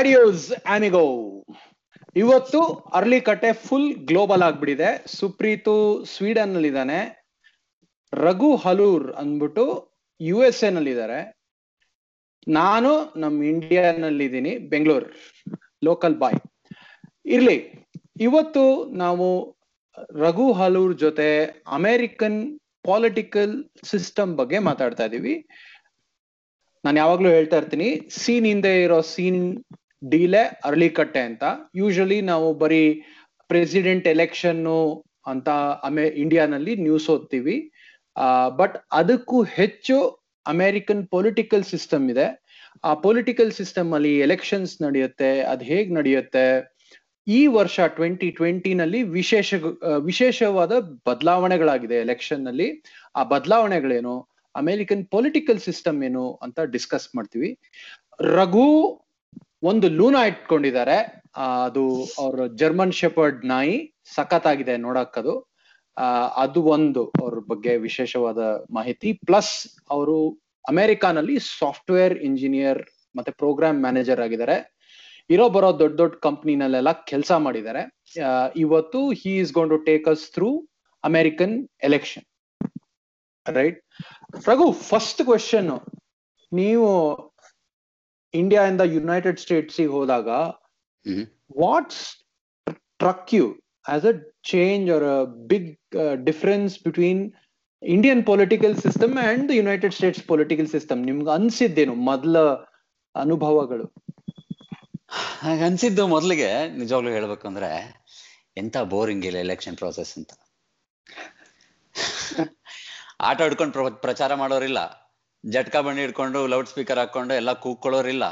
Audios ಆಮಿಗೋ ಇವತ್ತು ಅರ್ಲಿಕಟ್ಟೆ full global ಆಗ್ಬಿಟ್ಟಿದೆ. ಸುಪ್ರೀತು ಸ್ವೀಡನ್ನಲ್ಲಿ ಇದ್ದಾನೆ ರಘು ಹಲೂರ್ ಅಂದ್ಬಿಟ್ಟು ಯು ಎಸ್ ಎ ನಲ್ಲಿ ಇದ್ದಾರೆ ನಾನು ನಮ್ ಇಂಡಿಯಾನಲ್ಲಿ ಇದ್ದೀನಿ ಬೆಂಗಳೂರು. ಲೋಕಲ್ ಬಾಯ್ ಇರ್ಲಿ, ಇವತ್ತು ನಾವು ರಘು ಹಲೂರ್ ಜೊತೆ ಅಮೇರಿಕನ್ ಪಾಲಿಟಿಕಲ್ ಸಿಸ್ಟಮ್ ಬಗ್ಗೆ ಮಾತಾಡ್ತಾ ಇದೀವಿ. ನಾನು ಯಾವಾಗ್ಲೂ ಹೇಳ್ತಾ ಇರ್ತೀನಿ ಸೀನ್ ಹಿಂದೆ ಇರೋ ಸೀನ್ ಡೀಲೆ ಅರಳಿಕಟ್ಟೆ ಅಂತ. ಯೂಶಲಿ ನಾವು ಬರೀ ಪ್ರೆಸಿಡೆಂಟ್ ಎಲೆಕ್ಷನ್ ಅಂತ ಅಮೆ ಇಂಡಿಯಾನಲ್ಲಿ ನ್ಯೂಸ್ ಓದ್ತೀವಿ. ಬಟ್ ಅದಕ್ಕೂ ಹೆಚ್ಚು ಅಮೆರಿಕನ್ ಪೊಲಿಟಿಕಲ್ ಸಿಸ್ಟಮ್ ಇದೆ. ಆ ಪೊಲಿಟಿಕಲ್ ಸಿಸ್ಟಮ್ ಅಲ್ಲಿ ಎಲೆಕ್ಷನ್ಸ್ ನಡೆಯುತ್ತೆ, ಅದ್ ಹೇಗ್ ನಡೆಯುತ್ತೆ? ಈ ವರ್ಷ ಟ್ವೆಂಟಿ ಟ್ವೆಂಟಿ ನಲ್ಲಿ ವಿಶೇಷ ವಿಶೇಷವಾದ ಬದಲಾವಣೆಗಳಾಗಿದೆ ಎಲೆಕ್ಷನ್ನಲ್ಲಿ ಆ ಬದಲಾವಣೆಗಳೇನು? ಅಮೆರಿಕನ್ ಪೊಲಿಟಿಕಲ್ ಸಿಸ್ಟಮ್ ಏನು ಅಂತ ಡಿಸ್ಕಸ್ ಮಾಡ್ತೀವಿ. ರಘು ಒಂದು ಲೂನಾ ಇಟ್ಕೊಂಡಿದ್ದಾರೆ. ಅದು ಅವ್ರ ಜರ್ಮನ್ ಶೆಪರ್ಡ್ ನಾಯಿ ಸಖತ್ತಾಗಿದೆ ನೋಡಕ್ಕದು. ಅದು ಒಂದು ಅವ್ರ ಬಗ್ಗೆ ವಿಶೇಷವಾದ ಮಾಹಿತಿ. ಪ್ಲಸ್ ಅವರು ಅಮೆರಿಕಾನಲ್ಲಿ ಸಾಫ್ಟ್ವೇರ್ ಇಂಜಿನಿಯರ್ ಮತ್ತೆ ಪ್ರೋಗ್ರಾಮ್ ಮ್ಯಾನೇಜರ್ ಆಗಿದ್ದಾರೆ. ಇರೋ ಬರೋ ದೊಡ್ಡ ದೊಡ್ಡ ಕಂಪ್ನಿನಲ್ಲೆಲ್ಲ ಕೆಲಸ ಮಾಡಿದ್ದಾರೆ. ಇವತ್ತು he is gone to take us through American election right Raghu first question ನೀವು ಇಂಡಿಯಾ ಇಂದ ಯುನೈಟೆಡ್ ಸ್ಟೇಟ್ಸ್ ಹೋದಾಗ what struck you as a change or a big difference between Indian political system and United States political system ನಿಮ್ಗೆ ಅನ್ಸಿದ್ದೇನು ಮೊದಲ ಅನುಭವಗಳು? ಅನ್ಸಿದ್ದು ಮೊದಲಿಗೆ ನಿಜವಾಗ್ಲೂ ಹೇಳ್ಬೇಕಂದ್ರೆ ಎಂತ ಬೋರಿಂಗ್ ಇಲ್ಲ ಎಲೆಕ್ಷನ್ ಪ್ರೋಸೆಸ್ ಅಂತ. ಆಟ ಆಡ್ಕೊಂಡು ಪ್ರಚಾರ ಮಾಡೋರಿಲ್ಲ. ಜಟ್ಕಾ ಬಂಡಿ ಹಿಡ್ಕೊಂಡು ಲೌಡ್ ಸ್ಪೀಕರ್ ಹಾಕೊಂಡು ಎಲ್ಲ ಕೂಗ್ಕೊಳ್ಳೋರಿಲ್ಲ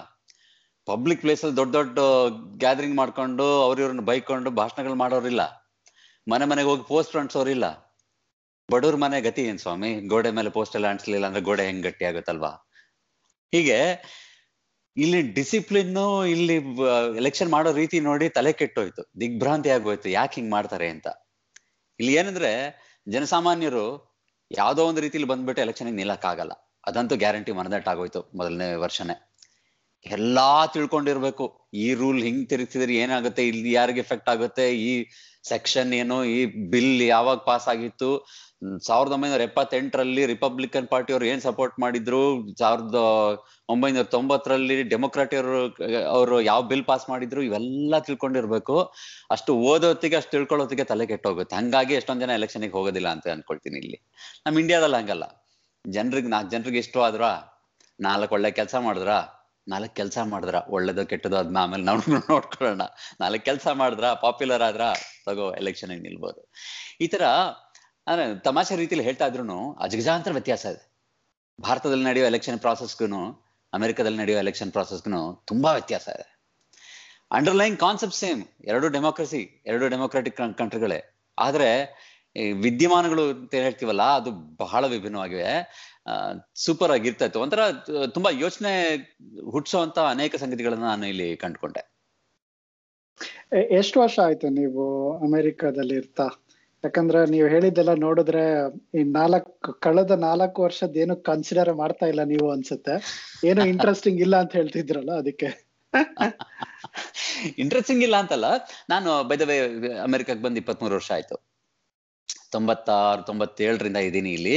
ಪಬ್ಲಿಕ್ ಪ್ಲೇಸ್ ಅಲ್ಲಿ ದೊಡ್ಡ ದೊಡ್ಡ ಗ್ಯಾದರಿಂಗ್ ಮಾಡ್ಕೊಂಡು ಅವ್ರಿವ್ರನ್ನ ಬೈಕೊಂಡು ಭಾಷಣಗಳು ಮಾಡೋರಿಲ್ಲ. ಮನೆ ಮನೆಗೆ ಹೋಗಿ ಪೋಸ್ಟ್ ಅಂಟಿಸೋರಿಲ್ಲ ಬಡವ್ರ ಮನೆ ಗತಿ ಏನ್ ಸ್ವಾಮಿ? ಗೋಡೆ ಮೇಲೆ ಪೋಸ್ಟ್ ಎಲ್ಲ ಅಂಟಿಸ್ಲಿಲ್ಲ ಅಂದ್ರೆ ಗೋಡೆ ಹೆಂಗ್ ಗಟ್ಟಿ ಆಗುತ್ತಲ್ವಾ? ಹೀಗೆ ಇಲ್ಲಿ ಡಿಸಿಪ್ಲಿನ್ ಇಲ್ಲಿ ಎಲೆಕ್ಷನ್ ಮಾಡೋ ರೀತಿ ನೋಡಿ ತಲೆ ಕೆಟ್ಟೋಯ್ತು. ದಿಗ್ಭ್ರಾಂತಿ ಆಗೋಯ್ತು. ಯಾಕೆ ಹಿಂಗ್ ಮಾಡ್ತಾರೆ ಅಂತ. ಇಲ್ಲಿ ಏನಂದ್ರೆ, ಜನಸಾಮಾನ್ಯರು ಯಾವ್ದೋ ಒಂದು ರೀತಿಲಿ ಬಂದ್ಬಿಟ್ಟು ಎಲೆಕ್ಷನ್ ನಿಲ್ಲಕ್ ಆಗಲ್ಲ ಅದಂತೂ ಗ್ಯಾರಂಟಿ ಮನದಟ್ಟ ಆಗೋಯ್ತು ಮೊದಲನೇ ವರ್ಷನೇ. ಎಲ್ಲಾ ತಿಳ್ಕೊಂಡಿರ್ಬೇಕು. ಈ ರೂಲ್ ಹಿಂಗ್ ತಿರುಗ್ತಿದ್ರೆ ಏನಾಗುತ್ತೆ? ಇಲ್ಲಿ ಯಾರಿಗೆ ಎಫೆಕ್ಟ್ ಆಗುತ್ತೆ? ಈ ಸೆಕ್ಷನ್ ಏನು? ಈ ಬಿಲ್ ಯಾವಾಗ ಪಾಸ್ ಆಗಿತ್ತು? ಸಾವಿರದ ಒಂಬೈನೂರ ಎಪ್ಪತ್ತೆಂಟರಲ್ಲಿ ರಿಪಬ್ಲಿಕನ್ ಪಾರ್ಟಿ ಅವ್ರು ಏನ್ ಸಪೋರ್ಟ್ ಮಾಡಿದ್ರು? ಸಾವಿರದ ಒಂಬೈನೂರ ತೊಂಬತ್ತರಲ್ಲಿ ಡೆಮೊಕ್ರಾಟಿ ಅವರು ಅವರು ಯಾವ ಬಿಲ್ ಪಾಸ್ ಮಾಡಿದ್ರು? ಇವೆಲ್ಲ ತಿಳ್ಕೊಂಡಿರ್ಬೇಕು. ಅಷ್ಟು ಓದೋತ್ತಿಗೆ, ಅಷ್ಟು ತಿಳ್ಕೊಳ್ಳೋತ್ತಿಗೆ ತಲೆ ಕೆಟ್ಟೋಗುತ್ತೆ. ಹಂಗಾಗಿ ಎಷ್ಟೊಂದ್ ಜನ ಎಲೆಕ್ಷನ್ಗೆ ಹೋಗೋದಿಲ್ಲ ಅಂತ ಅನ್ಕೊಳ್ತೀನಿ ಇಲ್ಲಿ. ನಮ್ ಇಂಡಿಯಾದಲ್ಲಿ ಹಂಗಲ್ಲ. ಜನರಿಗೆ ನಾಲ್ಕು ಜನರಿಗೆ ಇಷ್ಟ ಆದ್ರ ನಾಲ್ಕು ಒಳ್ಳೆ ಕೆಲಸ ಮಾಡಿದ್ರ, ನಾಲ್ಕು ಕೆಲಸ ಮಾಡಿದ್ರ, ಒಳ್ಳೇದು ಕೆಟ್ಟದು ಅದನ್ನ ಆಮೇಲೆ ನಾವು ನೋಡ್ಕೊಳ್ಳೋಣ. ನಾಲ್ಕು ಕೆಲಸ ಮಾಡಿದ್ರ ಪಾಪ್ಯುಲರ್ ಆದ್ರ, ತಗೋ ಎಲೆಕ್ಷನ್ ನಿಲ್ಬೋದು. ಈ ತರ, ಅಂದ್ರೆ ತಮಾಷೆ ರೀತಿಯಲ್ಲಿ ಹೇಳ್ತಾ ಇದ್ರು ಅಜಗಜಾಂತರ ವ್ಯತ್ಯಾಸ ಇದೆ. ಭಾರತದಲ್ಲಿ ನಡೆಯೋ ಎಲೆಕ್ಷನ್ ಪ್ರಾಸೆಸ್ಗೂ ಅಮೆರಿಕದಲ್ಲಿ ನಡೆಯೋ ಎಲೆಕ್ಷನ್ ಪ್ರಾಸೆಸ್ಗೂ ತುಂಬಾ ವ್ಯತ್ಯಾಸ ಇದೆ. ಅಂಡರ್ಲೈನ್ ಕಾನ್ಸೆಪ್ಟ್ ಸೇಮ್ ಎರಡು ಡೆಮೋಕ್ರಸಿ ಎರಡು ಡೆಮೋಕ್ರಾಟಿಕ್ ಕಂಟ್ರಿಗಳೇ ಆದ್ರೆ ವಿದ್ಯಮಾನಗಳು ಅಂತ ಹೇಳ್ತೀವಲ್ಲ ಅದು ಬಹಳ ವಿಭಿನ್ನವಾಗಿವೆ. ಸೂಪರ್ ಆಗಿರ್ತಾ ಇತ್ತು ಒಂಥರ ತುಂಬಾ ಯೋಚನೆ ಹುಟ್ಟಿಸುವಂತ ಅನೇಕ ಸಂಗತಿಗಳನ್ನ ನಾನು ಇಲ್ಲಿ ಕಂಡುಕೊಂಡೆ. ಎಷ್ಟು ವರ್ಷ ಆಯ್ತು ನೀವು ಅಮೆರಿಕದಲ್ಲಿ ಇರ್ತಾ? ಯಾಕಂದ್ರೆ ನೀವು ಹೇಳಿದ್ದೆಲ್ಲ ನೋಡಿದ್ರೆ ಈ ನಾಲ್ಕು ಕಳೆದ ನಾಲ್ಕು ವರ್ಷದ ಏನು ಕನ್ಸಿಡರ್ ಮಾಡ್ತಾ ಇಲ್ಲ ನೀವು ಅನ್ಸುತ್ತೆ. ಏನು ಇಂಟ್ರೆಸ್ಟಿಂಗ್ ಇಲ್ಲ ಅಂತ ಹೇಳ್ತಿದ್ರಲ್ಲ ಅದಕ್ಕೆ. ಇಂಟ್ರೆಸ್ಟಿಂಗ್ ಇಲ್ಲ ಅಂತಲ್ಲ. ನಾನು ಬೈದವೇ ಅಮೆರಿಕಕ್ಕೆ ಬಂದು ಇಪ್ಪತ್ಮೂರು ವರ್ಷ ಆಯ್ತು. ತೊಂಬತ್ತಾರು, ತೊಂಬತ್ತೇಳರಿಂದ ಇದ್ದೀನಿ ಇಲ್ಲಿ.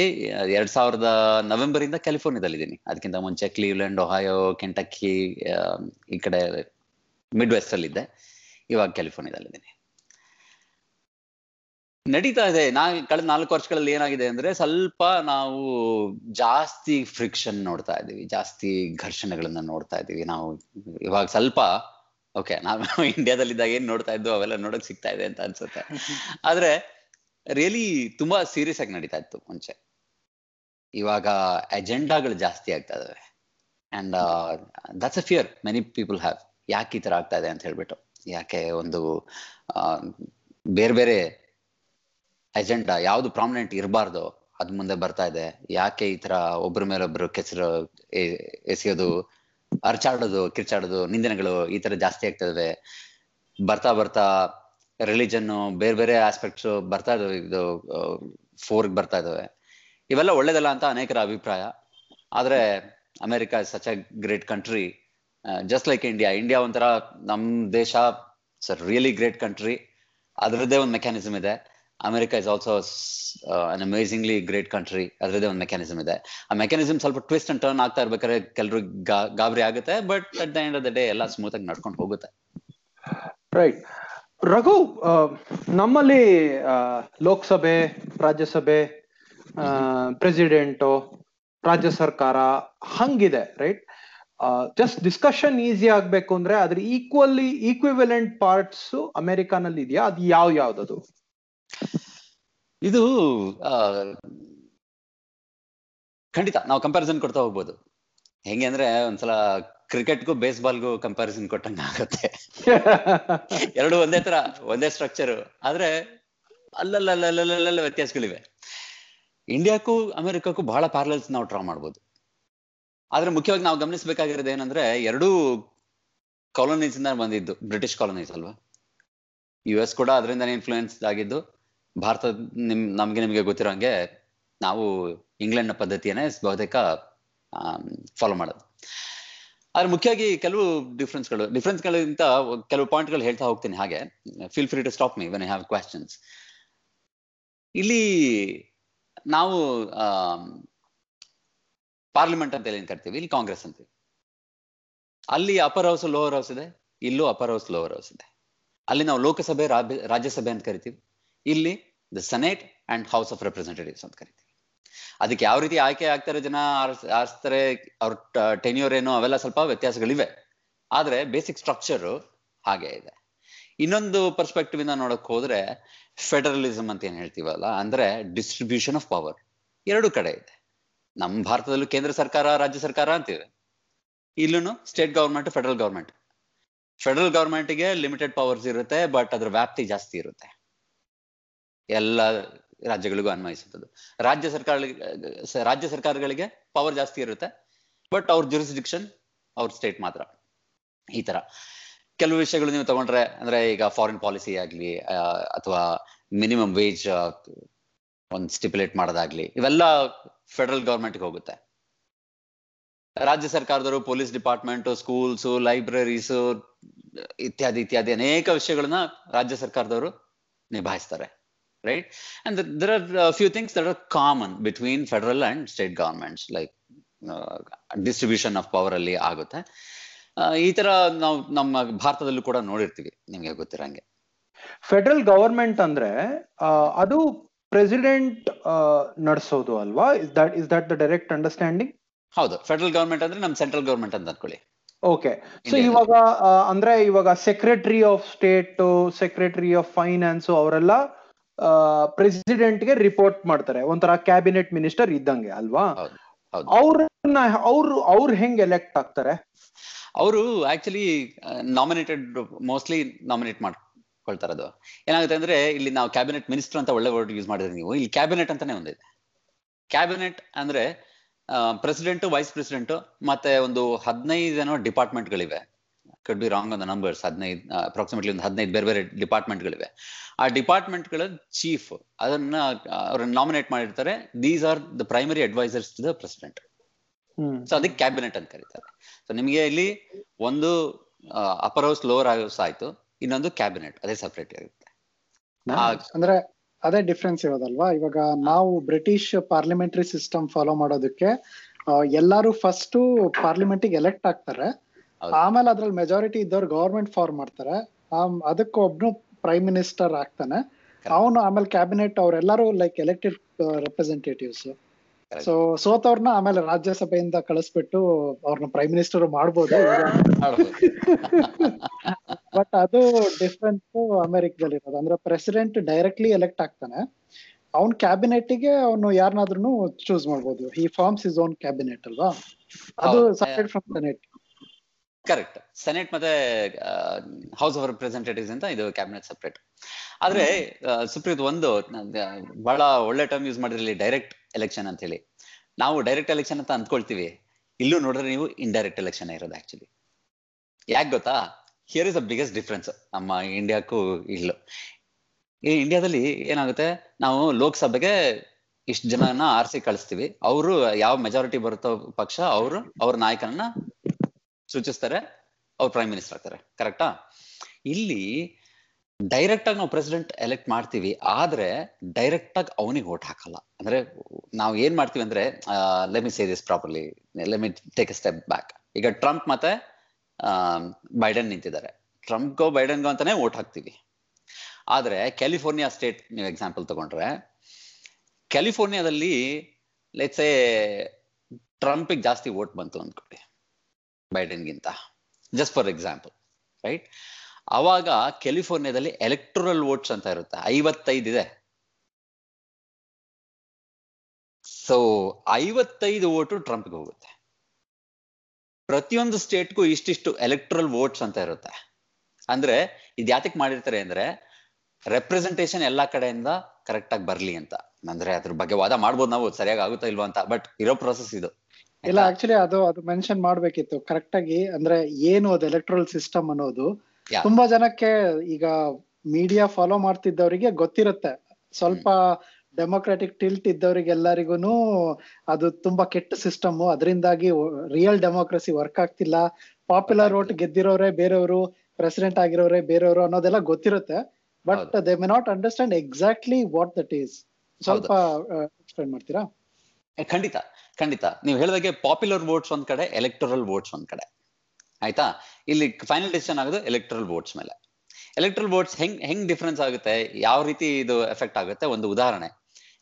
ಎರಡ್ ಸಾವಿರದ ನವೆಂಬರ್ ಇಂದ ಕ್ಯಾಲಿಫೋರ್ನಿಯಾದಲ್ಲಿ ಇದ್ದೀನಿ ಅದಕ್ಕಿಂತ ಮುಂಚೆ ಕ್ಲೀವ್ಲೆಂಡ್ ಒಹಾಯೋ ಕೆಂಟಕ್ಕಿ ಈ ಕಡೆ ಮಿಡ್ ವೆಸ್ಟ್ ಅಲ್ಲಿ ಇದ್ದೆ ಇವಾಗ ಕ್ಯಾಲಿಫೋರ್ನಿಯಾದಲ್ಲಿ ಇದ್ದೀನಿ ನಡೀತಾ ಇದೆ. ನಾ ಕಳೆದ ನಾಲ್ಕು ವರ್ಷಗಳಲ್ಲಿ ಏನಾಗಿದೆ ಅಂದ್ರೆ ಸ್ವಲ್ಪ ನಾವು ಜಾಸ್ತಿ ಫ್ರಿಕ್ಷನ್ ನೋಡ್ತಾ ಇದೀವಿ ಜಾಸ್ತಿ ಘರ್ಷಣೆಗಳನ್ನ ನೋಡ್ತಾ ಇದೀವಿ ನಾವು ಇವಾಗ ಸ್ವಲ್ಪ ಓಕೆ ನಾವು ಇಂಡಿಯಾದಲ್ಲಿದ್ದಾಗ ಏನ್ ನೋಡ್ತಾ ಇದ್ದು ಅವೆಲ್ಲ ನೋಡಕ್ ಸಿಗ್ತಾ ಇದೆ ಅಂತ ಅನ್ಸುತ್ತೆ. ಆದ್ರೆ ರಿಯಲಿ ತುಂಬಾ ಸೀರಿಯಸ್ ಆಗಿ ನಡೀತಾ ಇತ್ತು ಮುಂಚೆ. ಇವಾಗ ಅಜೆಂಡಾಗಳು ಜಾಸ್ತಿ ಆಗ್ತಾ ಇದಾವೆ. And that's a fear many people have ಯಾಕೆ ಈ ತರ ಆಗ್ತಾ ಇದೆ ಅಂತ ಹೇಳ್ಬಿಟ್ಟು. ಯಾಕೆ ಒಂದು ಬೇರೆ ಬೇರೆ ಅಜೆಂಡಾ ಯಾವ್ದು ಪ್ರಾಮಿನೆಂಟ್ ಇರಬಾರ್ದು, ಅದ್ ಮುಂದೆ ಬರ್ತಾ ಇದೆ. ಯಾಕೆ ಈ ತರ ಒಬ್ರ ಮೇಲೊಬ್ರು ಕೆಸರು ಎಸೆಯೋದು ಅರ್ಚಾಡೋದು ಕಿರ್ಚಾಡೋದು, ನಿಂದನೆಗಳು ಈ ತರ ಜಾಸ್ತಿ ಆಗ್ತಾ ಇದಾವೆ. ಬರ್ತಾ ಬರ್ತಾ ರಿಲಿಜನ್ ಬೇರೆ ಬೇರೆ ಆಸ್ಪೆಕ್ಟ್ಸ್ ಬರ್ತಾ ಇದಾವೆ. ಇದು ಫೋರ್ಗೆ ಬರ್ತಾ ಇದಾವೆ. ಇವೆಲ್ಲ ಒಳ್ಳೇದಲ್ಲ ಅಂತ ಅನೇಕರ ಅಭಿಪ್ರಾಯ. ಆದ್ರೆ America such a great country just like India India ಒಂಥರ ನಮ್ ದೇಶ ಇಟ್ಸ್ ರಿಯಲಿ ಗ್ರೇಟ್ ಕಂಟ್ರಿ ಅದರದ್ದೇ ಒಂದು ಮೆಕ್ಯಾನಿಸಮ್ ಇದೆ. America is also an amazingly great country ಅದರದ್ದೇ ಒಂದು ಮೆಕ್ಯಾನಿಸಮ್ ಇದೆ. ಆ ಮೆಕ್ಯಾನಿಸಮ್ ಸ್ವಲ್ಪ ಟ್ವಿಸ್ಟ್ ಅಂಡ್ ಟರ್ನ್ ಆಗ್ತಾ ಇರ್ಬೇಕಾದ್ರೆ ಕೆಲರು ಗಾಬರಿ ಆಗುತ್ತೆ but at the end of the day ಎಲ್ಲ ಸ್ಮೂತ್ ಆಗಿ ನಡ್ಕೊಂಡು ಹೋಗುತ್ತೆ. ರೈಟ್ ರಘು ನಮ್ಮಲ್ಲಿ ಲೋಕಸಭೆ, ರಾಜ್ಯಸಭೆ ಪ್ರೆಸಿಡೆಂಟು, ರಾಜ್ಯ ಸರ್ಕಾರ ಹಂಗಿದೆ ರೈಟ್ ಜಸ್ಟ್ ಡಿಸ್ಕಷನ್ ಈಸಿ ಆಗ್ಬೇಕು ಅಂದ್ರೆ ಅದ್ರ ಈಕ್ವಲಿ ಈಕ್ವಿವೆಲೆಂಟ್ ಪಾರ್ಟ್ಸ್ ಅಮೆರಿಕಾನಲ್ಲಿ ಇದೆಯಾ? ಅದು ಯಾವ ಯಾವ್ದದು? ಇದು ಖಂಡಿತ ನಾವು ಕಂಪ್ಯಾರಿಸನ್ ಕೊಡ್ತಾ ಹೋಗ್ಬೋದು. ಹೆಂಗೆ ಅಂದ್ರೆ ಒಂದ್ಸಲ ಕ್ರಿಕೆಟ್ಗೂ ಬೇಸ್ಬಾಲ್ಗೂ ಕಂಪ್ಯಾರಿಸನ್ ಕೊಟ್ಟಂಗ ಆಗುತ್ತೆ. ಎರಡು ಒಂದೇ ತರ ಒಂದೇ ಸ್ಟ್ರಕ್ಚರ್ ಆದ್ರೆ ಅಲ್ಲಲ್ಲಲ್ಲಲ್ಲಲ್ಲ ವ್ಯತ್ಯಾಸಗಳಿವೆ. ಇಂಡಿಯಾಕ್ಕೂ ಅಮೆರಿಕಕ್ಕೂ ಬಹಳ ಪ್ಯಾರಲಲ್ಸ್ ನಾವು ಡ್ರಾ ಮಾಡ್ಬೋದು. ಆದ್ರೆ ಮುಖ್ಯವಾಗಿ ನಾವು ಗಮನಿಸಬೇಕಾಗಿರೋದು ಏನಂದ್ರೆ ಎರಡೂ ಕಾಲೋನೀಸ್ ಇಂದ ಬಂದಿದ್ದು. ಬ್ರಿಟಿಷ್ ಕಾಲೋನೀಸ್ ಅಲ್ವಾ? ಯು ಎಸ್ ಕೂಡ ಅದರಿಂದ ಇನ್ಫ್ಲೂಯೆನ್ಸ್ ಆಗಿದ್ದು. ಭಾರತ ನಿಮ್ ನಮ್ಗೆ ನಿಮಗೆ ಗೊತ್ತಿರೋ ಹಂಗೆ ನಾವು ಇಂಗ್ಲೆಂಡ್ನ ಪದ್ಧತಿಯನ್ನೇ ಬಹುತೇಕ ಫಾಲೋ ಮಾಡೋದು. ಆದ್ರೆ ಮುಖ್ಯವಾಗಿ ಕೆಲವು ಡಿಫ್ರೆನ್ಸ್ಗಳು ಡಿಫ್ರೆನ್ಸ್ಗಳಿಗಿಂತ ಕೆಲವು ಪಾಯಿಂಟ್ಗಳು ಹೇಳ್ತಾ ಹೋಗ್ತೀನಿ ಹಾಗೆ. Feel free to stop me when I have questions ಇಲ್ಲಿ ನಾವು ಪಾರ್ಲಿಮೆಂಟ್ ಅಂತ ಏನ್ ಕರಿತೀವಿ? ಇಲ್ಲಿ ಕಾಂಗ್ರೆಸ್ ಅಂತೀವಿ. ಅಲ್ಲಿ ಅಪರ್ ಹೌಸ್ ಲೋವರ್ ಹೌಸ್ ಇದೆ, ಇಲ್ಲೂ ಅಪರ್ ಹೌಸ್ ಲೋವರ್ ಹೌಸ್ ಇದೆ. ಅಲ್ಲಿ ನಾವು ಲೋಕಸಭೆ ರಾಜ್ಯಸಭೆ ಅಂತ ಕರಿತೀವಿ. ಇಲ್ಲಿ the senate and house of representatives ಅಂತ ಕರಿತೀವಿ. ಅದಕ್ಕೆ ಯಾವ ರೀತಿ ಆಯ್ಕೆ ಆಗ್ತಾರೆ ಜನ ಆರ್ಸ್- ಆರಿಸ್ತಾರೆ, ಅವ್ರ ಟೆನ್ಯೂರ್ ಏನು ಅವೆಲ್ಲ ಸ್ವಲ್ಪ ವ್ಯತ್ಯಾಸಗಳಿವೆ. ಆದ್ರೆ ಬೇಸಿಕ್ ಸ್ಟ್ರಕ್ಚರ್ ಹಾಗೆ ಇದೆ. ಇನ್ನೊಂದು ಪರ್ಸ್ಪೆಕ್ಟಿವ್ ಇಂದ ನೋಡಕ್ ಹೋದ್ರೆ ಫೆಡರಲಿಸಮ್ ಅಂತ ಏನ್ ಹೇಳ್ತೀವಲ್ಲ, ಅಂದ್ರೆ ಡಿಸ್ಟ್ರಿಬ್ಯೂಷನ್ ಆಫ್ ಪವರ್ ಎರಡು ಕಡೆ ಇದೆ. ನಮ್ಮ ಭಾರತದಲ್ಲೂ ಕೇಂದ್ರ ಸರ್ಕಾರ, ರಾಜ್ಯ ಸರ್ಕಾರ ಅಂತಿದೆ. ಇಲ್ಲೂ ಸ್ಟೇಟ್ ಗವರ್ಮೆಂಟ್ ಫೆಡರಲ್ ಗವರ್ಮೆಂಟ್ ಫೆಡರಲ್ ಗವರ್ಮೆಂಟ್ಗೆ ಲಿಮಿಟೆಡ್ ಪವರ್ಸ್ ಇರುತ್ತೆ ಬಟ್ ಅದ್ರ ವ್ಯಾಪ್ತಿ ಜಾಸ್ತಿ ಇರುತ್ತೆ. ಎಲ್ಲ ರಾಜ್ಯಗಳಿಗೂ ಅನ್ವಯಿಸುತ್ತದೆ. ರಾಜ್ಯ ಸರ್ಕಾರ ರಾಜ್ಯ ಸರ್ಕಾರಗಳಿಗೆ ಪವರ್ ಜಾಸ್ತಿ ಇರುತ್ತೆ ಬಟ್ ಅವ್ರ ಜುರಿಸ್ಡಿಕ್ಷನ್ ಅವ್ರ ಸ್ಟೇಟ್ ಮಾತ್ರ. ಈ ತರ. ಕೆಲವು ವಿಷಯಗಳು ನೀವು ತಗೊಂಡ್ರೆ, ಅಂದ್ರೆ ಈಗ ಫಾರಿನ್ ಪಾಲಿಸಿ ಆಗ್ಲಿ ಅಥವಾ ಮಿನಿಮಮ್ ವೇಜ್ ಒಂದು ಸ್ಟಿಪ್ಯುಲೇಟ್ ಮಾಡೋದಾಗ್ಲಿ, ಇವೆಲ್ಲ ಫೆಡರಲ್ ಗೌರ್ಮೆಂಟ್ಗೆ ಹೋಗುತ್ತೆ. ರಾಜ್ಯ ಸರ್ಕಾರದವರು ಪೊಲೀಸ್ ಡಿಪಾರ್ಟ್ಮೆಂಟ್ ಸ್ಕೂಲ್ಸ್ ಲೈಬ್ರರೀಸ್ ಇತ್ಯಾದಿ ಇತ್ಯಾದಿ ಅನೇಕ ವಿಷಯಗಳನ್ನ ರಾಜ್ಯ ಸರ್ಕಾರದವರು ನಿಭಾಯಿಸ್ತಾರೆ. Right and there are few things are are common between federal and state governments like distribution of power ಅಲ್ಲಿ ಆಗುತ್ತೆ. ಈ ತರ ನಾವು ನಮ್ಮ ಭಾರತದಲ್ಲೂ ಕೂಡ ನೋಡಿರ್ತೀವಿ ನಿಮ್ಗೆ ಗೊತ್ತಿರಂಗೆ. ಫೆಡರಲ್ ಗವರ್ಮೆಂಟ್ ಅಂದ್ರೆ ಅದು ಪ್ರೆಸಿಡೆಂಟ್ ನಡೆಸೋದು ಅಲ್ವಾ? Is that is that the direct understanding ಹೌದು ಫೆಡರಲ್ ಗವರ್ಮೆಂಟ್ ಅಂದ್ರೆ ನಮ್ ಸೆಂಟ್ರಲ್ ಗವರ್ಮೆಂಟ್ ಅಂತ ಅನ್ಕೊಳ್ಳಿ. ಓಕೆ ಸೊ ಇವಾಗ ಅಂದ್ರೆ ಇವಾಗ secretary of state secretary of finance ಅವರೆಲ್ಲ ಪ್ರೆಸಿಡೆಂಟ್ಗೆ ರಿಪೋರ್ಟ್ ಮಾಡ್ತಾರೆ. ಒಂಥರ ಕ್ಯಾಬಿನೆಟ್ ಮಿನಿಸ್ಟರ್ ಇದ್ದಂಗೆ ಅಲ್ವಾ? ಅವ್ರನ್ನ ಅವ್ರು ಅವ್ರು ಹೆಂಗ್ ಎಲೆಕ್ಟ್ ಆಗ್ತಾರೆ? ಅವರು ಆಕ್ಚುಲಿ ನಾಮಿನೇಟೆಡ್ ಮೋಸ್ಟ್ಲಿ ನಾಮಿನೇಟ್ ಮಾಡ್ಕೊಳ್ತಾರೆ ಅದು ಏನಾಗುತ್ತೆ ಅಂದ್ರೆ ಇಲ್ಲಿ ನಾವು ಕ್ಯಾಬಿನೆಟ್ ಮಿನಿಸ್ಟರ್ ಅಂತ ಒಳ್ಳೆ ವರ್ಡ್ ಯೂಸ್ ಮಾಡಿದ್ರೆ ನೀವು. ಇಲ್ಲಿ ಕ್ಯಾಬಿನೆಟ್ ಅಂತಾನೆ ಒಂದಿದೆ. ಕ್ಯಾಬಿನೆಟ್ ಅಂದ್ರೆ ಪ್ರೆಸಿಡೆಂಟ್ ವೈಸ್ ಪ್ರೆಸಿಡೆಂಟ್ ಮತ್ತೆ ಒಂದು ಹದಿನೈದು ಏನೋ ಡಿಪಾರ್ಟ್ಮೆಂಟ್ಗಳಿವೆ could be wrong on the numbers ಹದಿನೈದು ಅಪ್ರಾಕ್ಸಿಮೇಟ್ಲಿ ಒಂದು ಹದಿನೈದು ಬೇರೆ ಬೇರೆ ಡಿಪಾರ್ಟ್ಮೆಂಟ್ಗಳಿವೆ ಆ ಡಿಪಾರ್ಟ್ಮೆಂಟ್ಗಳ ಚೀಫ್ ಅದನ್ನ ಅವ್ರನ್ನ ನಾಮಿನೇಟ್ ಮಾಡಿರ್ತಾರೆ. These are the primary advisors to the president so ಅದಕ್ಕೆ ಕ್ಯಾಬಿನೆಟ್ ಅಂತ ಕರೀತಾರೆ. ಸೊ ನಿಮಗೆ ಇಲ್ಲಿ ಒಂದು ಅಪರ್ ಹೌಸ್ ಲೋವರ್ ಹೌಸ್ ಆಯ್ತು. ಇನ್ನೊಂದು ಕ್ಯಾಬಿನೆಟ್ ಅದೇ ಸಪರೇಟ್ ಆಗುತ್ತೆ ಅಂದ್ರೆ ಅದೇ ಡಿಫ್ರೆನ್ಸ್ ಇರೋದಲ್ವಾ? ಇವಾಗ ನಾವು ಬ್ರಿಟಿಷ್ ಪಾರ್ಲಿಮೆಂಟರಿ ಸಿಸ್ಟಮ್ ಫಾಲೋ ಮಾಡೋದಕ್ಕೆ ಎಲ್ಲಾರು ಫಸ್ಟ್ ಪಾರ್ಲಿಮೆಂಟ್ ಎಲೆಕ್ಟ್ ಆಗ್ತಾರೆ. ಆಮೇಲೆ ಅದ್ರಲ್ಲಿ ಮೆಜಾರಿಟಿ ಇದ್ದವ್ರು ಗವರ್ಮೆಂಟ್ ಫಾರ್ಮ್ ಮಾಡ್ತಾರೆ. ಅದಕ್ಕೆ ಒಬ್ನು ಪ್ರೈಮ್ ಮಿನಿಸ್ಟರ್ ಆಗ್ತಾನೆ. ಅವನು ಆಮೇಲೆ ಕ್ಯಾಬಿನೆಟ್ ಅವರೆಲ್ಲರೂ ಲೈಕ್ ಎಲೆಕ್ಟೆಡ್ ರೆಪ್ರೆಸೆಂಟೇಟಿವ್ಸ್. ಸೊ ಸೋತವ್ರನ್ನ ಆಮೇಲೆ ರಾಜ್ಯಸಭೆಯಿಂದ ಕಳಿಸ್ಬಿಟ್ಟು ಅವ್ರನ್ನ ಪ್ರೈಮ್ ಮಿನಿಸ್ಟರ್ ಮಾಡ್ಬೋದು. ಬಟ್ ಅದು ಡಿಫ್ರೆನ್ಸ್ ಅಮೆರಿಕದಲ್ಲಿ ಇರೋದು ಅಂದ್ರೆ ಪ್ರೆಸಿಡೆಂಟ್ ಡೈರೆಕ್ಟ್ಲಿ ಎಲೆಕ್ಟ್ ಆಗ್ತಾನೆ. ಅವ್ನ್ ಕ್ಯಾಬಿನೆಟ್ಗೆ ಅವನು ಯಾರನ್ನಾದ್ರೂ ಚೂಸ್ ಮಾಡ್ಬೋದು. ಈ ಫಾರ್ಮ್ಸ್ ಇಸ್ ಓನ್ ಕ್ಯಾಬಿನೆಟ್ ಅಲ್ವಾ? ಅದು. Separate from senate correct senate ಮತ್ತೆ ಹೌಸ್ ಆಫ್ ರೆಪ್ರೆಸೆಂಟೇಟಿವ್ಸ್ ಅಂತ ಇದು ಕ್ಯಾಬಿನೆಟ್ ಸಪ್ರೇಟ್ ಆದ್ರೆ ಸುಪ್ರೀತ್ ಒಂದು ಬಹಳ ಒಳ್ಳೆ ಟರ್ಮ್ ಯೂಸ್ ಮಾಡಿದ್ರಲ್ಲಿ ಡೈರೆಕ್ಟ್ ಎಲೆಕ್ಷನ್ ಅಂತ ಹೇಳಿ ನಾವು ಡೈರೆಕ್ಟ್ ಎಲೆಕ್ಷನ್ ಅಂತ ಅಂದ್ಕೊಳ್ತೀವಿ. ಇಲ್ಲೂ ನೋಡಿದ್ರೆ ನೀವು ಇಂಡೈರೆಕ್ಟ್ ಎಲೆಕ್ಷನ್ ಇರೋದು ಆಕ್ಚುಲಿ ಯಾಕೆ ಗೊತ್ತಾ? Here is the biggest difference ನಮ್ಮ ಇಂಡಿಯಾಕ್ಕೂ ಇಲ್ಲೂ. ಈ ಇಂಡಿಯಾದಲ್ಲಿ ಏನಾಗುತ್ತೆ? ನಾವು ಲೋಕಸಭೆಗೆ ಇಷ್ಟು ಜನನ ಆರಿಸಿ ಕಳಿಸ್ತೀವಿ. ಅವರು ಯಾವ ಮೆಜಾರಿಟಿ ಬರುತ್ತೋ ಪಕ್ಷ, ಅವರು, ಅವ್ರ ನಾಯಕನನ್ನ ಸೂಚಿಸ್ತಾರೆ, ಅವ್ರು ಪ್ರೈಮ್ ಮಿನಿಸ್ಟರ್ ಆಗ್ತಾರೆ. ಕರೆಕ್ಟಾ ಇಲ್ಲಿ ಡೈರೆಕ್ಟ್ ಆಗಿ ನಾವು ಪ್ರೆಸಿಡೆಂಟ್ ಎಲೆಕ್ಟ್ ಮಾಡ್ತೀವಿ, ಆದ್ರೆ ಡೈರೆಕ್ಟ್ ಆಗಿ ಅವನಿಗೆ ಓಟ್ ಹಾಕಲ್ಲ. ಅಂದ್ರೆ ನಾವು ಏನ್ ಮಾಡ್ತೀವಿ ಅಂದ್ರೆ let me say this properly let me take a step back ಈಗ ಟ್ರಂಪ್ ಮತ್ತೆ ಬೈಡನ್ ನಿಂತಿದ್ದಾರೆ. ಟ್ರಂಪ್ಗೋ ಬೈಡನ್ಗೋ ಅಂತಾನೆ ಓಟ್ ಹಾಕ್ತೀವಿ. ಆದ್ರೆ ಕ್ಯಾಲಿಫೋರ್ನಿಯಾ ಸ್ಟೇಟ್ ನೀವು ಎಕ್ಸಾಂಪಲ್ ತಗೊಂಡ್ರೆ ಕ್ಯಾಲಿಫೋರ್ನಿಯಾದಲ್ಲಿ ಲೆಟ್ಸೆ ಟ್ರಂಪಿಗೆ ಜಾಸ್ತಿ ವೋಟ್ ಬಂತು ಅಂದ್ಕೊಳ್ಳಿ ಬೈಡನ್ಗಿಂತ ಜಸ್ಟ್ ಫಾರ್ ಎಕ್ಸಾಂಪಲ್ ರೈಟ್ ಅವಾಗ ಕ್ಯಾಲಿಫೋರ್ನಿಯಾದಲ್ಲಿ ಎಲೆಕ್ಟ್ರಲ್ ವೋಟ್ಸ್ ಅಂತ ಇರುತ್ತೆ. ಐವತ್ತೈದು ಇದೆ. ಸೊ ಐವತ್ತೈದು ವೋಟು ಟ್ರಂಪ್ಗೆ ಹೋಗುತ್ತೆ. ಪ್ರತಿಯೊಂದು ಸ್ಟೇಟ್ಗೂ ಇಷ್ಟಿಷ್ಟು ಎಲೆಕ್ಟ್ರಲ್ ವೋಟ್ಸ್ ಅಂತ ಇರುತ್ತೆ. ಅಂದ್ರೆ, ಇದು ಯಾತಕ್ ಮಾಡಿರ್ತಾರೆ ಅಂದ್ರೆ ರೆಪ್ರೆಸೆಂಟೇಷನ್ ಎಲ್ಲಾ ಕಡೆಯಿಂದ ಕರೆಕ್ಟ್ ಆಗಿ ಬರ್ಲಿ ಅಂತ. ಅಂದ್ರೆ, ಅದ್ರ ಬಗ್ಗೆ ವಾದ ಮಾಡ್ಬೋದು ನಾವು, ಸರಿಯಾಗಿ ಆಗುತ್ತಾ ಇಲ್ವಾ ಅಂತ. ಬಟ್ ಇರೋ ಪ್ರೊಸೆಸ್ ಇದು. ಇಲ್ಲ ಆಕ್ಚುಲಿ ಅದು ಅದು ಮೆನ್ಷನ್ ಮಾಡ್ಬೇಕಿತ್ತು. ಕರೆಕ್ಟ್ ಆಗಿ ಅಂದ್ರೆ ಏನು ಅದು ಎಲೆಕ್ಟ್ರಲ್ ಸಿಸ್ಟಮ್ ಅನ್ನೋದು ತುಂಬಾ ಜನಕ್ಕೆ ಈಗ ಮೀಡಿಯಾ ಫಾಲೋ ಮಾಡ್ತಿದ್ದವರಿಗೆ ಗೊತ್ತಿರುತ್ತೆ. ಸ್ವಲ್ಪ ಡೆಮೊಕ್ರಾಟಿಕ್ ಟಿಲ್ಟ್ ಇದ್ದವರಿಗೆಲ್ಲರಿಗೂ ಅದು ತುಂಬಾ ಕೆಟ್ಟ ಸಿಸ್ಟಮ್ ಅದರಿಂದಾಗಿ ರಿಯಲ್ ಡೆಮೋಕ್ರಸಿ ವರ್ಕ್ ಆಗ್ತಿಲ್ಲ. ಪಾಪ್ಯುಲರ್ ವೋಟ್ ಗೆದ್ದಿರೋರೆ ಬೇರೆಯವರು ಪ್ರೆಸಿಡೆಂಟ್ ಆಗಿರೋರೆ ಬೇರೆಯವರು ಅನ್ನೋದೆಲ್ಲ ಗೊತ್ತಿರುತ್ತೆ. But. They may not understand exactly what that is ಸ್ವಲ್ಪ ಎಕ್ಸ್ಪ್ಲೈನ್ ಮಾಡ್ತೀರಾ? ಖಂಡಿತ. ಖಂಡಿತ. ನೀವು ಹೇಳಿದಾಗೆ ಪಾಪ್ಯುಲರ್ ವೋಟ್ಸ್ ಒಂದ್ ಕಡೆ ಎಲೆಕ್ಟ್ರಲ್ ವೋಟ್ಸ್ ಒಂದ್ ಕಡೆ. ಆಯ್ತಾ? ಇಲ್ಲಿ ಫೈನಲ್ ಡಿಸಿಷನ್ ಆಗೋದು ಎಲೆಕ್ಟ್ರಲ್ ವೋಟ್ಸ್ ಮೇಲೆ. ಎಲೆಕ್ಟ್ರಲ್ ವೋಟ್ಸ್ ಹೆಂಗ್ ಹೆಂಗ್ ಡಿಫ್ರೆನ್ಸ್ ಆಗುತ್ತೆ? ಯಾವ ರೀತಿ ಇದು ಎಫೆಕ್ಟ್ ಆಗುತ್ತೆ? ಒಂದು ಉದಾಹರಣೆ.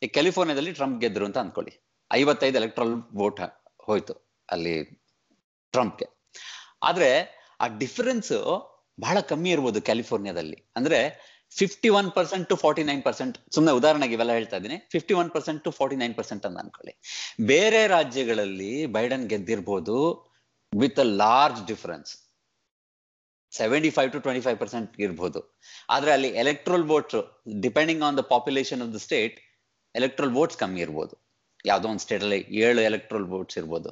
ಈ ಕ್ಯಾಲಿಫೋರ್ನಿಯಾದಲ್ಲಿ ಟ್ರಂಪ್ ಗೆದ್ರು ಅಂತ ಅನ್ಕೊಳ್ಳಿ. ಐವತ್ತೈದು ಎಲೆಕ್ಟ್ರಲ್ ವೋಟ್ ಹೋಯ್ತು ಅಲ್ಲಿ ಟ್ರಂಪ್ಗೆ ಆದ್ರೆ ಆ ಡಿಫರೆನ್ಸ್ ಬಹಳ ಕಮ್ಮಿ ಇರ್ಬೋದು ಕ್ಯಾಲಿಫೋರ್ನಿಯಾದಲ್ಲಿ ಅಂದ್ರೆ fifty one percent to forty nine percent ಸುಮ್ಮನೆ ಉದಾಹರಣೆಗೆ ಇವೆಲ್ಲ ಹೇಳ್ತಾ ಇದ್ದೀನಿ. Fifty one percent to forty nine percent ಅಂತ ಅನ್ಕೊಳ್ಳಿ. ಬೇರೆ ರಾಜ್ಯಗಳಲ್ಲಿ Biden ಗೆದ್ದಿರ್ಬೋದು with a large difference seventy five to twenty five percent ಇರ್ಬೋದು. ಆದ್ರೆ ಅಲ್ಲಿ electoral votes depending on the population of the state electoral votes ಕಮ್ಮಿ ಇರ್ಬೋದು. ಯಾವ್ದೋ ಒಂದು ಸ್ಟೇಟ್ ಅಲ್ಲಿ ಏಳು ಎಲೆಕ್ಟ್ರಲ್ ವೋಟ್ಸ್ ಇರ್ಬೋದು.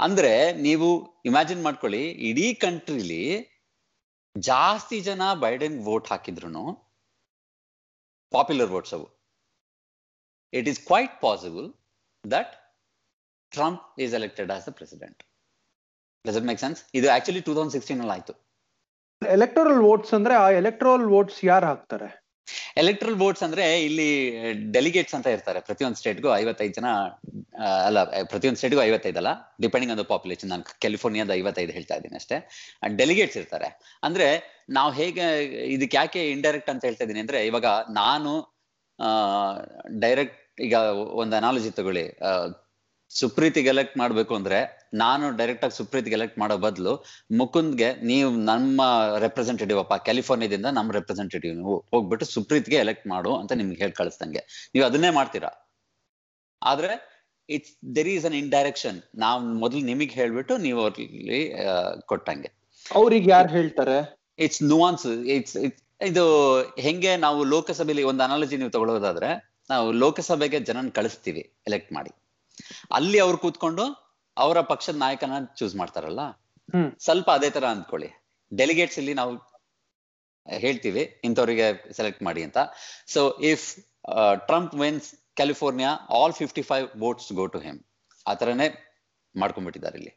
ಅಂದ್ರೆ ನೀವು ಇಮ್ಯಾಜಿನ್ ಮಾಡ್ಕೊಳ್ಳಿ, ಇಡೀ ಕಂಟ್ರಿಲಿ ಜಾಸ್ತಿ ಜನ ಬೈಡೆನ್ ವೋಟ್ ಹಾಕಿದ್ರು ಪಾಪ್ಯುಲರ್ ವೋಟ್ಸ್ ಅವು. It is quite possible that Trump is elected as the president does make sense ಇದು ಆಕ್ಚುಲಿ ಟೂ ತೌಸಂಡ್ ಸಿಕ್ಸ್ಟೀನ್ ಅಲ್ಲಿ ಆಯ್ತು ಎಲೆಕ್ಟೋರಲ್ ವೋಟ್ಸ್ ಅಂದ್ರೆ ಆ ಎಲೆಕ್ಟೋರಲ್ ವೋಟ್ಸ್ ಯಾರು ಹಾಕ್ತಾರೆ? ಎಲೆಕ್ಟ್ರಲ್ ಬೋರ್ಡ್ಸ್ ಅಂದ್ರೆ ಇಲ್ಲಿ ಡೆಲಿಗೇಟ್ಸ್ ಅಂತ ಇರ್ತಾರೆ. ಪ್ರತಿಯೊಂದು ಸ್ಟೇಟ್ಗೂ ಐವತ್ತೈದು ಜನ ಅಲ್ಲ ಪ್ರತಿಯೊಂದು ಸ್ಟೇಟ್ಗೂ ಐವತ್ತೈದಲ್ಲ ಡಿಪೆಂಡಿಂಗ್ ಆನ್ ದ ಪಾಪ್ಯುಲೇಷನ್ ನಾನು ಕ್ಯಾಲಿಫೋರ್ನಿಯಾದ ಐವತ್ತೈದು ಹೇಳ್ತಾ ಇದ್ದೀನಿ ಅಷ್ಟೇ. ಡೆಲಿಗೇಟ್ಸ್ ಇರ್ತಾರೆ. ಅಂದ್ರೆ ನಾವು ಹೇಗೆ, ಇದಕ್ಕೆ ಯಾಕೆ ಇಂಡೈರೆಕ್ಟ್ ಅಂತ ಹೇಳ್ತಾ ಇದ್ದೀನಿ ಅಂದ್ರೆ, ಇವಾಗ ನಾನು ಡೈರೆಕ್ಟ್ ಈಗ ಒಂದು ಅನಾಲಜಿ ತಗೊಳ್ಳಿ. ಸುಪ್ರೀತಿಗೆ ಎಲೆಕ್ಟ್ ಮಾಡ್ಬೇಕು ಅಂದ್ರೆ ನಾನು ಡೈರೆಕ್ಟ್ ಆಗಿ ಸುಪ್ರೀತಿಗೆ ಎಲೆಕ್ಟ್ ಮಾಡೋ ಬದಲು ಮುಕುಂದ್ಗೆ ನೀವು ನಮ್ಮ ರೆಪ್ರೆಸೆಂಟೇಟಿವ್ ಅಪ್ಪ ಕ್ಯಾಲಿಫೋರ್ನಿಯಾದಿಂದ ನಮ್ಮ ರೆಪ್ರೆಸೆಂಟೇಟಿವ್ ನೀವು ಹೋಗ್ಬಿಟ್ಟು ಸುಪ್ರೀತ್ಗೆ ಎಲೆಕ್ಟ್ ಮಾಡು ಅಂತ ನಿಮ್ಗೆ ಹೇಳಿ ಕಳಿಸ್ದಂಗೆ. ನೀವು ಅದನ್ನೇ ಮಾಡ್ತೀರಾ? ಆದ್ರೆ it's there is an indirection ನಾವು ಮೊದಲು ನಿಮಗೆ ಹೇಳ್ಬಿಟ್ಟು ನೀವು ಅವ್ರಲ್ಲಿ ಕೊಟ್ಟಂಗೆ. ಅವ್ರಿಗೆ ಯಾರು ಹೇಳ್ತಾರೆ? ಇಟ್ಸ್ ನುವಾನ್ಸ್ ಇಟ್ಸ್ ಇದು ಹೆಂಗೆ ನಾವು ಲೋಕಸಭೆಯಲ್ಲಿ ಒಂದು ಅನಾಲಜಿ ನೀವು ತಗೊಳ್ಳೋದಾದ್ರೆ ನಾವು ಲೋಕಸಭೆಗೆ ಜನನ್ ಕಳಿಸ್ತೀವಿ ಎಲೆಕ್ಟ್ ಮಾಡಿ. ಅಲ್ಲಿ ಅವ್ರು ಕೂತ್ಕೊಂಡು ಅವರ ಪಕ್ಷದ ನಾಯಕನ ಚೂಸ್ ಮಾಡ್ತಾರಲ್ಲ? ಸ್ವಲ್ಪ ಅದೇ ತರ ಅಂದ್ಕೊಳ್ಳಿ. ಡೆಲಿಗೇಟ್ಸ್ ಇಲ್ಲಿ ನಾವು ಹೇಳ್ತೀವಿ ಇಂಥವ್ರಿಗೆ ಸೆಲೆಕ್ಟ್ ಮಾಡಿ ಅಂತ. So if Trump wins California all fifty five votes go to him ಆ ಥರನೇ ಮಾಡ್ಕೊಂಡ್ಬಿಟ್ಟಿದ್ದಾರೆ ಇಲ್ಲಿ.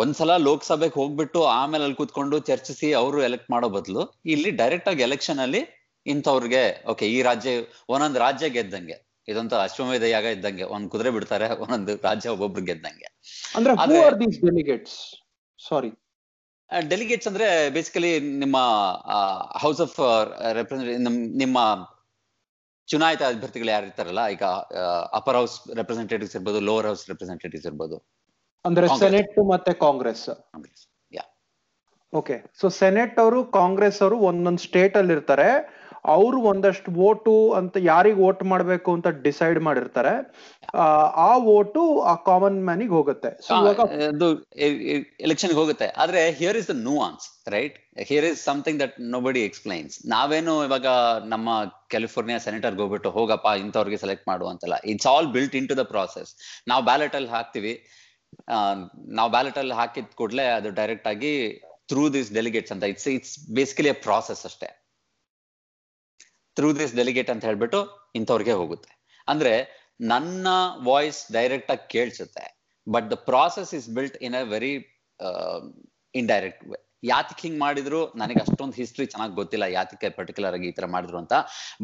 ಒಂದ್ಸಲ ಲೋಕಸಭೆಗೆ ಹೋಗ್ಬಿಟ್ಟು ಆಮೇಲೆ ಅಲ್ಲಿ ಕೂತ್ಕೊಂಡು ಚರ್ಚಿಸಿ ಅವರು ಎಲೆಕ್ಟ್ ಮಾಡೋ ಬದಲು ಇಲ್ಲಿ ಡೈರೆಕ್ಟ್ ಆಗಿ ಎಲೆಕ್ಷನ್ ಅಲ್ಲಿ ಇಂಥವ್ರಿಗೆ ಓಕೆ ಈ ರಾಜ್ಯ ಒಂದೊಂದು ರಾಜ್ಯ ಗೆದ್ದಂಗೆ. ಇದೊಂದು ಅಶ್ವಮೇಧ ಯಾಗ ಇದ್ದಂಗೆ. ಒಂದ್ ಕುದುರೆ ಬಿಡ್ತಾರೆ ಒಂದೊಂದು ರಾಜ್ಯ ಒಬ್ಬೊಬ್ರು ಗೆದ್ದಂಗೆ. ಡೆಲಿಗೇಟ್ಸ್ ಸಾರಿ ಡೆಲಿಗೇಟ್ಸ್ ಅಂದ್ರೆ ಬೇಸಿಕಲಿ ನಿಮ್ಮ ಹೌಸ್ ಆಫ್ ನಿಮ್ಮ ಚುನಾಯಿತ ಅಭ್ಯರ್ಥಿಗಳು ಯಾರು ಇರ್ತಾರಲ್ಲ ಈಗ ಅಪರ್ ಹೌಸ್ ರೆಪ್ರೆಸೆಂಟೇಟಿವ್ಸ್ ಇರ್ಬೋದು ಲೋವರ್ ಹೌಸ್ ರೆಪ್ರೆಸೆಂಟೇಟಿವ್ಸ್ ಇರ್ಬೋದು. ಅಂದ್ರೆ ಸೆನೆಟ್ ಮತ್ತೆ ಕಾಂಗ್ರೆಸ್ ಓಕೆ ಸೊ ಸೆನೆಟ್ ಅವರು ಕಾಂಗ್ರೆಸ್ ಅವರು ಒಂದೊಂದು ಸ್ಟೇಟ್ ಅಲ್ಲಿ ಇರ್ತಾರೆ ಅವರು ಒಂದಷ್ಟು ವೋಟು ಅಂತ ಯಾರಿಗ್ ವೋಟ್ ಮಾಡ್ಬೇಕು ಅಂತ ಡಿಸೈಡ್ ಮಾಡಿರ್ತಾರೆ. ಆ, ವೋಟು ಆ ಕಾಮನ್ ಮ್ಯಾನಿಗೆ ಹೋಗುತ್ತೆ. ಎಲೆಕ್ಷನ್ ಹೋಗುತ್ತೆ. ಆದ್ರೆ here is the nuance right here is something that nobody explains ನಾವೇನು ಇವಾಗ ನಮ್ಮ ಕ್ಯಾಲಿಫೋರ್ನಿಯಾ ಸೆನೆಟರ್ ಹೋಗ್ಬಿಟ್ಟು ಹೋಗಪ್ಪ ಇಂಥವ್ರಿಗೆ ಸೆಲೆಕ್ಟ್ ಮಾಡು ಅಂತಲ್ಲ. It's all built into the process ನಾವು ಬ್ಯಾಲೆಟ್ ಅಲ್ಲಿ ಹಾಕ್ತಿವಿ. ನಾವು ಬ್ಯಾಲೆಟ್ ಅಲ್ಲಿ ಹಾಕಿದ ಕೂಡಲೇ ಅದು ಡೈರೆಕ್ಟ್ ಆಗಿ ಥ್ರೂ ದಿಸ್ ಡೆಲಿಗೇಟ್ಸ್ ಅಂತ. ಇಟ್ಸ್ ಇಟ್ಸ್ ಬೇಸಿಕಲಿ ಪ್ರಾಸೆಸ್ ಅಷ್ಟೇ. ಥ್ರೂ ದಿಸ್ ಡೆಲಿಗೇಟ್ ಅಂತ ಹೇಳ್ಬಿಟ್ಟು ಇಂಥವ್ರಿಗೆ ಹೋಗುತ್ತೆ. ಅಂದ್ರೆ ನನ್ನ ವಾಯ್ಸ್ ಡೈರೆಕ್ಟ್ ಆಗಿ ಕೇಳಿಸುತ್ತೆ but the process is built in a very indirect ಯಾತಕ್ ಹಿಂಗ್ ಮಾಡಿದ್ರು? ನನಗೆ ಅಷ್ಟೊಂದು ಹಿಸ್ಟ್ರಿ ಚೆನ್ನಾಗಿ ಗೊತ್ತಿಲ್ಲ ಯಾತಕ್ಕೆ ಪರ್ಟಿಕ್ಯುಲರ್ ಆಗಿ ಈ ತರ ಮಾಡಿದ್ರು ಅಂತ.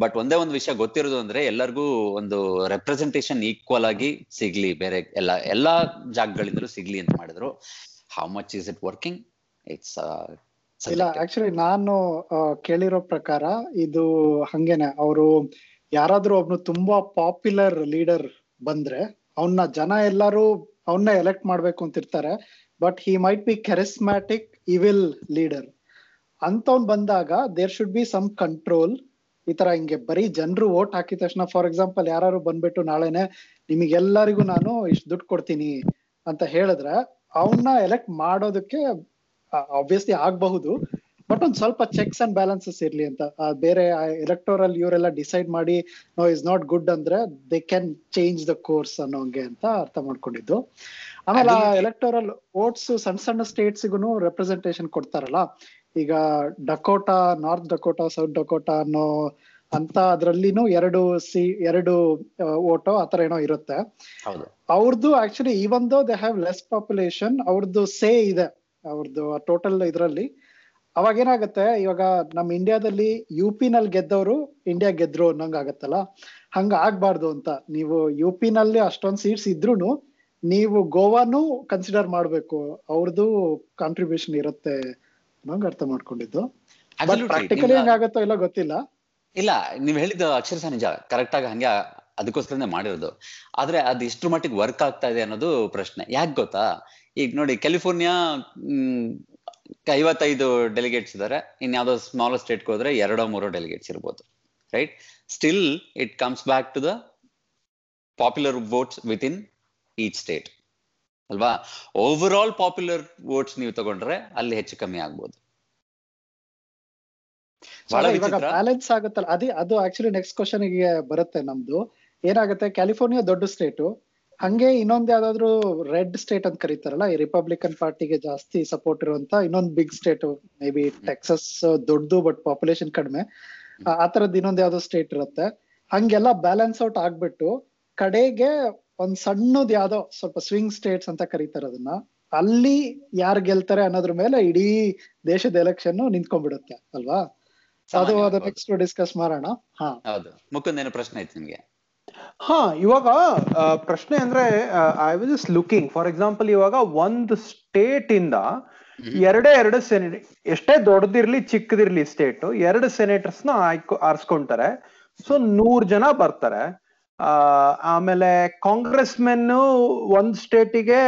ಬಟ್ ಒಂದೇ ಒಂದು ವಿಷಯ ಗೊತ್ತಿರೋದು ಅಂದ್ರೆ ಎಲ್ಲರಿಗೂ ಒಂದು ರೆಪ್ರೆಸೆಂಟೇಷನ್ ಈಕ್ವಲ್ ಆಗಿ ಸಿಗ್ಲಿ, ಬೇರೆ ಎಲ್ಲ, ಎಲ್ಲಾ ಜಾಗಗಳಿಂದಲೂ ಸಿಗ್ಲಿ ಅಂತ ಮಾಡಿದ್ರು. How much is it working it's ಇಲ್ಲ ಆಕ್ಚುಲಿ ನಾನು ಕೇಳಿರೋ ಪ್ರಕಾರ ಇದು ಹಂಗೇನೆ ಅವರು ಯಾರಾದ್ರೂ ಒಬ್ನು ತುಂಬಾ ಪಾಪ್ಯುಲರ್ ಲೀಡರ್ ಬಂದ್ರೆ ಅವನ್ನ ಜನ ಎಲ್ಲರೂ ಅವನ್ನ ಎಲೆಕ್ಟ್ ಮಾಡ್ಬೇಕು ಅಂತ ಇರ್ತಾರೆ but he might be charismatic evil leader ಅಂತವ್ನ್ ಬಂದಾಗ there should be some control ಈ ತರ ಹಿಂಗೆ ಬರೀ ಜನರು ವೋಟ್ ಹಾಕಿದ ತಕ್ಷಣ ಫಾರ್ ಎಕ್ಸಾಂಪಲ್ ಯಾರು ಬಂದ್ಬಿಟ್ಟು ನಾಳೆನೆ ನಿಮಗೆಲ್ಲರಿಗೂ ನಾನು ಇಷ್ಟು ದುಡ್ಡು ಕೊಡ್ತೀನಿ ಅಂತ ಹೇಳಿದ್ರೆ ಅವನ್ನ ಎಲೆಕ್ಟ್ ಮಾಡೋದಕ್ಕೆ ಆಬ್ವಿಯಸ್ಲಿ ಆಗಬಹುದು ಬಟ್ ಒಂದ್ ಸ್ವಲ್ಪ ಚೆಕ್ಸ್ ಅಂಡ್ ಬ್ಯಾಲೆನ್ಸಸ್ ಇರ್ಲಿ ಅಂತ. ಬೇರೆ ಎಲೆಕ್ಟೋರಲ್ ಇವರೆಲ್ಲ ಡಿಸೈಡ್ ಮಾಡಿ ನೋ ಇಸ್ ನಾಟ್ ಗುಡ್ ಅಂದ್ರೆ they can change the course ಅನ್ನೋಂಗೆ ಅಂತ ಅರ್ಥ ಮಾಡ್ಕೊಂಡಿದ್ದು. ಆಮೇಲೆ ಆ ಎಲೆಕ್ಟೋರಲ್ ಓಟ್ಸ್ ಸಣ್ಣ ಸಣ್ಣ ಸ್ಟೇಟ್ಸ್ಗೂ ರೆಪ್ರೆಸೆಂಟೇಷನ್ ಕೊಡ್ತಾರಲ್ಲ. ಈಗ Dakota North Dakota South Dakota ಅನ್ನೋ ಅಂತ ಅದ್ರಲ್ಲಿನೂ ಎರಡು ಸಿ ಎರಡು ಓಟೋ ಆತರ ಏನೋ ಇರುತ್ತೆ. ಅವ್ರದ್ದು actually even though they have less population ಅವ್ರದ್ದು ಸೇ ಇದೆ. ಅವ್ರದ್ದು ಟೋಟಲ್ ಇದರಲ್ಲಿ. ಅವಾಗ ಏನಾಗುತ್ತೆ ಇವಾಗ ನಮ್ಮ ಇಂಡಿಯಾದಲ್ಲಿ ಯು ಪಿ ನಲ್ಲಿ ಗೆದ್ದವರು ಇಂಡಿಯಾ ಗೆದ್ರು ಅನ್ನಂಗ್ ಆಗತ್ತಲ್ಲ ಹಂಗ ಆಗ್ಬಾರ್ದು ಅಂತ. ನೀವು ಯು ಪಿ ನಲ್ಲಿ ಅಷ್ಟೊಂದ್ ಸೀಟ್ಸ್ ಇದ್ರು ನೀವು ಗೋವಾನು ಕನ್ಸಿಡರ್ ಮಾಡ್ಬೇಕು. ಅವ್ರದ್ದು ಕಾಂಟ್ರಿಬ್ಯೂಷನ್ ಇರುತ್ತೆ ಅನ್ನೋಂಗ್ ಅರ್ಥ ಮಾಡ್ಕೊಂಡಿದ್ದು. ಪ್ರಾಕ್ಟಿಕಲಿ ಹೆಂಗಾಗತ್ತೋ ಇಲ್ಲ ಗೊತ್ತಿಲ್ಲ. ಇಲ್ಲ ನೀವ್ ಹೇಳಿದ ಅಕ್ಷರಶಃ ನಿಜ ಕರೆಕ್ಟ್ ಆಗಿ ಹಂಗೆ ಅದಕ್ಕೋಸ್ಕರನೇ ಮಾಡಿರೋದು. ಆದ್ರೆ ಅದು ಇಷ್ಟ್ರ ಮಟ್ಟಿಗೆ ವರ್ಕ್ ಆಗ್ತಾ ಇದೆ ಅನ್ನೋದು ಪ್ರಶ್ನೆ. ಯಾಕೆ ಗೊತ್ತಾ? ಈಗ ನೋಡಿ ಕ್ಯಾಲಿಫೋರ್ನಿಯಾ ಐವತ್ತೈದು ಡೆಲಿಗೇಟ್ಸ್ ಇದಾರೆ. ಇನ್ಯಾವುದೋ ಸ್ಮಾಲ್ ಸ್ಟೇಟ್ಗೆ ಹೋದ್ರೆ ಎರಡೋ ಮೂರೋ ಡೆಲಿಗೇಟ್ಸ್ ಇರ್ಬೋದು right still it comes back to the popular votes within each state ಅಲ್ವಾ? ಓವರ್ ಆಲ್ ಪಾಪ್ಯುಲರ್ ವೋಟ್ಸ್ ನೀವು ತಗೊಂಡ್ರೆ ಅಲ್ಲಿ ಹೆಚ್ಚು ಕಮ್ಮಿ ಆಗ್ಬೋದು. ಬ್ಯಾಲೆನ್ಸ್ ಆಗುತ್ತಲ್ಲ ಅದೇ ಅದು ಆಕ್ಚುಲಿ ನೆಕ್ಸ್ಟ್ ಕ್ವಶನ್ಗೆ ಬರುತ್ತೆ ನಮ್ದು. ಏನಾಗುತ್ತೆ? ಕ್ಯಾಲಿಫೋರ್ನಿಯಾ ದೊಡ್ಡ ಸ್ಟೇಟು ಹಂಗೆ ಇನ್ನೊಂದ್ ಯಾವ್ದಾದ್ರು ರೆಡ್ ಸ್ಟೇಟ್ ಅಂತ ಕರೀತಾರಲ್ಲ ಈ ರಿಪಬ್ಲಿಕನ್ ಪಾರ್ಟಿಗೆ ಜಾಸ್ತಿ ಸಪೋರ್ಟ್ ಇರುವಂತ ಇನ್ನೊಂದ್ big state may be Texas ದೊಡ್ಡದು ಬಟ್ ಪಾಪ್ಯುಲೇಷನ್ ಕಡಿಮೆ. ಆ ತರದ್ ಇನ್ನೊಂದ್ ಯಾವ್ದೋ ಸ್ಟೇಟ್ ಇರುತ್ತೆ. ಹಂಗೆಲ್ಲ ಬ್ಯಾಲೆನ್ಸ್ ಔಟ್ ಆಗ್ಬಿಟ್ಟು ಕಡೆಗೆ ಒಂದ್ ಸಣ್ಣದ್ ಯಾವ್ದೋ ಸ್ವಲ್ಪ ಸ್ವಿಂಗ್ ಸ್ಟೇಟ್ಸ್ ಅಂತ ಕರೀತಾರೆ ಅದನ್ನ. ಅಲ್ಲಿ ಯಾರು ಗೆಲ್ತಾರೆ ಅನ್ನೋದ್ರ ಮೇಲೆ ಇಡೀ ದೇಶದ ಎಲೆಕ್ಷನ್ ನಿಂತ್ಕೊಂಡ್ಬಿಡುತ್ತೆ ಅಲ್ವಾ? ಅದು. ನೆಕ್ಸ್ಟ್ ಡಿಸ್ಕಸ್ ಮಾಡೋಣ. ಹಾ. ಹೌದು. ಮುಕುಂದ್ ಏನೋ ಪ್ರಶ್ನೆ ಐತೆ ನಿಮ್ಗೆ. ಹಾ ಇವಾಗ ಪ್ರಶ್ನೆ ಅಂದ್ರೆ I was just looking for example ಇವಾಗ ಒಂದು ಸ್ಟೇಟ್ ಇಂದ ಎರಡೇ ಎರಡು ಸೆನೆಟ್ ಎಷ್ಟೇ ದೊಡ್ಡದಿರ್ಲಿ ಚಿಕ್ಕದಿರ್ಲಿ ಸ್ಟೇಟ್ ಎರಡು ಸೆನೆಟರ್ಸ್ನ ಆಯ್ಕೊ ಆರಿಸ್ಕೊಂತಾರೆ. ಸೊ ನೂರ್ ಜನ ಬರ್ತಾರೆ. ಆ ಆಮೇಲೆ ಕಾಂಗ್ರೆಸ್ ಮೆನ್ ಒಂದ್ ಸ್ಟೇಟಿಗೆ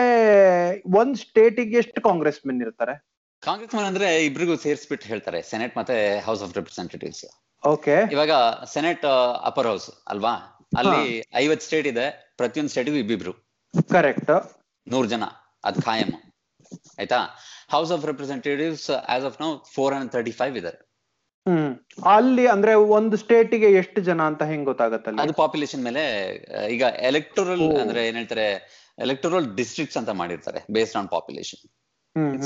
ಒಂದ್ ಸ್ಟೇಟಿಗೆ ಎಷ್ಟು ಕಾಂಗ್ರೆಸ್ ಮೆನ್ ಇರ್ತಾರೆ? ಕಾಂಗ್ರೆಸ್ ಮೆನ್ ಅಂದ್ರೆ ಇಬ್ರಿಗೂ ಸೇರಿಸ್ಬಿಟ್ಟು ಹೇಳ್ತಾರೆ ಸೆನೆಟ್ ಮತ್ತೆ ಹೌಸ್ ಆಫ್ ರೆಪ್ರೆಸೆಂಟೇಟಿವ್ಸ್ ಓಕೆ ಇವಾಗ ಸೆನೆಟ್ ಅಪರ್ ಹೌಸ್ ಅಲ್ವಾ? ಅಲ್ಲಿ ಐವತ್ ಸ್ಟೇಟ್ ಇದೆ ಪ್ರತಿಯೊಂದು ಸ್ಟೇಟಿಗೂ ಇಬ್ಬಿಬ್ರು. ಕರೆಕ್ಟ್ ನೂರ್ ಜನ ಅದ್ ಖಾಯಂ. ಆಯ್ತಾ? House of representatives as of now four hundred thirty five ಇದಾರೆ. ಹ್ಮ್. ಅಲ್ಲಿ ಅಂದ್ರೆ ಒಂದು ಸ್ಟೇಟಿಗೆ ಎಷ್ಟು ಜನ ಅಂತ ಹೆಂಗ್ ಗೊತ್ತಾಗತ್ತಲ್ಲಿ ಅದು ಪಾಪ್ಯುಲೇಷನ್ ಮೇಲೆ ಈಗ ಎಲೆಕ್ಟೋರಲ್ ಅಂದ್ರೆ ಏನ್ ಹೇಳ್ತಾರೆ ಎಲೆಕ್ಟೋರಲ್ ಡಿಸ್ಟ್ರಿಕ್ಟ್ಸ್ ಅಂತ ಮಾಡಿರ್ತಾರೆ ಬೇಸ್ಡ್ ಆನ್ ಪಾಪ್ಯುಲೇಷನ್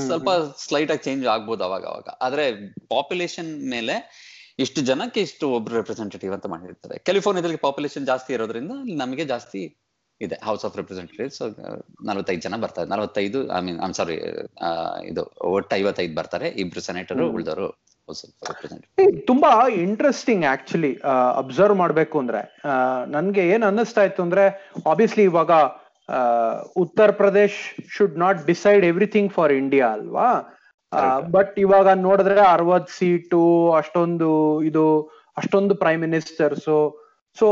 ಸ್ವಲ್ಪ ಸ್ಲೈಟ್ ಆಗಿ ಚೇಂಜ್ ಆಗ್ಬೋದು ಅವಾಗ ಅವಾಗ. ಆದ್ರೆ ಪಾಪ್ಯುಲೇಷನ್ ಮೇಲೆ ಇಷ್ಟು ಜನಕ್ಕೆ ಇಷ್ಟು ಒಬ್ರು ರೆಪ್ರೆಸೆಂಟೇಟಿವ್ ಅಂತ ಮಾಡಿರ್ತಾರೆ. ಕ್ಯಾಲಿಫೋರ್ನಿಯಾದಲ್ಲಿ ಪಾಪ್ಯುಲೇಷನ್ ಜಾಸ್ತಿ ಇರೋದ್ರಿಂದ ನಮಗೆ ಜಾಸ್ತಿ ಇದೆ ಹೌಸ್ ಆಫ್ ರೆಪ್ರೆಸೆಂಟೇಟಿವ್ಸ್ ನಲವತ್ತೈದು ಜನ ಬರ್ತಾರೆ. ನಲವತ್ತೈದು ಐ ಮೀನ್ ಐಮ್ ಸಾರಿ ಇದು ಒಟ್ಟು ಐವತ್ತೈದು ಬರ್ತಾರೆ. ಇಬ್ರು ಸೆನೆಟರ್. ಉಳಿದವರು ತುಂಬಾ ಇಂಟ್ರೆಸ್ಟಿಂಗ್ ಆಕ್ಚುಲಿ ಅಬ್ಸರ್ವ್ ಮಾಡ್ಬೇಕು ಅಂದ್ರೆ. ನನ್ಗೆ ಏನ್ ಅನ್ನಿಸ್ತಾ ಇತ್ತು ಅಂದ್ರೆ ಆಬ್ವಿಯಸ್ಲಿ ಇವಾಗ Uttar Pradesh should not decide everything for India ಅಲ್ವಾ. ಬಟ್ ಇವಾಗ ನೋಡಿದ್ರೆ ಅರವತ್ ಸೀಟು ಅಷ್ಟೊಂದು ಇದು ಅಷ್ಟೊಂದು prime ministers so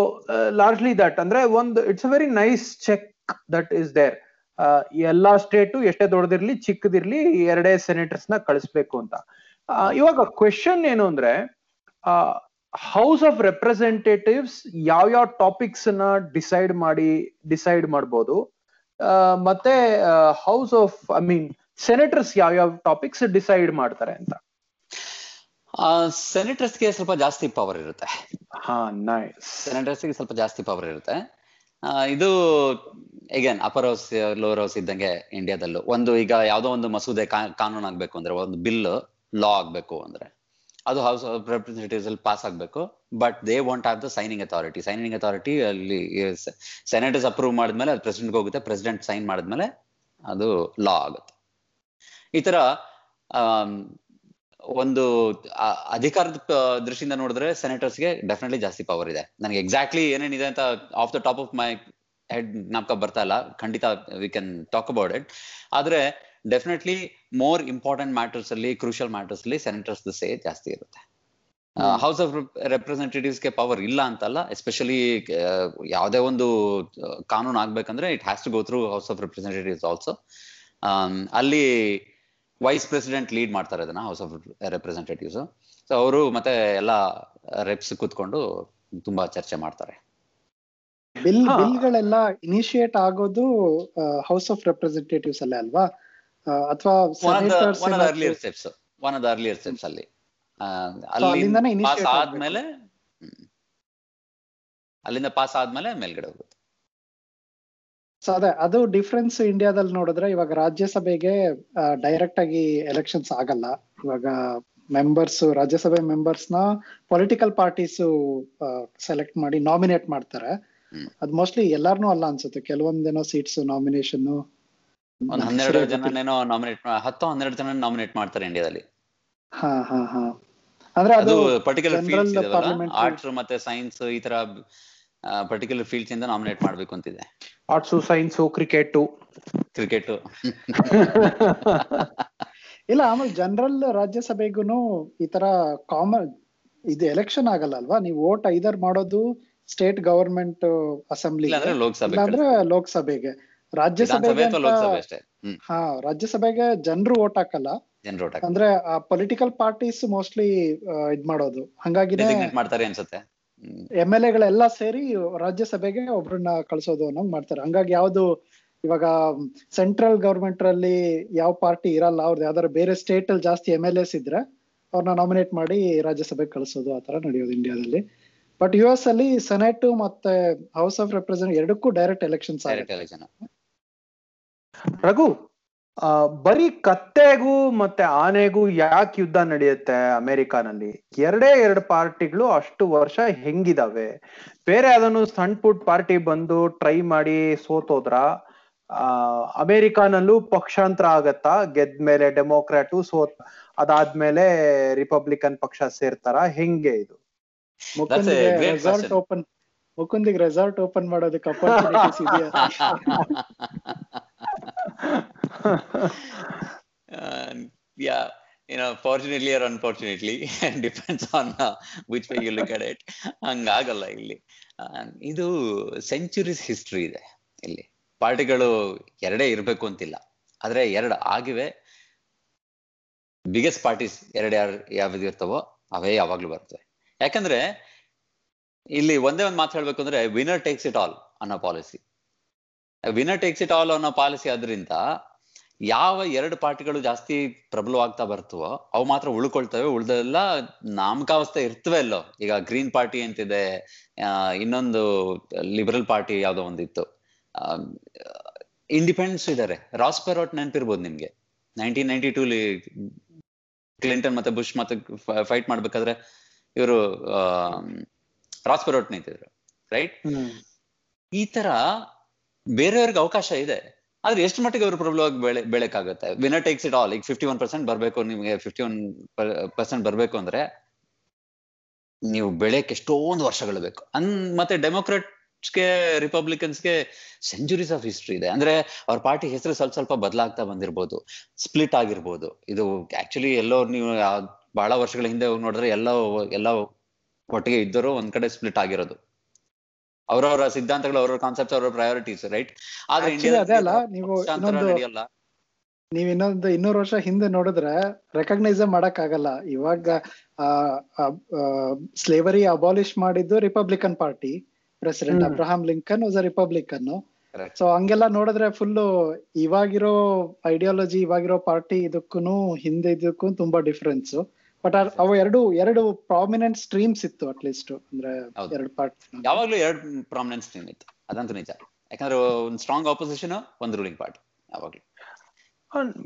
largely that ಅಂದ್ರೆ ಒಂದು it's a very nice check that is there ಎಲ್ಲಾ ಸ್ಟೇಟು ಎಷ್ಟೇ ದೊಡ್ಡದಿರ್ಲಿ ಚಿಕ್ಕದಿರ್ಲಿ ಎರಡೇ ಸೆನೆಟರ್ಸ್ನ ಕಳಿಸ್ಬೇಕು ಅಂತ. ಇವಾಗ ಕ್ವೆಶನ್ ಏನು ಅಂದ್ರೆ ಹೌಸ್ ಆಫ್ ರೆಪ್ರೆಸೆಂಟೇಟಿವ್ಸ್ ಯಾವ ಯಾವ ಟಾಪಿಕ್ಸ್ನ ಡಿಸೈಡ್ ಮಾಡಿ ಡಿಸೈಡ್ ಮಾಡ್ಬೋದು? ಮತ್ತೆ house of I mean senators ಯಾವ ಯಾವ ಟಾಪಿಕ್ಸ್ ಡಿಸೈಡ್ ಮಾಡ್ತಾರೆ ಅಂತ? ಸೆನೆಟರ್ಸ್ಗೆ ಸ್ವಲ್ಪ ಜಾಸ್ತಿ ಪವರ್ ಇರುತ್ತೆ. ಹಾ ನೈಸ್ ಸೆನೆಟರ್ಸ್ಗೆ ಸ್ವಲ್ಪ ಜಾಸ್ತಿ ಪವರ್ ಇರುತ್ತೆ. ಇದು again upper house lower house ಇದ್ದಂಗೆ ಇಂಡಿಯಾದಲ್ಲೂ ಒಂದು ಈಗ ಯಾವ್ದೋ ಒಂದು ಮಸೂದೆ ಕಾನೂನು ಆಗ್ಬೇಕು ಅಂದ್ರೆ ಒಂದು ಬಿಲ್ ಲಾ ಆಗ್ಬೇಕು ಅಂದ್ರೆ ಅದು ಹೌಸ್ ಆಫ್ ರೆಪ್ರೆಸೆಂಟೇಟಿವ್ಸ್ ಅಲ್ಲಿ ಪಾಸ್ ಆಗ್ಬೇಕು. But they want have the signing authority signing authority ಅಲ್ಲಿ ಸೆನೆಟರ್ಸ್ ಅಪ್ರೂವ್ ಮಾಡಿದ್ಮೇಲೆ ಅದು ಪ್ರೆಸಿಡೆಂಟ್ ಹೋಗುತ್ತೆ. ಪ್ರೆಸಿಡೆಂಟ್ ಸೈನ್ ಮಾಡಿದ್ಮೇಲೆ ಅದು ಲಾ ಆಗುತ್ತೆ. ಈ ತರ ಒಂದು ಅಧಿಕಾರದ ದೃಷ್ಟಿಯಿಂದ ನೋಡಿದ್ರೆ ಸೆನೆಟರ್ಸ್ಗೆ ಡೆಫಿನೆಟ್ಲಿ ಜಾಸ್ತಿ ಪವರ್ ಇದೆ. ನನಗೆ ಎಕ್ಸಾಕ್ಟ್ಲಿ ಏನೇನಿದೆ ಅಂತ off the top of my head ನಾಪ್ಕ ಬರ್ತಾ ಇಲ್ಲ. ಖಂಡಿತ we can talk about it ಆದ್ರೆ ಡೆಫಿನೆಟ್ಲಿ ಮೋರ್ ಇಂಪಾರ್ಟೆಂಟ್ ಮ್ಯಾಟರ್ಸ್ ಅಲ್ಲಿ ಕ್ರೂಷಿಯಲ್ ಮ್ಯಾಟರ್ಸ್ ಅಲ್ಲಿ ಸೆನೆಟರ್ಸ್ ಸೇ ಜಾಸ್ತಿ ಇರುತ್ತೆ. ಹೌಸ್ ಆಫ್ ರೆಪ್ರೆಸೆಂಟೇಟಿವ್ಸ್ಗೆ ಪವರ್ ಇಲ್ಲ ಅಂತಲ್ಲ ಎಸ್ಪೆಷಲಿ ಯಾವುದೇ ಒಂದು ಕಾನೂನು ಆಗ್ಬೇಕಂದ್ರೆ it has to go through house of representatives also ಅಲ್ಲಿ ವೈಸ್ ಪ್ರೆಸಿಡೆಂಟ್ ಲೀಡ್ ಮಾಡ್ತಾರೆ ಅದನ್ನ ಹೌಸ್ ಆಫ್ ರೆಪ್ರೆಸೆಂಟೇಟಿವ್ಸ್ ಸೊ ಅವರು ಮತ್ತೆ ಎಲ್ಲ ರೆಪ್ಸ್ ಕೂತ್ಕೊಂಡು ತುಂಬಾ ಚರ್ಚೆ ಮಾಡ್ತಾರೆ. ಬಿಲ್. ಬಿಲ್ಗಳೆಲ್ಲ ಇನಿಶಿಯೇಟ್ ಆಗೋದು ಹೌಸ್ ಆಫ್ ರೆಪ್ರೆಸೆಂಟೇಟಿವ್ಸ್ ಅಲ್ಲೇ ಅಲ್ವಾ? ಅಥವಾ earlier steps one of the earlier steps ಅಲ್ಲಿ. ಆ, ಅಲ್ಲಿಂದಾನೇ ಅಲ್ಲಿ ಪಾಸ್ ಆದ್ಮೇಲೆ ಅಲ್ಲಿಂದ ಪಾಸ್ ಆದ್ಮೇಲೆ ಮೇಲ್ಗಡೆ ಹೋಗುತ್ತೆ. ಸೊ ಅದೇ ಅದು ಡಿಫ್ರೆನ್ಸ್ ಇಂಡಿಯಾದಲ್ಲಿ ನೋಡಿದ್ರೆ ಇವಾಗ ರಾಜ್ಯಸಭೆಗೆ ಡೈರೆಕ್ಟ್ ಆಗಿ ಎಲೆಕ್ಷನ್ಸ್ ಆಗಲ್ಲ. ಇವಾಗ ಮೆಂಬರ್ಸ್ ರಾಜ್ಯಸಭೆ ಮೆಂಬರ್ಸ್ನ ಪೊಲಿಟಿಕಲ್ ಪಾರ್ಟೀಸ್ ಸೆಲೆಕ್ಟ್ ಮಾಡಿ ನಾಮಿನೇಟ್ ಮಾಡ್ತಾರೆ. ಅದ್ ಮೋಸ್ಟ್ಲಿ ಎಲ್ಲಾರ್ನು ಅಲ್ಲ ಅನ್ಸುತ್ತೆ. ಕೆಲವೊಂದೇನೋ ಸೀಟ್ಸ್ ನಾಮಿನೇಷನ್ ಒಂದ್ ಹನ್ನೆರಡು ಜನನೇನೋ ನಾಮಿನೇಟ್ ಹತ್ತು ಹನ್ನೆರಡು ಜನ ನಾಮಿನೇಟ್ ಮಾಡ್ತಾರೆ ಇಂಡಿಯಾದಲ್ಲಿ ಹಾ ಹಾ ಹಾ. ಅಂದ್ರೆ ಅದು ಪರ್ಟಿಕ್ಯುಲರ್ ಫೀಲ್ಡ್ಸ್ ಆರ್ಟ್ಸ್ ಮತ್ತೆ ಸೈನ್ಸ್ ಈ ತರ ಪರ್ಟಿಕ್ಯುಲರ್ ಫೀಲ್ಡ್ಸ್ ಇಂದ ನಾಮಿನೇಟ್ ಮಾಡ್ಬೇಕು ಅಂತಿದೆ. ಆರ್ಟ್ಸು ಸೈನ್ಸು ಕ್ರಿಕೆಟು ಕ್ರಿಕೆಟ್ ಇಲ್ಲ ಆಮೇಲೆ ಜನರಲ್ ರಾಜ್ಯಸಭೆಗೂನು ಈ ತರ ಕಾಮನ್ ಇದು ಎಲೆಕ್ಷನ್ ಆಗಲ್ಲ ಅಲ್ವಾ ನೀವು ವೋಟ್ ಐದರ್ ಮಾಡೋದು ಸ್ಟೇಟ್ ಗವರ್ಮೆಂಟ್ ಅಸೆಂಬ್ಲಿ ಅಂದ್ರೆ ಲೋಕಸಭೆಗೆ. ರಾಜ್ಯಸಭೆಗೆ ಹಾ ರಾಜ್ಯಸಭೆಗೆ ಜನರು ವೋಟ್ ಹಾಕಲ್ಲ. ಅಂದ್ರೆ ಆ ಪೊಲಿಟಿಕಲ್ ಪಾರ್ಟೀಸ್ ಮೋಸ್ಟ್ಲಿ ಇದ್ ಮಾಡೋದು. ಹಂಗಾಗಿನೇ ಡೆಸಿಗ್ನೇಟ್ ಮಾಡ್ತಾರೆ ಅನ್ಸುತ್ತೆ. ಹ್ಮ್. ಎಂ ಎಲ್ ಎಗಳೆಲ್ಲ ಸೇರಿ ರಾಜ್ಯಸಭೆಗೆ ಒಬ್ರನ್ನ ಕಳಿಸೋದು ಅನ್ನೋಂಗ್ ಮಾಡ್ತಾರೆ. ಹಂಗಾಗಿ ಯಾವ್ದು ಇವಾಗ ಸೆಂಟ್ರಲ್ ಗವರ್ಮೆಂಟ್ ಅಲ್ಲಿ ಯಾವ ಪಾರ್ಟಿ ಇರಲ್ಲ ಅವ್ರದ್ದು ಯಾವ್ದಾದ್ರು ಬೇರೆ ಸ್ಟೇಟ್ ಅಲ್ಲಿ ಜಾಸ್ತಿ ಎಂ ಎಲ್ ಎಸ್ ಇದ್ರೆ ಅವ್ರನ್ನ ನಾಮಿನೇಟ್ ಮಾಡಿ ರಾಜ್ಯಸಭೆಗೆ ಕಳಿಸೋದು ಆತರ ನಡೆಯೋದು ಇಂಡಿಯಾದಲ್ಲಿ. ಬಟ್ ಯು ಎಸ್ ಅಲ್ಲಿ ಸೆನೆಟ್ ಮತ್ತೆ ಹೌಸ್ ಆಫ್ ರೆಪ್ರೆಸೆಂಟ್ ಎರಡಕ್ಕೂ ಡೈರೆಕ್ಟ್ ಎಲೆಕ್ಷನ್ಸ್ ಎಲೆಕ್ಷನ್ ರಘು ಆ, ಬರೀ ಕತ್ತೆಗೂ ಮತ್ತೆ ಆನೆಗೂ ಯಾಕೆ ಯುದ್ಧ ನಡೆಯುತ್ತೆ ಅಮೆರಿಕಾನಲ್ಲಿ? ಎರಡೇ ಎರಡು ಪಾರ್ಟಿಗಳು ಅಷ್ಟು ವರ್ಷ ಹೆಂಗಿದಾವೆ? ಬೇರೆ ಅದನ್ನು ಸಣ್ಣ ಪುಟ್ ಪಾರ್ಟಿ ಬಂದು ಟ್ರೈ ಮಾಡಿ ಸೋತೋದ್ರ? ಆ ಅಮೆರಿಕಾನಲ್ಲೂ ಪಕ್ಷಾಂತರ ಆಗತ್ತಾ? ಗೆದ್ಮೇಲೆ ಡೆಮೋಕ್ರಾಟು ಸೋತ್ ಅದಾದ್ಮೇಲೆ ರಿಪಬ್ಲಿಕನ್ ಪಕ್ಷ ಸೇರ್ತಾರ? ಹೆಂಗೆ ಇದು? ಮುಕುಂದಿಗೆ ರೆಸಾರ್ಟ್ ಓಪನ್ ಮುಕುಂದಿಗೆ ರೆಸಾರ್ಟ್ ಓಪನ್ ಮಾಡೋದಕ್ಕೆ uh, yeah you know fortunately or unfortunately depends on uh, which way you look at it. ಹಂಗಾಗಲ್ಲ ಇಲ್ಲಿ. ಇದು ಸೆಂಚುರೀಸ್ ಹಿಸ್ಟ್ರಿ ಇದೆ ಇಲ್ಲಿ. ಪಾರ್ಟಿಗಳು ಎರಡೇ ಇರ್ಬೇಕು ಅಂತಿಲ್ಲ. ಆದ್ರೆ ಎರಡು ಆಗಿವೆ. ಬಿಗ್ಗೆಸ್ಟ್ ಪಾರ್ಟೀಸ್ ಎರಡು ಯಾರು ಯಾವ್ದು ಇರ್ತವೋ ಅವೇ ಯಾವಾಗ್ಲೂ ಬರ್ತವೆ. ಯಾಕಂದ್ರೆ ಇಲ್ಲಿ ಒಂದೇ ಒಂದು ಮಾತು ಹೇಳ್ಬೇಕು ಅಂದ್ರೆ ವಿನರ್ ಟೇಕ್ಸ್ ಇಟ್ ಆಲ್ ಅನ್ನೋ policy winner takes it all ಅನ್ನೋ ಪಾಲಿಸಿ ಆದ್ರಿಂದ ಯಾವ ಎರಡು ಪಾರ್ಟಿಗಳು ಜಾಸ್ತಿ ಪ್ರಬಲವಾಗ್ತಾ ಬರ್ತವೋ ಅವು ಮಾತ್ರ ಉಳ್ಕೊಳ್ತವೆ. ಉಳ್ದೆಲ್ಲ ನಾಮಕಾವಸ್ಥೆ ಇರ್ತವೆ ಅಲ್ಲೋ. ಈಗ ಗ್ರೀನ್ ಪಾರ್ಟಿ ಅಂತಿದೆ ಇನ್ನೊಂದು ಲಿಬರಲ್ ಪಾರ್ಟಿ ಯಾವ್ದೋ ಒಂದಿತ್ತು. ಇಂಡಿಪೆಂಡೆನ್ಸ್ ಇದಾರೆ. ರಾಸ್ಪೆರೋಟ್ ನೆನಪಿರ್ಬೋದು ನಿಮ್ಗೆ. ನೈನ್ಟೀನ್ ನೈನ್ಟಿ ಟೂಲಿ ಕ್ಲಿಂಟನ್ ಮತ್ತೆ ಬುಷ್ ಮತ್ತೆ ಫೈಟ್ ಮಾಡ್ಬೇಕಾದ್ರೆ ಇವರು ರಾಸ್ಪೆರೋಟ್ ನಿಂತಿದ್ರು ರೈಟ್? ಈ ತರ ಬೇರೆಯವ್ರಿಗೆ ಅವಕಾಶ ಇದೆ. ಆದ್ರೆ ಎಷ್ಟು ಮಟ್ಟಿಗೆ ಅವರು ಪ್ರಬಲವಾಗಿ ಬೆಳೆ, ಬೆಳಕಾಗುತ್ತೆ? ವಿನರ್ ಟೇಕ್ಸ್ ಇಟ್ ಆಲ್ ಈಗ ಫಿಫ್ಟಿ ಒನ್ ಪರ್ಸೆಂಟ್ ಬರ್ಬೇಕು, ನಿಮಗೆ ಫಿಫ್ಟಿ ಒನ್ ಪರ್ಸೆಂಟ್ ಬರ್ಬೇಕು ಅಂದ್ರೆ ನೀವು ಬೆಳೆಕ್ ಎಷ್ಟೊಂದು ವರ್ಷಗಳು ಬೇಕು. ಅನ್, ಮತ್ತೆ ಡೆಮೋಕ್ರಾಟ್ಸ್ಗೆ ರಿಪಬ್ಲಿಕನ್ಸ್ಗೆ ಸೆಂಚುರೀಸ್ ಆಫ್ ಹಿಸ್ಟ್ರಿ ಇದೆ. ಅಂದ್ರೆ ಅವ್ರ ಪಾರ್ಟಿ ಹೆಸರು ಸ್ವಲ್ಪ ಸ್ವಲ್ಪ ಬದಲಾಗ್ತಾ ಬಂದಿರ್ಬೋದು. ಸ್ಪ್ಲಿಟ್ ಆಗಿರ್ಬೋದು. ಇದು ಆಕ್ಚುಲಿ ಎಲ್ಲೋ ನೀವು ಬಹಳ ವರ್ಷಗಳ ಹಿಂದೆ ನೋಡಿದ್ರೆ ಎಲ್ಲ ಎಲ್ಲ ಒಟ್ಟಿಗೆ ಇದ್ದರೂ ಒಂದ್ ಕಡೆ ಸ್ಪ್ಲಿಟ್ ಆಗಿರೋದು. ಅವ್ರವ್ರ ಸಿದ್ಧಾಂತಗಳು ಅವರವರ ಕಾನ್ಸೆಪ್ಟ್ ಅವರ ಪ್ರಯಾರಿಟೀಸ್ ರೈಟ್ ಆದ್ರೆ ಇಂಡಿಯಾ ಅದೇ ಅಲ್ಲ, ನೀವು ನಡೆಯಲ್ಲ. ನೀವ್ ಇನ್ನೊಂದು ಇನ್ನೂರು ವರ್ಷ ಹಿಂದೆ ನೋಡಿದ್ರೆ ರೆಕಗ್ನೈಸ್ ಮಾಡಕ್ ಆಗಲ್ಲ ಇವಾಗ ಸ್ಲೇವರಿ ಅಬಾಲಿಷ್ ಮಾಡಿದ್ದು Republican party president Abraham Abraham Lincoln was a Republican so ಹಂಗೆಲ್ಲ ನೋಡಿದ್ರೆ ಫುಲ್ ಇವಾಗಿರೋ ಐಡಿಯಾಲಜಿ ಇವಾಗಿರೋ ಪಾರ್ಟಿ ಇದಕ್ಕೂ ಹಿಂದೆ ಇದಕ್ಕೂ ತುಂಬಾ ಡಿಫ್ರೆನ್ಸ್ ಬಟ್ ಅವು ಎರಡು ಎರಡು ಪ್ರಾಮಿನೆಂಟ್ ಸ್ಟ್ರೀಮ್ಸ್ ಇತ್ತು ಅಟ್ಲೀಸ್ಟ್ ಅಂದ್ರೆ ಹೌದು. ಎರಡು ಪಾರ್ಟ್ ಯಾವಾಗ್ಲೂ ಎರಡು ಪ್ರಾಮಿನೆಂಟ್ ಸ್ಟ್ರೀಮ್ ಇತ್ತು. ಅದಂತೂ ನಿಜ. ಯಾಕಂದ್ರೆ ಒಂದು ಸ್ಟ್ರಾಂಗ್ ಆಪೋಸಿಷನ್ ಒಂದು ರೂಲಿಂಗ್ ಪಾರ್ಟಿ ಯಾವಾಗ್ಲೂ.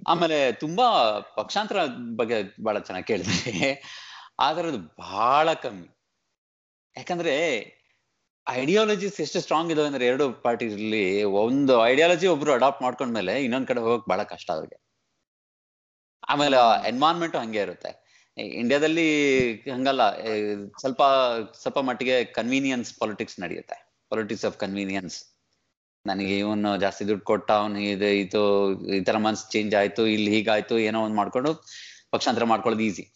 ಆಮೇಲೆ ತುಂಬಾ ಪಕ್ಷಾಂತರ ಬಗ್ಗೆ ಬಹಳ ಚೆನ್ನಾಗಿ ಕೇಳಿದ್ರೆ ಆದ್ರೆ ಅದು ಬಹಳ ಕಮ್ಮಿ. ಯಾಕಂದ್ರೆ ಐಡಿಯಾಲಜೀಸ್ ಎಷ್ಟು ಸ್ಟ್ರಾಂಗ್ ಇದಾವೆ ಅಂದ್ರೆ ಎರಡು ಪಾರ್ಟಿಲಿ ಒಂದು ಐಡಿಯಾಲಜಿ ಒಬ್ರು ಅಡಾಪ್ಟ್ ಮಾಡ್ಕೊಂಡ್ಮೇಲೆ ಇನ್ನೊಂದ್ ಕಡೆ ಹೋಗಕ್ ಬಹಳ ಕಷ್ಟ ಅವ್ರಿಗೆ. ಆಮೇಲೆ ಎನ್ವಾನ್ಮೆಂಟ್ ಹಂಗೆ ಇರುತ್ತೆ. ಇಂಡಿಯಾದಲ್ಲಿ ಹಂಗಲ್ಲ ಸ್ವಲ್ಪ ಸ್ವಲ್ಪ ಮಟ್ಟಿಗೆ ಕನ್ವೀನಿಯನ್ಸ್ ಪಾಲಿಟಿಕ್ಸ್ ನಡೆಯುತ್ತೆ. ಪಾಲಿಟಿಕ್ಸ್ ಆಫ್ ಕನ್ವೀನಿಯನ್ಸ್ ನನಗೆ ಇವನು ಜಾಸ್ತಿ ದುಡ್ಡು ಕೊಟ್ಟ ಅವನು ಇದು ಇದು ಈ ತರ ಮನ್ಸ್ ಚೇಂಜ್ ಆಯ್ತು ಇಲ್ಲಿ ಹೀಗಾಯ್ತು ಏನೋ ಒಂದು ಮಾಡ್ಕೊಂಡು ಪಕ್ಷಾಂತರ ಮಾಡ್ಕೊಳ್ಳೋದು ಈಸಿ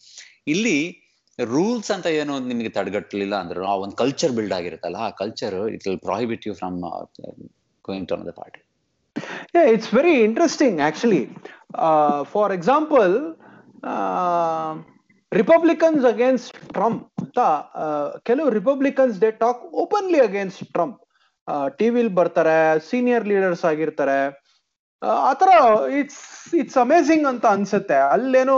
ಇಲ್ಲಿ ರೂಲ್ಸ್ ಅಂತ ಏನು ನಿಮಗೆ ತಡೆಗಟ್ಟಲಿಲ್ಲ ಅಂದ್ರೆ ಆ ಒಂದು ಕಲ್ಚರ್ ಬಿಲ್ಡ್ ಆಗಿರುತ್ತಲ್ಲ ಆ culture it will prohibit you from going to the party it's very interesting actually for Uh, for against Trump ಅಂತ ಕೆಲವು Republicans they talk openly against Trump ಟಿವಿಲ್ ಬರ್ತಾರೆ ಸೀನಿಯರ್ ಲೀಡರ್ಸ್ ಆಗಿರ್ತಾರೆ. ಆತರ ಇಟ್ಸ್ ಇಟ್ಸ್ ಅಮೇಸಿಂಗ್ ಅಂತ ಅನ್ಸುತ್ತೆ. ಅಲ್ಲೇನು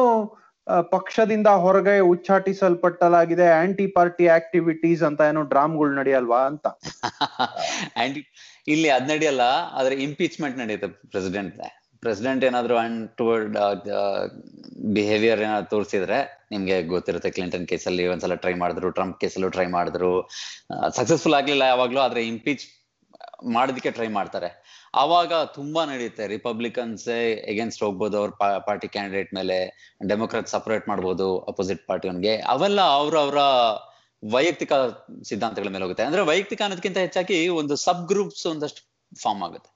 ಪಕ್ಷದಿಂದ ಹೊರಗೆ ಉಚ್ಚಾಟಿಸಲ್ಪಟ್ಟಲಾಗಿದೆ ಆಂಟಿ ಪಾರ್ಟಿ ಆಕ್ಟಿವಿಟೀಸ್ ಅಂತ ಏನೋ ಡ್ರಾಮ್ಗಳು ನಡೆಯಲ್ವಾ ಅಂತ. ಇಲ್ಲಿ ಅದ್ ನಡೆಯಲ್ಲ, ಆದ್ರೆ ಇಂಪೀಚ್ಮೆಂಟ್ ನಡೆಯುತ್ತೆ ಪ್ರೆಸಿಡೆಂಟ್ ಪ್ರೆಸಿಡೆಂಟ್ ಏನಾದ್ರು ಅನ್ಟುವರ್ಡ್ ಬಿಹೇವಿಯರ್ ಏನಾದ್ರು ತೋರಿಸಿದ್ರೆ ನಿಮ್ಗೆ ಗೊತ್ತಿರುತ್ತೆ ಕ್ಲಿಂಟನ್ ಕೇಸಲ್ಲಿ ಒಂದ್ಸಲ ಟ್ರೈ ಮಾಡಿದ್ರು ಟ್ರಂಪ್ ಕೇಸಲ್ಲೂ ಟ್ರೈ ಮಾಡಿದ್ರು. ಸಕ್ಸಸ್ಫುಲ್ ಆಗ್ಲಿಲ್ಲ ಯಾವಾಗ್ಲೂ, ಆದ್ರೆ ಇಂಪೀಚ್ ಮಾಡೋದಕ್ಕೆ ಟ್ರೈ ಮಾಡ್ತಾರೆ. ಆವಾಗ ತುಂಬಾ ನಡೆಯುತ್ತೆ. ರಿಪಬ್ಲಿಕನ್ಸ್ ಎಗೇನ್ಸ್ಟ್ ಹೋಗ್ಬೋದು ಅವ್ರ ಪಾರ್ಟಿ ಕ್ಯಾಂಡಿಡೇಟ್ ಮೇಲೆ ಡೆಮೊಕ್ರಾಟ್ ಸಪರೇಟ್ ಮಾಡ್ಬೋದು ಅಪೋಸಿಟ್ ಪಾರ್ಟಿಯನ್ಗೆ ಅವೆಲ್ಲ ಅವ್ರ ಅವರ ವೈಯಕ್ತಿಕ ಸಿದ್ಧಾಂತಗಳ ಮೇಲೆ ಹೋಗುತ್ತೆ. ಅಂದ್ರೆ ವೈಯಕ್ತಿಕ ಅನ್ನೋದಕ್ಕಿಂತ ಹೆಚ್ಚಾಗಿ ಒಂದು ಸಬ್ ಗ್ರೂಪ್ಸ್ ಒಂದಷ್ಟು ಫಾರ್ಮ್ ಆಗುತ್ತೆ.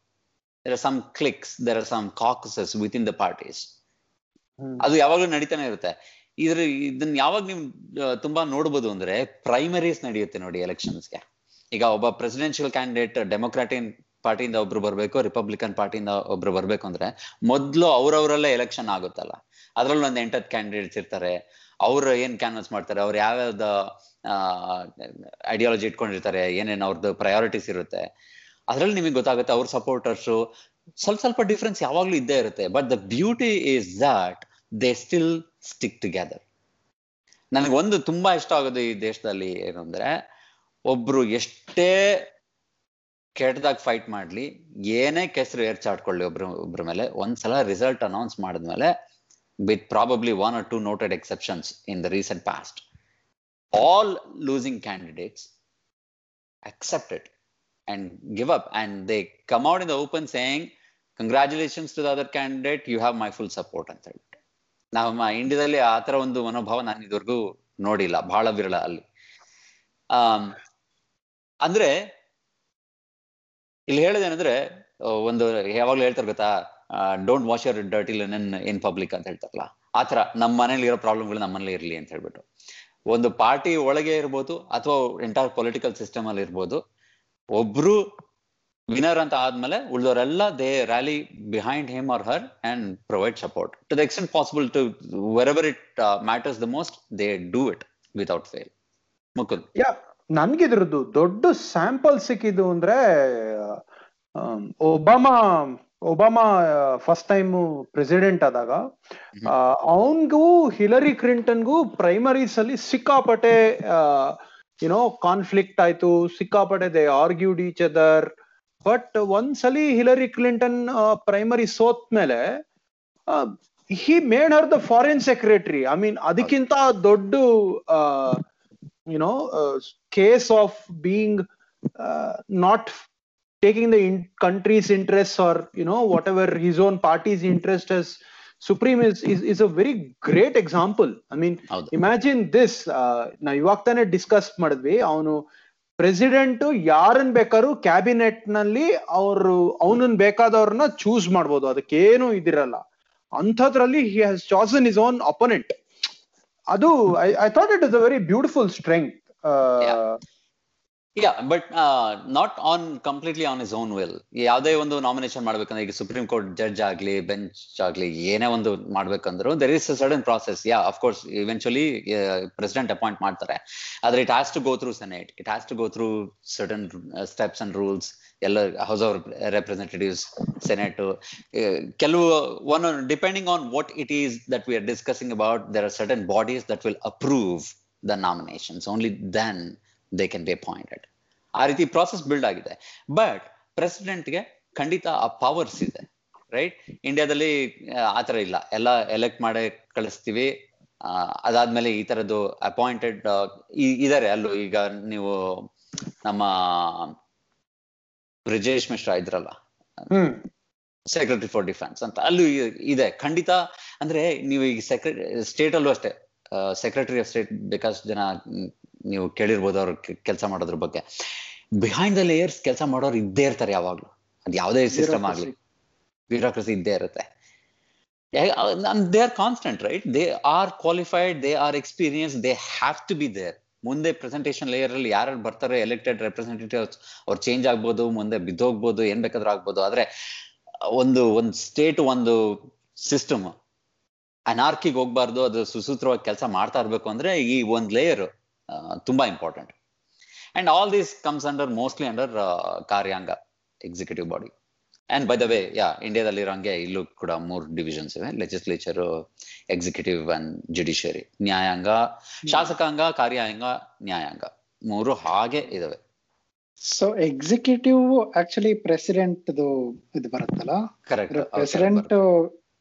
There are some cliques there are some caucuses within the parties ಅದು ಯಾವಾಗ್ಲೂ ನಡೀತಾನೆ ಇರುತ್ತೆ. ಇದ್ರ ಇದನ್ನ ಯಾವಾಗ ನೀವು ತುಂಬಾ ನೋಡ್ಬೋದು ಅಂದ್ರೆ ಪ್ರೈಮರೀಸ್ ನಡೆಯುತ್ತೆ ನೋಡಿ ಎಲೆಕ್ಷನ್ಸ್ಗೆ ಈಗ ಒಬ್ಬ ಪ್ರೆಸಿಡೆನ್ಶಿಯಲ್ ಕ್ಯಾಂಡಿಡೇಟ್ ಡೆಮೊಕ್ರಾಟಿಕ್ ಪಾರ್ಟಿಯಿಂದ ಒಬ್ರು ಬರ್ಬೇಕು ರಿಪಬ್ಲಿಕನ್ ಪಾರ್ಟಿಯಿಂದ ಒಬ್ರು ಬರ್ಬೇಕು ಅಂದ್ರೆ ಮೊದ್ಲು ಅವ್ರವರಲ್ಲೇ ಎಲೆಕ್ಷನ್ ಆಗುತ್ತಲ್ಲ. ಅದ್ರಲ್ಲಿ ಒಂದ್ ಎಂಟತ್ ಕ್ಯಾಂಡಿಡೇಟ್ಸ್ ಇರ್ತಾರೆ. ಅವ್ರು ಏನ್ ಕ್ಯಾನ್ವಸ್ ಮಾಡ್ತಾರೆ? ಅವ್ರು ಯಾವ್ಯಾವ್ದು ಐಡಿಯಾಲಜಿ ಇಟ್ಕೊಂಡಿರ್ತಾರೆ? ಏನೇನು ಅವ್ರದ್ದು ಪ್ರಯಾರಿಟೀಸ್ ಇರುತ್ತೆ? ಅದ್ರಲ್ಲಿ ನಿಮಗೆ ಗೊತ್ತಾಗುತ್ತೆ ಅವ್ರ ಸಪೋರ್ಟರ್ಸು ಸ್ವಲ್ಪ ಸ್ವಲ್ಪ ಡಿಫ್ರೆನ್ಸ್ ಯಾವಾಗ್ಲೂ ಇದ್ದೇ ಇರುತ್ತೆ. But the beauty is that they still stick together ನನಗೆ ಒಂದು ತುಂಬಾ ಇಷ್ಟ ಆಗೋದು ಈ ದೇಶದಲ್ಲಿ ಏನು ಅಂದ್ರೆ ಒಬ್ರು ಎಷ್ಟೇ ಕೆಟ್ಟದಾಗ ಫೈಟ್ ಮಾಡ್ಲಿ, ಏನೇ ಕೆಸರು ಏರ್ಚಾಡ್ಕೊಳ್ಳಿ ಒಬ್ರು, ಒಬ್ರ ಮೇಲೆ, ಒಂದ್ಸಲ ರಿಸಲ್ಟ್ ಅನೌನ್ಸ್ ಮಾಡಿದ್ಮೇಲೆ with probably one or two noted exceptions in the recent past all losing candidates it and give up. And they come out in the open saying, congratulations to the other candidate. You have my full support ಅಂತ ಹೇಳ್ಬಿಟ್ಟು ನಮ್ಮ ಇಂಡಿಯಾದಲ್ಲಿ ಆ ತರ ಒಂದು ಮನೋಭಾವ ನಾನು ಇದುವರೆಗೂ ನೋಡಿಲ್ಲ. ಬಹಳ ವಿರಳ ಅಲ್ಲಿ. ಅಂದ್ರೆ ಇಲ್ಲಿ ಹೇಳೋದೇನಂದ್ರೆ ಒಂದು ಯಾವಾಗ್ಲೂ ಹೇಳ್ತಾರೆ ಗೊತ್ತಾ don't wash your dirty linen in public ಅಂತ ಹೇಳ್ತಾರಲ್ಲ. ಆ ಥರ ನಮ್ಮ ಮನೇಲಿ ಇರೋ ಪ್ರಾಬ್ಲಮ್ಗಳು ನಮ್ಮ ಇರಲಿ ಅಂತ ಹೇಳ್ಬಿಟ್ಟು. ಒಂದು ಪಾರ್ಟಿ ಒಳಗೆ ಇರ್ಬೋದು ಅಥವಾ ಎಂಟೈರ್ ಪೊಲಿಟಿಕಲ್ ಸಿಸ್ಟಮ್ ಅಲ್ಲಿ ಇರ್ಬೋದು. ಒಬ್ರು ವಿನರ್ ಅಂತ ಆದ್ಮೇಲೆ ಉಳಿದವರೆಲ್ಲ they rally behind him or her and provide support to the extent possible to where it matters the most they do it without fail Mukul. ಯಾ ನನ್ಗಿದ್ರದ್ದು ದೊಡ್ಡ ಸ್ಯಾಂಪಲ್ ಸಿಕ್ಕಿದ್ದು ಅಂದ್ರೆ am, Obama Obama first time president ಆದಾಗ ಅವನ್ಗೂ Hillary ಕ್ಲಿಂಟನ್ಗೂ primaries ಅಲ್ಲಿ ಸಿಕ್ಕಾಪಟ್ಟೆ YONO conflict ಆಯ್ತು ಸಿಕ್ಕಾಪಟ್ಟೆ they argued each other but ಒಂದ್ಸಲಿ ಹಿಲರಿ ಕ್ಲಿಂಟನ್ ಪ್ರೈಮರಿ ಸೋತ್ ಮೇಲೆ he made her the foreign secretary I mean ಅದಕ್ಕಿಂತ ದೊಡ್ಡ you know case of being not taking the in- country's interests or, you know, whatever his own party's interest as is is is a very great example I mean imagine this ನಾವು ಇವಾಗ ತಾನೇ discuss ಮಾಡಿದ್ವಿ ಅವನು president ಯಾರನ್ ಬೇಕಾದ್ರು ಕ್ಯಾಬಿನೆಟ್ನಲ್ಲಿ ಅವರು ಅವನನ್ ಬೇಕಾದವ್ರನ್ನ choose ಮಾಡ್ಬೋದು. ಅದಕ್ಕೇನು ಇದಿರಲ್ಲ. ಅಂಥದ್ರಲ್ಲಿ he has chosen his own opponent ಅದು I I thought it is a very beautiful strength. Yeah but not on completely on his own will ಯಾವುದೇ ಒಂದು ನಾಮಿನೇಷನ್ ಮಾಡ್ಬೇಕಂದ್ರೆ, ಈಗ ಸುಪ್ರೀಂ ಕೋರ್ಟ್ ಜಡ್ಜ್ ಆಗ್ಲಿ ಬೆಂಚ್ ಆಗ್ಲಿ, ಏನೇ ಒಂದು ಮಾಡ್ಬೇಕಂದ್ರು there is certain process yeah of course eventually president appoint ಮಾಡ್ತಾರೆ. ಆದ್ರೆ it has to go through Senate it has to go through certain steps and rules ಎಲ್ಲ ಹೌಸ್ ಆಫ್ ರೆಪ್ರೆಸೆಂಟೇಟಿವ್ಸ್ ಸೆನೆಟ್ ಕೆಲವು one depending on what it is that we are discussing about there are certain bodies that will approve the nominations only then they can be appointed ಆ ರೀತಿ process build ಆಗಿದೆ. But ಪ್ರೆಸಿಡೆಂಟ್ಗೆ ಖಂಡಿತ ಆ powers ಇದೆ right ಇಂಡಿಯಾದಲ್ಲಿ ಆ ಥರ ಇಲ್ಲ. ಎಲ್ಲ ಎಲೆಕ್ಟ್ ಮಾಡಿ ಕಳಿಸ್ತೀವಿ. ಅದಾದ್ಮೇಲೆ ಈ ತರದ್ದು ಅಪಾಯಿಂಟೆಡ್ ಇದಾರೆ ಅಲ್ಲೂ. ಈಗ ನೀವು ನಮ್ಮ ಬ್ರಿಜೇಶ್ ಮಿಶ್ರಾ ಇದ್ರಲ್ಲ ಸೆಕ್ರೆಟರಿ ಫಾರ್ ಡಿಫೆನ್ಸ್ ಅಂತ. ಅಲ್ಲೂ ಇದೆ. ಖಂಡಿತ ಅಂದ್ರೆ ನೀವು ಈಗ ಸೆಕ್ರೆ ಸ್ಟೇಟ್ ಅಲ್ಲೂ ಅಷ್ಟೇ. ಸೆಕ್ರೆಟರಿ ಆಫ್ ಸ್ಟೇಟ್ ಬೇಕಾದಷ್ಟು ಜನ ನೀವು ಕೇಳಿರ್ಬೋದು ಅವ್ರ ಕೆಲಸ ಮಾಡೋದ್ರ ಬಗ್ಗೆ. ಬಿಹೈಂಡ್ ದ ಲೇಯರ್ಸ್ ಕೆಲಸ ಮಾಡೋರು ಇದ್ದೇ ಇರ್ತಾರೆ ಯಾವಾಗ್ಲೂ. ಅದ್ ಯಾವುದೇ ಸಿಸ್ಟಮ್ ಆಗ್ಲಿ. ಬ್ಯೂರೋಕ್ರಸಿ ಇದ್ದೇ ಇರುತ್ತೆ. They are constant right they are qualified they are experience they have to be there ಮುಂದೆ ಪ್ರೆಸೆಂಟೇಷನ್ ಲೇಯರ್ ಅಲ್ಲಿ ಯಾರು ಬರ್ತಾರೆ ಎಲೆಕ್ಟೆಡ್ ರೆಪ್ರೆಸೆಂಟೇಟಿವ್ಸ್ ಅವ್ರು ಚೇಂಜ್ ಆಗ್ಬೋದು ಮುಂದೆ ಬಿದ್ದೋಗ್ಬೋದು ಏನ್ ಬೇಕಾದ್ರೂ ಆಗ್ಬೋದು. ಆದ್ರೆ ಒಂದು ಒಂದು ಸ್ಟೇಟ್ ಒಂದು ಸಿಸ್ಟಮ್ ಅನಾರ್ಕಿಗೆ ಹೋಗ್ಬಾರ್ದು ಅದು ಸುಸೂತ್ರವಾಗಿ ಕೆಲಸ ಮಾಡ್ತಾ ಇರ್ಬೇಕು ಅಂದ್ರೆ ಈ ಒಂದ್ ಲೇಯರ್ ತುಂಬಾ important and all these comes under mostly under ಕಾರ್ಯಾಂಗ executive body and by the way yeah ಇಂಡಿಯಾದಲ್ಲಿ ಇರೋಂಗೆ ಇಲ್ಲೂ ಕೂಡ ಮೂರು ಡಿವಿಷನ್ಸ್ ಇವೆ ಲೆಜಿಸ್ಲೇಚರ್ ಎಕ್ಸಿಕ್ಯೂಟಿವ್ ಅಂಡ್ ಜುಡಿಷಿಯರಿ ನ್ಯಾಯಾಂಗ ಶಾಸಕಾಂಗ ಕಾರ್ಯಾಂಗ ನ್ಯಾಯಾಂಗ ಮೂರು ಹಾಗೆ ಇದಾವೆ. ಸೊ ಎಕ್ಸಿಕ್ಯೂಟಿವ್ ಆಕ್ಚುಲಿ ಪ್ರೆಸಿಡೆಂಟ್ ಇದು ಬರುತ್ತಲ್ಲ? ಕರೆಕ್ಟ್ ಪ್ರೆಸಿಡೆಂಟ್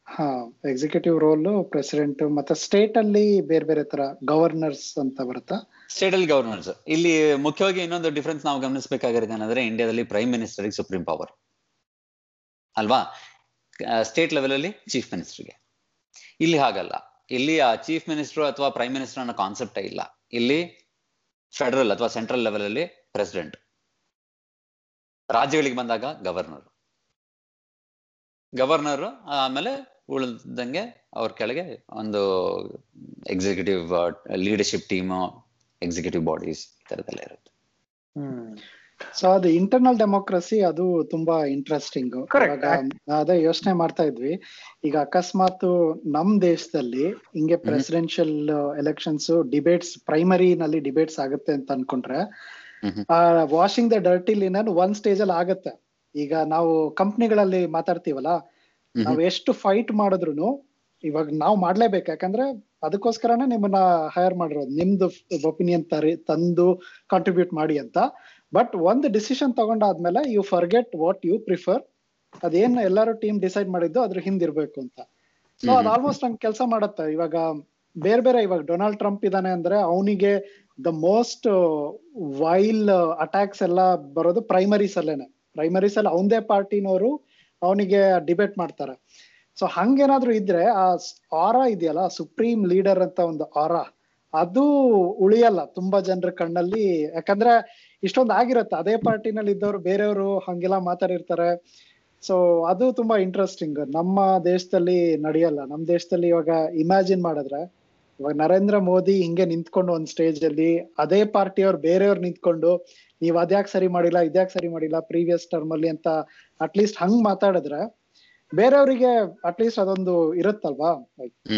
ಹಾ ಎಕ್ಸಿಕ್ಯೂಟಿವ್ ರೋಲ್ ಪ್ರೆಸಿಡೆಂಟ್ ಮತ್ತೆ ಸ್ಟೇಟ್ ಅಲ್ಲಿ ಬೇರೆ ಬೇರೆ ತರ ಗವರ್ನರ್ಸ್ ಅಂತ ಬರುತ್ತಾ? ಸ್ಟೇಟ್ ಅಲ್ಲಿ ಗವರ್ನರ್ಸ್ ಇಲ್ಲಿ ಮುಖ್ಯವಾಗಿ ಇನ್ನೊಂದು ಡಿಫ್ರೆನ್ಸ್ ನಾವು ಗಮನಿಸಬೇಕಾಗಿರೋದು ಏನಂದ್ರೆ ಇಂಡಿಯಾದಲ್ಲಿ ಪ್ರೈಮ್ ಮಿನಿಸ್ಟರ್ಗೆ ಸುಪ್ರೀಂ ಪವರ್ ಅಲ್ವಾ? ಸ್ಟೇಟ್ ಲೆವೆಲ್ ಅಲ್ಲಿ ಚೀಫ್ ಮಿನಿಸ್ಟರ್ಗೆ ಇಲ್ಲಿ ಹಾಗಲ್ಲ. ಇಲ್ಲಿ ಆ ಚೀಫ್ ಮಿನಿಸ್ಟರ್ ಅಥವಾ ಪ್ರೈಮ್ ಮಿನಿಸ್ಟರ್ ಅನ್ನೋ ಕಾನ್ಸೆಪ್ಟ್ ಇಲ್ಲ. ಇಲ್ಲಿ ಫೆಡರಲ್ ಅಥವಾ ಸೆಂಟ್ರಲ್ ಲೆವೆಲ್ ಅಲ್ಲಿ ಪ್ರೆಸಿಡೆಂಟ್ ರಾಜ್ಯಗಳಿಗೆ ಬಂದಾಗ ಗವರ್ನರ್ ಗವರ್ನರ್ ಆಮೇಲೆ ಉಳಿದಂಗೆ ಅವ್ರ ಕೆಳಗೆ ಒಂದು executive leadership team executive bodies ಈ ತರದೆಲ್ಲ ಇರುತ್ತೆ ಸೊ ಅದು ಇಂಟರ್ನಲ್ ಡೆಮೋಕ್ರಸಿ ಅದು ತುಂಬಾ ಇಂಟ್ರೆಸ್ಟಿಂಗ್. ಅದೇ ಯೋಚನೆ ಮಾಡ್ತಾ ಇದ್ವಿ ಈಗ ಅಕಸ್ಮಾತ್ ನಮ್ ದೇಶದಲ್ಲಿ ಹಿಂಗೆ ಪ್ರೆಸಿಡೆನ್ಷಿಯಲ್ ಎಲೆಕ್ಷನ್ಸ್ ಡಿಬೇಟ್ಸ್ ಪ್ರೈಮರಿ ನಲ್ಲಿ ಡಿಬೇಟ್ಸ್ ಆಗುತ್ತೆ ಅಂತ ಅನ್ಕೊಂಡ್ರೆ. ವಾಷಿಂಗ್ ದ ಡರ್ಟಿ ಲಿನನ್ ಒಂದ್ ಸ್ಟೇಜ್ ಅಲ್ಲಿ ಆಗತ್ತೆ ಈಗ ನಾವು ಕಂಪ್ನಿಗಳಲ್ಲಿ ಮಾತಾಡ್ತೀವಲ್ಲ. ನಾವ್ ಎಷ್ಟು ಫೈಟ್ ಮಾಡಿದ್ರು ಇವಾಗ ನಾವ್ ಮಾಡ್ಲೇಬೇಕು. ಯಾಕಂದ್ರೆ ಅದಕ್ಕೋಸ್ಕರನೇ ನಿಮ್ಮನ್ನ ಹೈರ್ ಮಾಡಿರೋದು. ನಿಮ್ದು ಒಪಿನಿಯನ್ ತರಿ ತಂದು ಕಾಂಟ್ರಿಬ್ಯೂಟ್ ಮಾಡಿ ಅಂತ. ಬಟ್ ಒಂದು decision ತಗೊಂಡಾದ್ಮೇಲೆ you forget what you prefer ಅದೇನ್ ಎಲ್ಲಾರು ಟೀಮ್ ಡಿಸೈಡ್ ಮಾಡಿದ್ದು ಅದ್ರ ಹಿಂದಿರ್ಬೇಕು ಅಂತ. ಸೊ ಅದ್ ಆಲ್ಮೋಸ್ಟ್ ಹಂಗ್ ಕೆಲಸ ಮಾಡತ್ತೆ. ಇವಾಗ ಬೇರೆ ಬೇರೆ ಇವಾಗ ಡೊನಾಲ್ಡ್ ಟ್ರಂಪ್ ಇದಾನೆ ಅಂದ್ರೆ ಅವನಿಗೆ ದ ಮೋಸ್ಟ್ ವೈಲ್ ಅಟ್ಯಾಕ್ಸ್ ಎಲ್ಲ ಬರೋದು ಪ್ರೈಮರೀಸ್ ಅಲ್ಲೇನೆ. ಪ್ರೈಮರೀಸ್ ಅಲ್ಲಿ ಅವನದೇ ಪಾರ್ಟಿನವರು ಅವನಿಗೆ ಡಿಬೇಟ್ ಮಾಡ್ತಾರೆ. ಸೊ ಹಂಗೇನಾದ್ರೂ ಇದ್ರೆ ಆ ಆರ ಇದೆಯಲ್ಲ ಸುಪ್ರೀಂ ಲೀಡರ್ ಅಂತ ಒಂದು ಆರ ಅದು ಉಳಿಯಲ್ಲ ತುಂಬಾ ಜನರ ಕಣ್ಣಲ್ಲಿ. ಯಾಕಂದ್ರೆ ಇಷ್ಟೊಂದು ಆಗಿರತ್ತೆ, ಅದೇ ಪಾರ್ಟಿನಲ್ಲಿ ಇದ್ದವ್ರು ಬೇರೆಯವರು ಹಂಗೆಲ್ಲ ಮಾತಾಡಿರ್ತಾರೆ. ಸೊ ಅದು ತುಂಬಾ ಇಂಟ್ರೆಸ್ಟಿಂಗ್ ನಮ್ಮ ದೇಶದಲ್ಲಿ ನಡೆಯಲ್ಲ. ನಮ್ ದೇಶದಲ್ಲಿ ಇವಾಗ ಇಮ್ಯಾಜಿನ್ ಮಾಡಿದ್ರೆ ಇವಾಗ ನರೇಂದ್ರ ಮೋದಿ ಹಿಂಗೆ ನಿಂತ್ಕೊಂಡು ಒಂದ್ ಸ್ಟೇಜ್ ಅಲ್ಲಿ ಅದೇ ಪಾರ್ಟಿಯವ್ರು ಬೇರೆಯವ್ರು ನಿಂತ್ಕೊಂಡು ನೀವ್ ಅದ್ಯಾಕ್ ಸರಿ ಮಾಡಿಲ್ಲ ಇದ್ಯಾಕ್ ಸರಿ ಮಾಡಿಲ್ಲ ಪ್ರೀವಿಯಸ್ ಟರ್ಮ್ ಅಲ್ಲಿ ಅಂತ ಅಟ್ಲೀಸ್ಟ್ ಹಂಗ್ ಮಾತಾಡಿದ್ರೆ ಬೇರೆಯವರಿಗೆ ಅಟ್ಲೀಸ್ಟ್ ಅದೊಂದು ಇರುತ್ತಲ್ವಾ.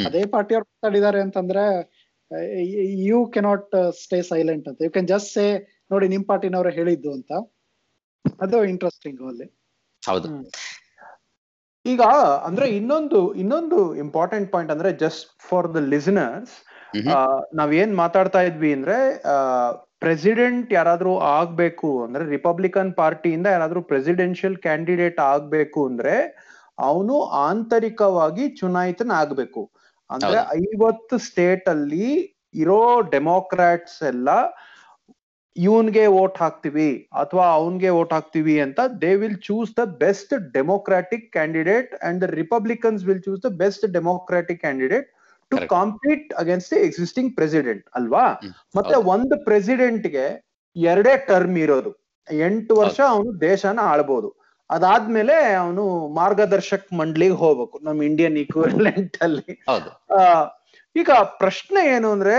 ಅದೇ ಪಾರ್ಟಿಯವ್ರು ಮಾತಾಡಿದ್ದಾರೆ ಅಂತಂದ್ರೆ ಯು ಕೆನಾಟ್ ಸ್ಟೇ ಸೈಲೆಂಟ್ ಅಂತ. ಯು ಕ್ಯಾನ್ ಜಸ್ಟ್ ಸೇ ನೋಡಿ ನಿಮ್ ಪಾರ್ಟಿನವ್ರೆ ಹೇಳಿದ್ದು ಅಂತ. ಅದು ಇಂಟ್ರೆಸ್ಟಿಂಗ್ ಅಲ್ಲಿ. ಹೌದು. ಈಗ ಅಂದ್ರೆ ಇನ್ನೊಂದು ಇನ್ನೊಂದು ಇಂಪಾರ್ಟೆಂಟ್ ಪಾಯಿಂಟ್ ಅಂದ್ರೆ ಜಸ್ಟ್ ಫಾರ್ ದ ಲಿಸನರ್ಸ್. ನಾವ್ ಏನ್ ಮಾತಾಡ್ತಾ ಇದ್ವಿ ಅಂದ್ರೆ ಪ್ರೆಸಿಡೆಂಟ್ ಯಾರಾದ್ರೂ ಆಗ್ಬೇಕು ಅಂದ್ರೆ ರಿಪಬ್ಲಿಕನ್ ಪಾರ್ಟಿಯಿಂದ ಯಾರಾದ್ರೂ ಪ್ರೆಸಿಡೆನ್ಷಿಯಲ್ ಕ್ಯಾಂಡಿಡೇಟ್ ಆಗ್ಬೇಕು ಅಂದ್ರೆ ಅವನು ಆಂತರಿಕವಾಗಿ ಚುನಾಯಿತನ ಆಗ್ಬೇಕು ಅಂದ್ರೆ ಐವತ್ತು ಸ್ಟೇಟ್ ಅಲ್ಲಿ ಇರೋ ಡೆಮೋಕ್ರಾಟ್ಸ್ ಎಲ್ಲ ಇವನ್ಗೆ ವೋಟ್ ಹಾಕ್ತಿವಿ ಅಥವಾ ಅವನ್ಗೆ ವೋಟ್ ಹಾಕ್ತಿವಿ ಅಂತ they will choose the best democratic candidate and the Republicans will choose the best democratic candidate to. Compete against the existing president ಅಲ್ವಾ? ಮತ್ತೆ ಒಂದು ಪ್ರೆಸಿಡೆಂಟ್ಗೆ ಎರಡೇ ಟರ್ಮ್ ಇರೋದು. ಎಂಟು ವರ್ಷ ಅವನು ದೇಶನ ಆಳ್ಬೋದು. ಅದಾದ್ಮೇಲೆ ಅವನು ಮಾರ್ಗದರ್ಶಕ್ ಮಂಡಳಿಗೆ ಹೋಗ್ಬೇಕು ನಮ್ ಇಂಡಿಯನ್ ಈಕ್ವಲೆಂಟ್ ಅಲ್ಲಿ. ಈಗ ಪ್ರಶ್ನೆ ಏನು ಅಂದ್ರೆ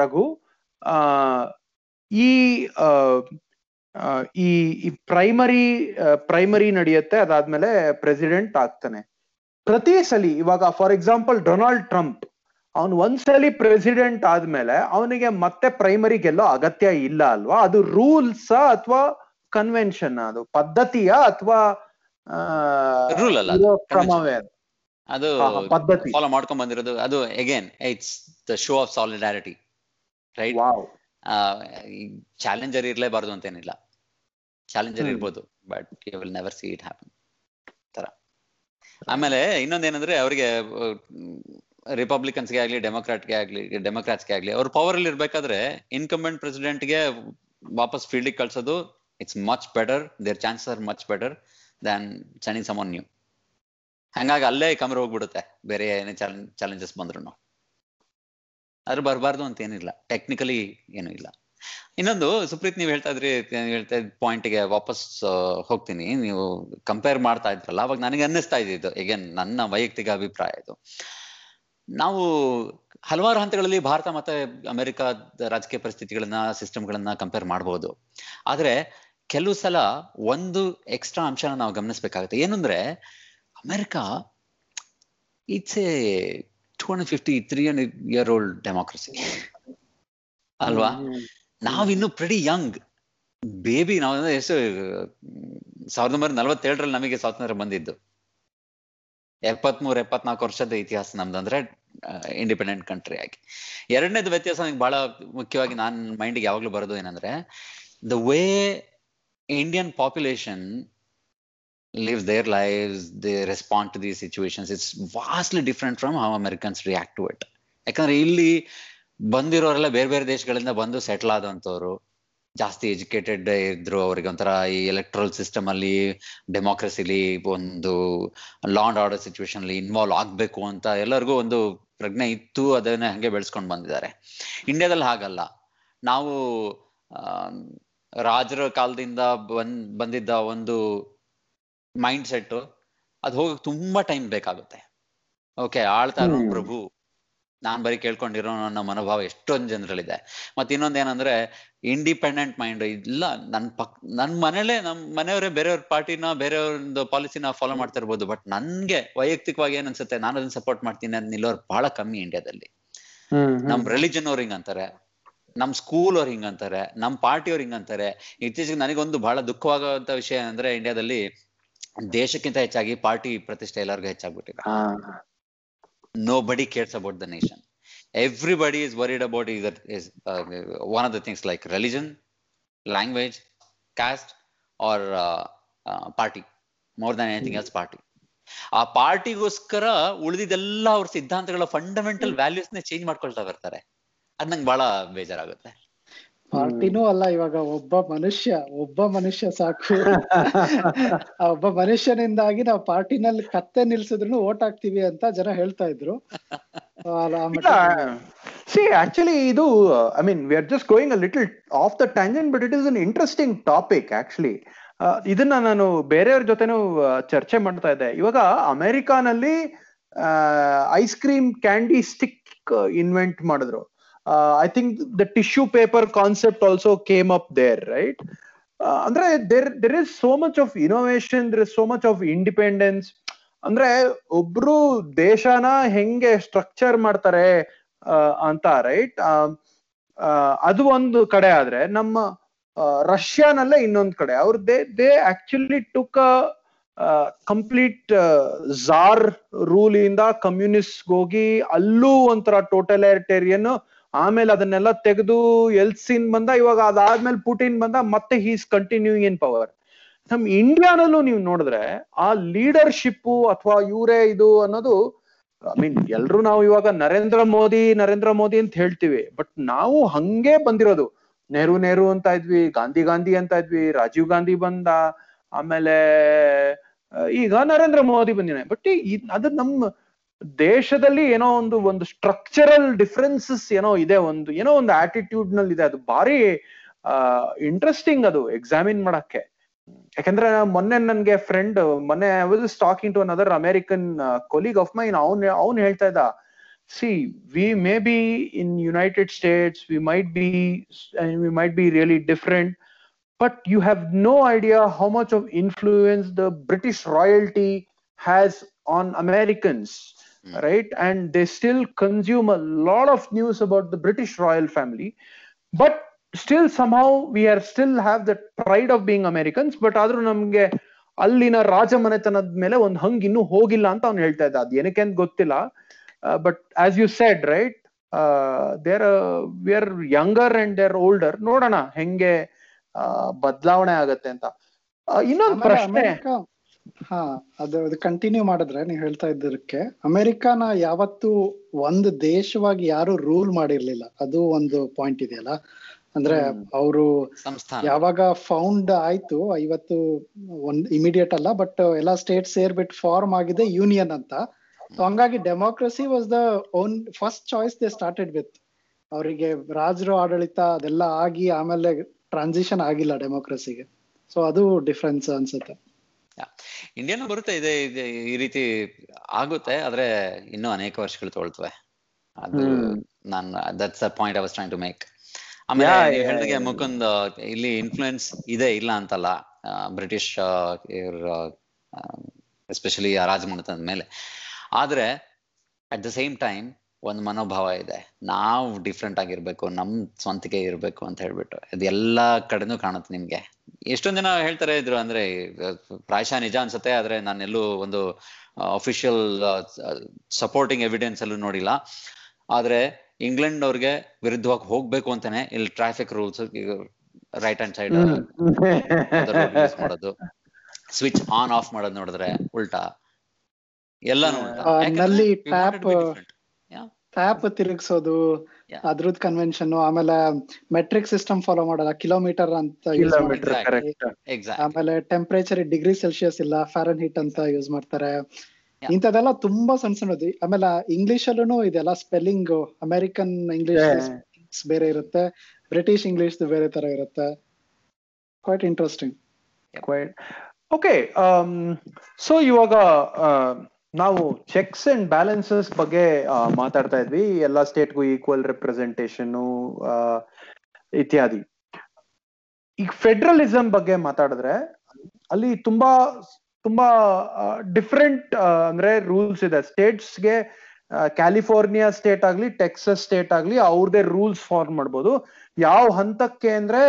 ರಘು ಈ ಈ ಪ್ರೈಮರಿ ಪ್ರೈಮರಿ ನಡೆಯುತ್ತೆ ಅದಾದ್ಮೇಲೆ ಪ್ರೆಸಿಡೆಂಟ್ ಆಗ್ತಾನೆ. ಪ್ರತಿ ಸಲಿ ಇವಾಗ ಫಾರ್ ಎಕ್ಸಾಂಪಲ್ ಡೊನಾಲ್ಡ್ ಟ್ರಂಪ್ ಅವನು ಒಂದ್ಸಲಿ ಪ್ರೆಸಿಡೆಂಟ್ ಆದ್ಮೇಲೆ ಅವನಿಗೆ ಮತ್ತೆ ಪ್ರೈಮರಿ ಗೆಲ್ಲೋ ಅಗತ್ಯ ಇಲ್ಲ ಅಲ್ವಾ? ಅದು ರೂಲ್ಸ್ ಅಥವಾ ಕನ್ವೆನ್ಷನ್ ಅದು ಪದ್ಧತಿಯ ಅಥವಾ ರೂಲ್ ಅಲ್ಲ ಅದು, ಕ್ರಮವೇ ಅದು? ಪದ್ಧತಿ. ಫಾಲೋ ಮಾಡ್ಕೊಂಡ್ ಬಂದಿರೋದು. ಅದು again it's the show of solidarity right challenger ಇರ್ಲೇಬಾರ್ದು ಅಂತೇನಿಲ್ಲ. ಚಾಲೆಂಜರ್. ಇರ್ಬೋದು but you will never see it happen ತರ ಆಮೇಲೆ ಇನ್ನೊಂದೇನಂದ್ರೆ ಅವರಿಗೆ ರಿಪಬ್ಲಿಕನ್ಸ್ಗೆ ಆಗ್ಲಿ ಡೆಮೊಕ್ರಾಟ್ಗೆ ಆಗ್ಲಿ ಡೆಮೊಕ್ರಾಟ್ಸ್ಗೆ ಆಗ್ಲಿ ಅವ್ರ ಪವರ್ ಅಲ್ಲಿ ಇರ್ಬೇಕಾದ್ರೆ ಇನ್ಕಮೆಂಟ್ ಪ್ರೆಸಿಡೆಂಟ್ಗೆ ವಾಪಸ್ ಫೀಲ್ಡಿಗೆ ಕಳ್ಸೋದು it's much better there chances are much better than sending someone new ಹಂಗಾಗಿ ಅಲ್ಲೇ ಕಮರ್ ಹೋಗ್ಬಿಡುತ್ತೆ ಬೇರೆ ಏನೇ ಚಾಲೆಂಜಸ್ ಬಂದ್ರು ಆದ್ರೆ ಬರಬಾರ್ದು ಅಂತ ಏನಿಲ್ಲ. ಟೆಕ್ನಿಕಲಿ ಏನೂ ಇಲ್ಲ. ಇನ್ನೊಂದು, ಸುಪ್ರೀತ್ ನೀವು ಹೇಳ್ತಾ ಇದ್ರಿ, ಹೇಳ್ತಾ ಇದ್ ಪಾಯಿಂಟ್ಗೆ ವಾಪಸ್ ಹೋಗ್ತೀನಿ. ನೀವು ಕಂಪೇರ್ ಮಾಡ್ತಾ ಇದ್ರಲ್ಲ, ಅವಾಗ ನನಗೆ ಅನ್ನಿಸ್ತಾ ಇದ್ದಿದ್ದು. ಎಗೇನ್ ನನ್ನ ವೈಯಕ್ತಿಕ ಅಭಿಪ್ರಾಯ ಇದು. ನಾವು ಹಲವಾರು ಹಂತಗಳಲ್ಲಿ ಭಾರತ ಮತ್ತೆ ಅಮೆರಿಕದ ರಾಜಕೀಯ ಪರಿಸ್ಥಿತಿಗಳನ್ನ ಸಿಸ್ಟಮ್ಗಳನ್ನ ಕಂಪೇರ್ ಮಾಡಬಹುದು ಆದ್ರೆ ಕೆಲವು ಸಲ ಒಂದು ಎಕ್ಸ್ಟ್ರಾ ಅಂಶನ ನಾವು ಗಮನಿಸ್ಬೇಕಾಗುತ್ತೆ. ಏನಂದ್ರೆ, America it's a two hundred fifty three hundred year old democracy ಅಲ್ವಾ ನಾವಿನ್ನು ಪ್ರೆಡಿ ಯಂಗ್ ಬೇಬಿ ನಾವು ಎಷ್ಟು ಸಾವಿರದ ಒಂಬೈನೂರ ನಲವತ್ತೇಳರಲ್ಲಿ ನಮಗೆ ಸ್ವಾತಂತ್ರ್ಯ ಬಂದಿದ್ದು. ಎಪ್ಪತ್ಮೂರು ಎಪ್ಪತ್ನಾಲ್ಕು ವರ್ಷದ ಇತಿಹಾಸ ನಮ್ದು ಅಂದ್ರೆ ಇಂಡಿಪೆಂಡೆಂಟ್ ಕಂಟ್ರಿ ಆಗಿ. ಎರಡನೇದು ವ್ಯತ್ಯಾಸ ನನಗೆ ಬಹಳ ಮುಖ್ಯವಾಗಿ ನಾನ್ ಮೈಂಡಿಗೆ ಯಾವಾಗ್ಲೂ ಬರೋದು ಏನಂದ್ರೆ the way Indian population lives their lives, they respond to these situations. It's vastly different from how Americans react to it. ಯಾಕಂದ್ರೆ ಇಲ್ಲಿ ಬಂದಿರೋರೆಲ್ಲ ಬೇರೆ ಬೇರೆ ದೇಶಗಳಿಂದ ಬಂದು ಸೆಟ್ಲ್ ಆದಂತವ್ರು ಜಾಸ್ತಿ ಎಜುಕೇಟೆಡ್ ಇದ್ರು ಅವ್ರಿಗೆ ಒಂಥರ ಈ ಎಲೆಕ್ಟ್ರಲ್ ಸಿಸ್ಟಮ್ ಅಲ್ಲಿ ಡೆಮೋಕ್ರಸಿಲಿ ಒಂದು ಲಾ ಅಂಡ್ ಆರ್ಡರ್ ಸಿಚುವೇಶನ್ ಅಲ್ಲಿ ಇನ್ವಾಲ್ವ್ ಆಗ್ಬೇಕು ಅಂತ ಎಲ್ಲರಿಗೂ ಒಂದು ಪ್ರಜ್ಞೆ ಇತ್ತು ಅದನ್ನ ಹಂಗೆ ಬೆಳೆಸ್ಕೊಂಡು ಬಂದಿದ್ದಾರೆ ಇಂಡಿಯಾದಲ್ಲಿ ಹಾಗಲ್ಲ ನಾವು ರಾಜರ ಕಾಲದಿಂದ ಬಂದ್ ಬಂದಿದ್ದ ಒಂದು ಮೈಂಡ್ ಸೆಟ್ ಅದು ಹೋಗಕ್ ತುಂಬಾ ಟೈಮ್ ಬೇಕಾಗುತ್ತೆ. ಓಕೆ ಆಳ್ತಾ ಇರೋ ಪ್ರಭು ನಾನ್ ಬರೀ ಕೇಳ್ಕೊಂಡಿರೋ ನನ್ನ ಮನೋಭಾವ ಎಷ್ಟೊಂದ್ ಜನರಲ್ಲಿದೆ. ಮತ್ತೆ ಇನ್ನೊಂದ್ ಏನಂದ್ರೆ ಇಂಡಿಪೆಂಡೆಂಟ್ ಮೈಂಡ್ ಇಲ್ಲ ನನ್ ಪಕ್ ನನ್ ಮನೇಲೆ ನಮ್ ಮನೆಯವರೇ ಬೇರೆಯವ್ರ ಪಾರ್ಟಿನ ಬೇರೆಯವ್ರದ್ದು ಪಾಲಿಸಿನ ಫಾಲೋ ಮಾಡ್ತಾ ಇರ್ಬೋದು ಬಟ್ ನನ್ಗೆ ವೈಯಕ್ತಿಕವಾಗಿ ಏನ್ ಅನ್ಸುತ್ತೆ ನಾನು ಅದನ್ನ ಸಪೋರ್ಟ್ ಮಾಡ್ತೀನಿ ಅಂತ ನಿಲ್ಲೋರು ಬಹಳ ಕಮ್ಮಿ ಇಂಡಿಯಾದಲ್ಲಿ ನಮ್ ರಿಲಿಜನ್ ಅವ್ರು ಹಿಂಗಂತಾರೆ ನಮ್ ಸ್ಕೂಲ್ ಅವ್ರು ಹಿಂಗಂತಾರೆ ನಮ್ ಪಾರ್ಟಿ ಅವ್ರು ಹಿಂಗಂತಾರೆ ಇತ್ತೀಚೆಗೆ ನನಗೊಂದು ಬಹಳ ದುಃಖವಾಗುವಂತ ವಿಷಯ ಅಂದ್ರೆ ಇಂಡಿಯಾದಲ್ಲಿ ದೇಶಕ್ಕಿಂತ ಹೆಚ್ಚಾಗಿ ಪಾರ್ಟಿ ಪ್ರತಿಷ್ಠೆ ಎಲ್ಲರಿಗೂ ಹೆಚ್ಚಾಗ್ಬಿಟ್ಟಿದೆ. Nobody cares about the nation everybody is worried about is is one of the things like religion language caste or party more than anything else party ಆ ಪಾರ್ಟಿಗೋಸ್ಕರ ಉಳಿದಿದ್ದೆಲ್ಲ ಅವ್ರ ಸಿದ್ಧಾಂತಗಳ ಫಂಡಮೆಂಟಲ್ ವ್ಯಾಲ್ಯೂಸ್ ನೇ ಚೇಂಜ್ ಮಾಡ್ಕೊಳ್ತಾ ಬರ್ತಾರೆ. ಅದ್ ನಂಗೆ ಬಹಳ ಬೇಜಾರಾಗುತ್ತೆ. ಪಾರ್ಟಿನೂ ಅಲ್ಲ ಇವಾಗ ಒಬ್ಬ ಮನುಷ್ಯ ಒಬ್ಬ ಮನುಷ್ಯ ಸಾಕು. ಆ ಒಬ್ಬ ಮನುಷ್ಯನಿಂದಾಗಿ ನಾವು ಪಾರ್ಟಿನಲ್ಲಿ ಕತ್ತೆ ನಿಲ್ಸಿದ್ರು ಓಟ್ ಹಾಕ್ತಿವಿ ಅಂತ ಜನ ಹೇಳ್ತಾ ಇದ್ರು. ಸಿ ಆಕ್ಚುಲಿ ಇದು I mean we are just going a little off the tangent but it is an interesting topic actually ಇದನ್ನ ನಾನು ಬೇರೆಯವ್ರ ಜೊತೆನೂ ಚರ್ಚೆ ಮಾಡ್ತಾ ಇದ್ದೆ. ಇವಾಗ ಅಮೆರಿಕಾನಲ್ಲಿ ice cream candy stick invent ಮಾಡಿದ್ರು. I think the tissue paper concept also came up there right ಅಂದ್ರೆ there there is so much of innovation there is so much of independence ಅಂದ್ರೆ ಒಬ್ರು ದೇಶನ ಹೆಂಗೆ ಸ್ಟ್ರಕ್ಚರ್ ಮಾಡ್ತಾರೆ ಅಂತ ರೈಟ್ ಅದು ಒಂದು ಕಡೆ ಆದ್ರೆ ನಮ್ಮ ರಷ್ಯಾನಲ್ಲೇ ಇನ್ನೊಂದ್ ಕಡೆ. ಅವ್ರು they they actually took complete tsar rule ಇಂದ ಕಮ್ಯುನಿಸ್ಟ್ ಹೋಗಿ ಅಲ್ಲೂ ಒಂಥರ ಟೋಟಲೈಟೇರಿಯನ್ ಆಮೇಲೆ ಅದನ್ನೆಲ್ಲ ತೆಗೆದು ಎಲ್ಸಿನ್ ಬಂದ, ಇವಾಗ ಅದಾದ್ಮೇಲೆ ಪುಟಿನ್ ಬಂದ, ಮತ್ತೆ ಹೀಸ್ ಕಂಟಿನ್ಯೂಯಿಂಗ್ ಇನ್ ಪವರ್ ನಮ್ ಇಂಡಿಯಾನಲ್ಲೂ ನೀವು ನೋಡಿದ್ರೆ ಆ ಲೀಡರ್ಶಿಪ್ ಅಥವಾ ಇವರೇ ಇದು ಅನ್ನೋದು ಐ ಮೀನ್ ಎಲ್ರು ನಾವು ಇವಾಗ ನರೇಂದ್ರ ಮೋದಿ ನರೇಂದ್ರ ಮೋದಿ ಅಂತ ಹೇಳ್ತೀವಿ ಬಟ್ ನಾವು ಹಂಗೆ ಬಂದಿರೋದು. ನೆಹರು ನೆಹರು ಅಂತ ಇದ್ವಿ, ಗಾಂಧಿ ಗಾಂಧಿ ಅಂತ ಇದ್ವಿ, ರಾಜೀವ್ ಗಾಂಧಿ ಬಂದ, ಆಮೇಲೆ ಈಗ ನರೇಂದ್ರ ಮೋದಿ ಬಂದಿನ ಬಟ್ ಅದು ನಮ್ಮ ದೇಶದಲ್ಲಿ ಏನೋ ಒಂದು ಒಂದು ಸ್ಟ್ರಕ್ಚರಲ್ ಡಿಫ್ರೆನ್ಸಸ್ ಏನೋ ಇದೆ ಒಂದು ಏನೋ ಒಂದು ಆಟಿಟ್ಯೂಡ್ನಲ್ಲಿ ಇದೆ ಅದು ಭಾರಿ ಇಂಟ್ರೆಸ್ಟಿಂಗ್ ಅದು ಎಕ್ಸಾಮಿನ್ ಮಾಡಕ್ಕೆ. ಯಾಕಂದ್ರೆ ಮೊನ್ನೆ ನನ್ಗೆ ಫ್ರೆಂಡ್ ಮೊನ್ನೆ I was talking to another American colleague of mine ಅವ್ನ್ ಅವ್ನ್ ಹೇಳ್ತಾ ಇದ್ದ see we may be in United States we might be we might be really different but you have no idea how much of influence the British royalty has on Americans, Hmm. right? And they still consume a lot of news about the British royal family, but still somehow we are still have that pride of being Americans, but ಆದ್ರೂ ನಮ್ಗೆ ಅಲ್ಲಿನ ರಾಜಮನೆತನದ ಮೇಲೆ ಒಂದು ಹಂಗ್ ಇನ್ನೂ ಹೋಗಿಲ್ಲ ಅಂತ ಅವ್ನು ಹೇಳ್ತಾ ಇದ್ದ ಅದ್ ಏನಕ್ಕೆ ಅಂತ ಗೊತ್ತಿಲ್ಲ but as you said right there we are younger and they're older ನೋಡೋಣ ಹೆಂಗೆ ಬದಲಾವಣೆ ಆಗತ್ತೆ ಅಂತ ಇನ್ನೊಂದು ಪ್ರಶ್ನೆ ಹಾ ಅದು ಅದು ಕಂಟಿನ್ಯೂ ಮಾಡಿದ್ರೆ ನೀವು ಹೇಳ್ತಾ ಇದ್ದಕ್ಕೆ ಅಮೆರಿಕಾನ ಯಾವತ್ತು ಒಂದು ದೇಶವಾಗಿ ಯಾರು ರೂಲ್ ಮಾಡಿರ್ಲಿಲ್ಲ. ಅದು ಒಂದು ಪಾಯಿಂಟ್ ಇದೆಯಲ್ಲ? ಅಂದ್ರೆ. ಅವರು ಯಾವಾಗ ಫೌಂಡ್ ಆಯ್ತು ಐವತ್ತು ಒಂದ್ ಇಮಿಡಿಯೇಟ್ ಅಲ್ಲ ಬಟ್ ಎಲ್ಲಾ ಸ್ಟೇಟ್ ಸೇರ್ಬಿಟ್ಟು ಫಾರ್ಮ್ ಆಗಿದೆ ಯೂನಿಯನ್ ಅಂತ. ಸೊ ಹಂಗಾಗಿ democracy was the own first choice they started with ಅವರಿಗೆ ರಾಜರು ಆಡಳಿತ ಅದೆಲ್ಲ ಆಗಿ ಆಮೇಲೆ ಟ್ರಾನ್ಸಿಷನ್ ಆಗಿಲ್ಲ ಡೆಮೋಕ್ರಸಿಗೆ ಸೊ ಅದು ಡಿಫ್ರೆನ್ಸ್ ಅನ್ಸುತ್ತೆ. ಇಂಡಿಯಾನು ಬರುತ್ತೆ ಇದೆ ಈ ರೀತಿ ಆಗುತ್ತೆ ಆದ್ರೆ ಇನ್ನೂ ಅನೇಕ ವರ್ಷಗಳು ತೊಳ್ತವೆ. ಅದು. ನಾನು that's a point I was trying to make ಆಮೇಲೆ ಹೇಳಿದಾಗೆ ಮುಕುಂದ್ ಇಲ್ಲಿ ಇನ್ಫ್ಲುಯೆನ್ಸ್ ಇದೆ ಇಲ್ಲ ಅಂತಲ್ಲ ಬ್ರಿಟಿಷ್ ಇವ್ರ ಎಸ್ಪೆಷಲಿ ರಾಜಮನೆತನದ ಮೇಲೆ. ಆದ್ರೆ ಅಟ್ ದ ಸೇಮ್ ಟೈಮ್ ಒಂದು ಮನೋಭಾವ ಇದೆ. ನಾವು ಡಿಫ್ರೆಂಟ್ ಆಗಿರ್ಬೇಕು ನಮ್ ಸ್ವಂತಿಕೆ ಇರ್ಬೇಕು ಅಂತ ಹೇಳ್ಬಿಟ್ಟು ಇದು ಎಲ್ಲಾ ಕಡೆನೂ ಕಾಣುತ್ತೆ ನಿಮ್ಗೆ. ಎಷ್ಟೊಂದ್ ಜನ ಹೇಳ್ತಾರೆ ಇದ್ರು ಅಂದ್ರೆ ಪ್ರಾಯಶಃ ನಿಜ ಅನ್ಸುತ್ತೆ ಆದ್ರೆ ನಾನೆಲ್ಲೂ ಒಂದು ಅಫಿಷಿಯಲ್ ಸಪೋರ್ಟಿಂಗ್ ಎವಿಡೆನ್ಸ್ ಅಲ್ಲೂ ನೋಡಿಲ್ಲ ಆದ್ರೆ ಇಂಗ್ಲೆಂಡ್ ಅವ್ರಿಗೆ ವಿರುದ್ಧವಾಗಿ ಹೋಗ್ಬೇಕು ಅಂತಾನೆ ಇಲ್ಲಿ traffic rules right hand side ಮಾಡೋದು ಸ್ವಿಚ್ ಆನ್ ಆಫ್ ಮಾಡೋದು ನೋಡಿದ್ರೆ ಉಲ್ಟಾ. ಟ್ಯಾಪ್ ತಿರುಗಿಸೋದು. ಅದ್ರದ್ ಕನ್ವೆನ್ಷನ್ ಆಮೇಲೆ ಮೆಟ್ರಿಕ್ ಸಿಸ್ಟಮ್ ಫಾಲೋ ಮಾಡಲ್ಲ ಕಿಲೋಮೀಟರ್ ಅಂತ ಯೂಸ್ ಕಿಲೋಮೀಟರ್ ಕರೆಕ್ಟ್ Exactly. ಆಮೇಲೆ ಟೆಂಪರೇಚರ್ ಡಿಗ್ರಿ ಸೆಲ್ಸಿಯಸ್ ಇಲ್ಲ ಫ್ಯಾರನ್ ಹೀಟ್ ಅಂತ ಯೂಸ್ ಮಾಡ್ತಾರೆ. ಇಂಥದೆಲ್ಲ ತುಂಬಾ ಸಣ್ಣ ಸಣ್ಣದು. ಆಮೇಲೆ ಇಂಗ್ಲಿಷ್ ಅಲ್ಲೂ ಇದೆಲ್ಲ ಸ್ಪೆಲ್ಲಿಂಗ್ ಅಮೆರಿಕನ್ ಇಂಗ್ಲಿಷ್ ಬೇರೆ ಇರುತ್ತೆ ಬ್ರಿಟಿಷ್ ಇಂಗ್ಲಿಷ್ ಬೇರೆ ತರ ಇರುತ್ತೆ. ಕ್ವೈಟ್ ಇಂಟ್ರೆಸ್ಟಿಂಗ್ ಓಕೆ ಸೊ ಇವಾಗ ಆ, ನಾವು ಚೆಕ್ಸ್ ಅಂಡ್ ಬ್ಯಾಲೆನ್ಸಸ್ ಬಗ್ಗೆ ಮಾತಾಡ್ತಾ ಇದ್ವಿ. ಎಲ್ಲಾ ಸ್ಟೇಟ್ಗೂ ಈಕ್ವಲ್ ರೆಪ್ರೆಸೆಂಟೇಷನ್ ಇತ್ಯಾದಿ. ಈಗ ಫೆಡರಲಿಸಂ ಬಗ್ಗೆ ಮಾತಾಡಿದ್ರೆ, ಅಲ್ಲಿ ತುಂಬಾ ತುಂಬಾ ಡಿಫ್ರೆಂಟ್ ಅಂದ್ರೆ ರೂಲ್ಸ್ ಇದೆ. ಸ್ಟೇಟ್ಸ್ಗೆ ಕ್ಯಾಲಿಫೋರ್ನಿಯಾ ಸ್ಟೇಟ್ ಆಗ್ಲಿ ಟೆಕ್ಸಸ್ ಸ್ಟೇಟ್ ಆಗ್ಲಿ, ಅವ್ರದೇ ರೂಲ್ಸ್ ಫಾರ್ಮ್ ಮಾಡ್ಬೋದು. ಯಾವ ಹಂತಕ್ಕೆ ಅಂದ್ರೆ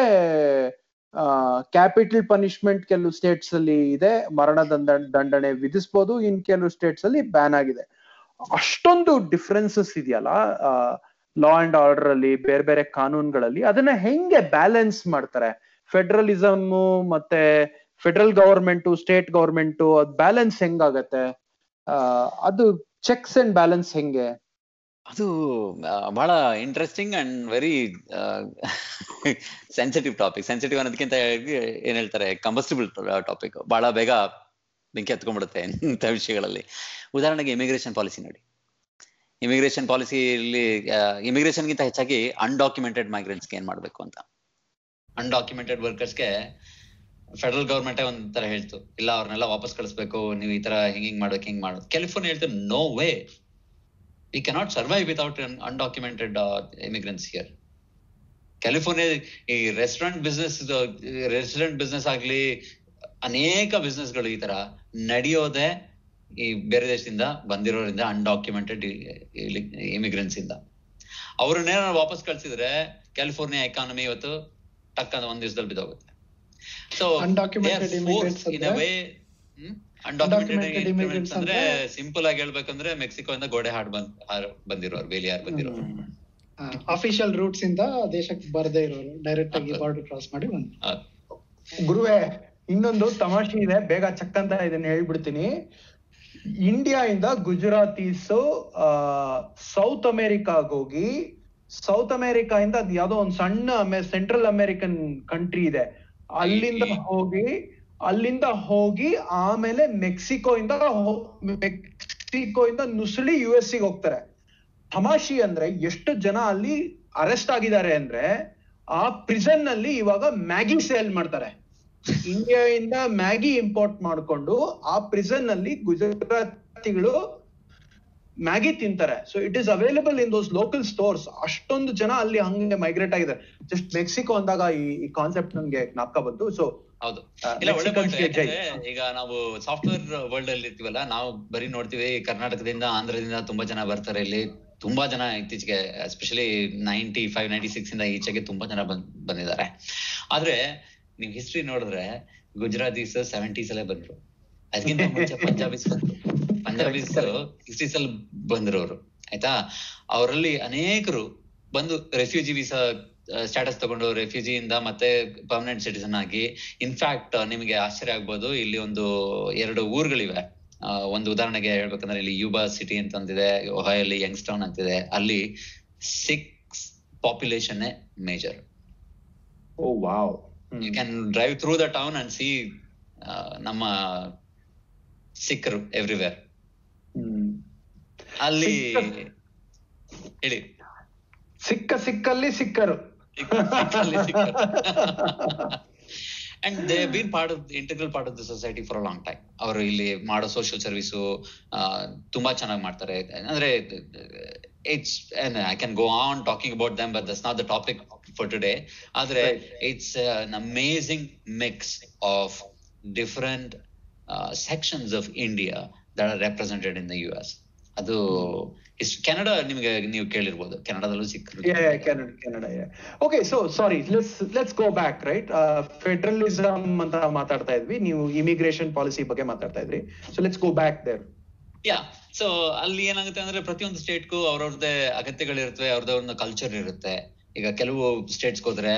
ಕ್ಯಾಪಿಟಲ್ ಪನಿಷ್ಮೆಂಟ್ ಕೆಲವು ಸ್ಟೇಟ್ಸ್ ಅಲ್ಲಿ ಇದೆ. ಮರಣ ದಂಡ, ದಂಡನೆ ವಿಧಿಸ್ಬೋದು. ಇನ್ ಕೆಲವು ಸ್ಟೇಟ್ಸ್ ಅಲ್ಲಿ ಬ್ಯಾನ್ ಆಗಿದೆ. ಅಷ್ಟೊಂದು ಡಿಫ್ರೆನ್ಸಸ್ ಇದೆಯಲ್ಲ ಲಾ ಅಂಡ್ ಆರ್ಡರ್ ಅಲ್ಲಿ, ಬೇರೆ ಬೇರೆ ಕಾನೂನುಗಳಲ್ಲಿ ಅದನ್ನ ಹೆಂಗೆ ಬ್ಯಾಲೆನ್ಸ್ ಮಾಡ್ತಾರೆ? ಫೆಡರಲಿಸಮ್ ಮತ್ತೆ ಫೆಡರಲ್ ಗವರ್ಮೆಂಟ್ ಸ್ಟೇಟ್ ಗವರ್ಮೆಂಟ್ ಅದ್ ಬ್ಯಾಲೆನ್ಸ್ ಹೆಂಗಾಗತ್ತೆ? ಅದು ಚೆಕ್ಸ್ ಅಂಡ್ ಬ್ಯಾಲೆನ್ಸ್ ಹೆಂಗೆ? ಅದು ಬಹಳ interesting and very sensitive topic sensitive ಅನ್ನೋದಕ್ಕಿಂತ ಏನ್ ಹೇಳ್ತಾರೆ ಕಂಬಸ್ಟಿಬಲ್ ಟಾಪಿಕ್ ಬಹಳ ಬೇಗ ಬೆಂಕಿ ಹತ್ಕೊಂಡ್ಬಿಡುತ್ತೆ ಇಂಥ ವಿಷಯಗಳಲ್ಲಿ. ಉದಾಹರಣೆಗೆ ಇಮಿಗ್ರೇಷನ್ ಪಾಲಿಸಿ ನೋಡಿ. ಇಮಿಗ್ರೇಷನ್ ಪಾಲಿಸಿಯಲ್ಲಿ ಇಮಿಗ್ರೇಷನ್ಗಿಂತ ಹೆಚ್ಚಾಗಿ ಅನ್ಡಾಕ್ಯುಮೆಂಟೆಡ್ ಮೈಗ್ರೆಂಟ್ಸ್ಗೆ ಏನ್ ಮಾಡ್ಬೇಕು ಅಂತ. ಅನ್ಡಾಕ್ಯುಮೆಂಟೆಡ್ ವರ್ಕರ್ಸ್ಗೆ ಫೆಡರಲ್ ಗೌರ್ಮೆಂಟೇ ಒಂಥರ ಹೇಳ್ತು. ಇಲ್ಲ, ಅವ್ರನ್ನೆಲ್ಲ ವಾಪಸ್ ಕಳಿಸ್ಬೇಕು, ನೀವು ಈ ತರ ಹಿಂಗ್ ಹಿಂಗ್ ಮಾಡ್ಬೇಕು, ಹಿಂಗ್ ಮಾಡೋದು ಕ್ಯಾಲಿಫೋರ್ನಿಯಾ ಹೇಳ್ತು no way we cannot survive without undocumented immigrants here California ಈ ರೆಸ್ಟೋರೆಂಟ್ ಬಿಸ್ನೆಸ್ ರೆಸ್ಟೋರೆಂಟ್ ಬಿಸ್ನೆಸ್ ಆಗಲಿ ಅನೇಕ business ಗಳು ಈ ತರ ನಡೆಯೋದೇ ಈ ಬೇರೆ ದೇಶದಿಂದ ಬಂದಿರೋರಿಂದ ಅನ್ಡಾಕ್ಯುಮೆಂಟೆಡ್ ಇಮಿಗ್ರೆಂಟ್ಸ್ ಇಂದ. ಅವ್ರನ್ನೇನಾದ್ರು ವಾಪಸ್ ಕಳ್ಸಿದ್ರೆ ಕ್ಯಾಲಿಫೋರ್ನಿಯಾ ಎಕಾನಮಿ ಇವತ್ತು ಟಕ್ ಒಂದ್ ದಿವಸದಲ್ಲಿ ಬಿದ್ದೋಗುತ್ತೆ. So Undocumented immigrants in a way undocumented immigrants ಅಂದ್ರೆ ಸಿಂಪಲ್ ಆಗಿ ಹೇಳ್ಬೇಕಂದ್ರೆ ಮೆಕ್ಸಿಕೋ ಇಂದ ಗೋಡೆ ಹಾಡ್ ಬಂದ್ ಬಂದಿರೋರು ಬೇಲಿ ಹಾರ್ ಬಂದಿರೋರು ಅಫಿಷಿಯಲ್ ರೂಟ್ಸ್ ಇಂದ ದೇಶಕ್ಕೆ ಬರದೇ ಇರೋರು ಡೈರೆಕ್ಟ್ ಆಗಿ ಬಾರ್ಡರ್ ಕ್ರಾಸ್ ಮಾಡಿ ಬಂದ್ರು. ಆ, ಗುರುವೆ ಇನ್ನೊಂದು ತಮಾಷೆ ಇದೆ ಬೇಗ ಚಕ್ಕಂತ ಇದನ್ನ ಹೇಳ್ಬಿಡ್ತೀನಿ. ಇಂಡಿಯಾ ಇಂದ ಗುಜರಾತೀಸ್ ಸೌತ್ ಅಮೆರಿಕಾಗ್ ಹೋಗಿ ಸೌತ್ ಅಮೆರಿಕಾ ಇಂದ ಅದ್ ಯಾವ್ದೋ ಒಂದ್ ಸಣ್ಣ ಸೆಂಟ್ರಲ್ ಅಮೆರಿಕನ್ ಕಂಟ್ರಿ ಇದೆ. ಅಲ್ಲಿಂದ ಹೋಗಿ ಅಲ್ಲಿಂದ ಹೋಗಿ ಆಮೇಲೆ ಮೆಕ್ಸಿಕೋ ಇಂದ ಮೆಕ್ಸಿಕೋ ಇಂದ ನುಸುಳಿ ಯು ಎಸ್ಗೆ ಹೋಗ್ತಾರೆ. ತಮಾಷಿ ಅಂದ್ರೆ ಎಷ್ಟು ಜನ ಅಲ್ಲಿ ಅರೆಸ್ಟ್ ಆಗಿದ್ದಾರೆ ಅಂದ್ರೆ ಆ ಪ್ರಿಸನ್ನಲ್ಲಿ ಇವಾಗ ಮ್ಯಾಗಿ ಸೇಲ್ ಮಾಡ್ತಾರೆ. ಇಂಡಿಯಾ ಇಂದ ಮ್ಯಾಗಿ ಇಂಪೋರ್ಟ್ ಮಾಡಿಕೊಂಡು ಆ ಪ್ರಿಸನ್ನಲ್ಲಿ ಗುಜರಾತಿಗಳು ಮ್ಯಾಗಿ ತಿಂತಾರೆ. So it is available in those local stores ಅಷ್ಟೊಂದು ಜನ ಅಲ್ಲಿ ಹಂಗೆ ಮೈಗ್ರೇಟ್ ಆಗಿದ್ದಾರೆ. ಜಸ್ಟ್ ಮೆಕ್ಸಿಕೋ ಅಂದಾಗ ಈ ಕಾನ್ಸೆಪ್ಟ್ ನನಗೆ ಜ್ಞಾಪಕ ಬಂತು. ಸೊ ಹೌದು. ಇಲ್ಲ ಒಳ್ಳೆ ಈಗ ನಾವು ಸಾಫ್ಟ್ವೇರ್ ವರ್ಲ್ಡ್ ಅಲ್ಲಿ ಇರ್ತೀವಲ್ಲ ನಾವು ಬರೀ ನೋಡ್ತೀವಿ ಕರ್ನಾಟಕದಿಂದ ಆಂಧ್ರದಿಂದ ತುಂಬಾ ಜನ ಬರ್ತಾರೆ ಇಲ್ಲಿ. ತುಂಬಾ ಜನ ಇತ್ತೀಚೆಗೆ especially ninety five ninety six ಇಂದ ಈಚೆಗೆ ತುಂಬಾ ಜನ ಬಂದ್ ಬಂದಿದ್ದಾರೆ. ಆದ್ರೆ ನೀವು ಹಿಸ್ಟ್ರಿ ನೋಡಿದ್ರೆ ಗುಜರಾತೀಸ್ ಸೆವೆಂಟೀಸ್ ಅಲ್ಲೇ ಬಂದ್ರು. ಅದಕ್ಕಿಂತ ಮುಂಚೆ ಪಂಜಾಬೀಸ್ ಬಂದ್ರು. ಪಂಜಾಬೀಸ್ ಹಿಸ್ಟ್ರೀಸ್ ಅಲ್ಲಿ ಬಂದಿರೋರು. ಆಯ್ತಾ? ಅವರಲ್ಲಿ ಅನೇಕರು ಬಂದು ರೆಫ್ಯೂಜಿ ವೀಸಾ ಸ್ಟೇಟಸ್ ತಗೊಂಡು ರೆಫ್ಯೂಜಿ ಇಂದ ಮತ್ತೆ ಪರ್ಮನೆಂಟ್ ಸಿಟಿಸನ್ ಆಗಿ. ಇನ್ಫ್ಯಾಕ್ಟ್ ನಿಮಗೆ ಆಶ್ಚರ್ಯ ಆಗ್ಬೋದು ಇಲ್ಲಿ ಒಂದು ಎರಡು ಊರುಗಳಿವೆ. ಒಂದು ಉದಾಹರಣೆಗೆ ಹೇಳ್ಬೇಕಂದ್ರೆ ಇಲ್ಲಿ ಯುಬಾ ಸಿಟಿ ಅಂತಂದಿದೆ ಅಂತಿದೆ ಒಹಾಯಲ್ಲಿ ಯಂಗ್ಸ್ಟೌನ್ ಅಂತಿದೆ ಅಲ್ಲಿ Sikhs population major oh wow. You can drive through the town and see ನಮ್ಮ ಸಿಕ್ಕರು ಎವ್ರಿವೇರ್ ಅಲ್ಲಿ ಹೇಳಿ. ಸಿಕ್ಕ ಸಿಕ್ಕಲ್ಲಿ ಸಿಕ್ಕರು. And they been part of integral part of the society for a long time ಅವರು ಇಲ್ಲಿ ಮಾಡೋ ಸೋಷಿಯಲ್ ಸರ್ವಿಸು ತುಂಬಾ ಚೆನ್ನಾಗಿ ಮಾಡ್ತಾರೆ. ಅಂದ್ರೆ it's I can go on talking about them but that's not the topic for today ಆದ್ರೆ it's an amazing mix of different sections of India that are represented in the U S ಅದು ಇಷ್ಟು Canada ನಿಮಗೆ ನೀವು ಕೇಳಿರ್ಬೋದು. ಕೆನಡಾದಲ್ಲೂ ಸಿಕ್ಕರು okay so sorry let's let's go back right federalism let's go back, right? Federalism ಅಂತ ಮಾತಾಡ್ತಾ ಇದ್ವಿ. ನೀವು ಇಮಿಗ್ರೇಷನ್ ಪಾಲಿಸಿ ಬಗ್ಗೆ ಮಾತಾಡ್ತಾ ಇದ್ರಿ. So let's go back there yeah so ಅಲ್ಲಿ ಏನಾಗುತ್ತೆ ಅಂದ್ರೆ ಪ್ರತಿಯೊಂದು ಸ್ಟೇಟ್ಗೂ ಅವ್ರವ್ರದ್ದೇ ಅಗತ್ಯಗಳಿರುತ್ತವೆ ಅವ್ರದ್ದೇ ಒಂದು ಕಲ್ಚರ್ ಇರುತ್ತೆ. ಈಗ ಕೆಲವು ಸ್ಟೇಟ್ಸ್ ಹೋದ್ರೆ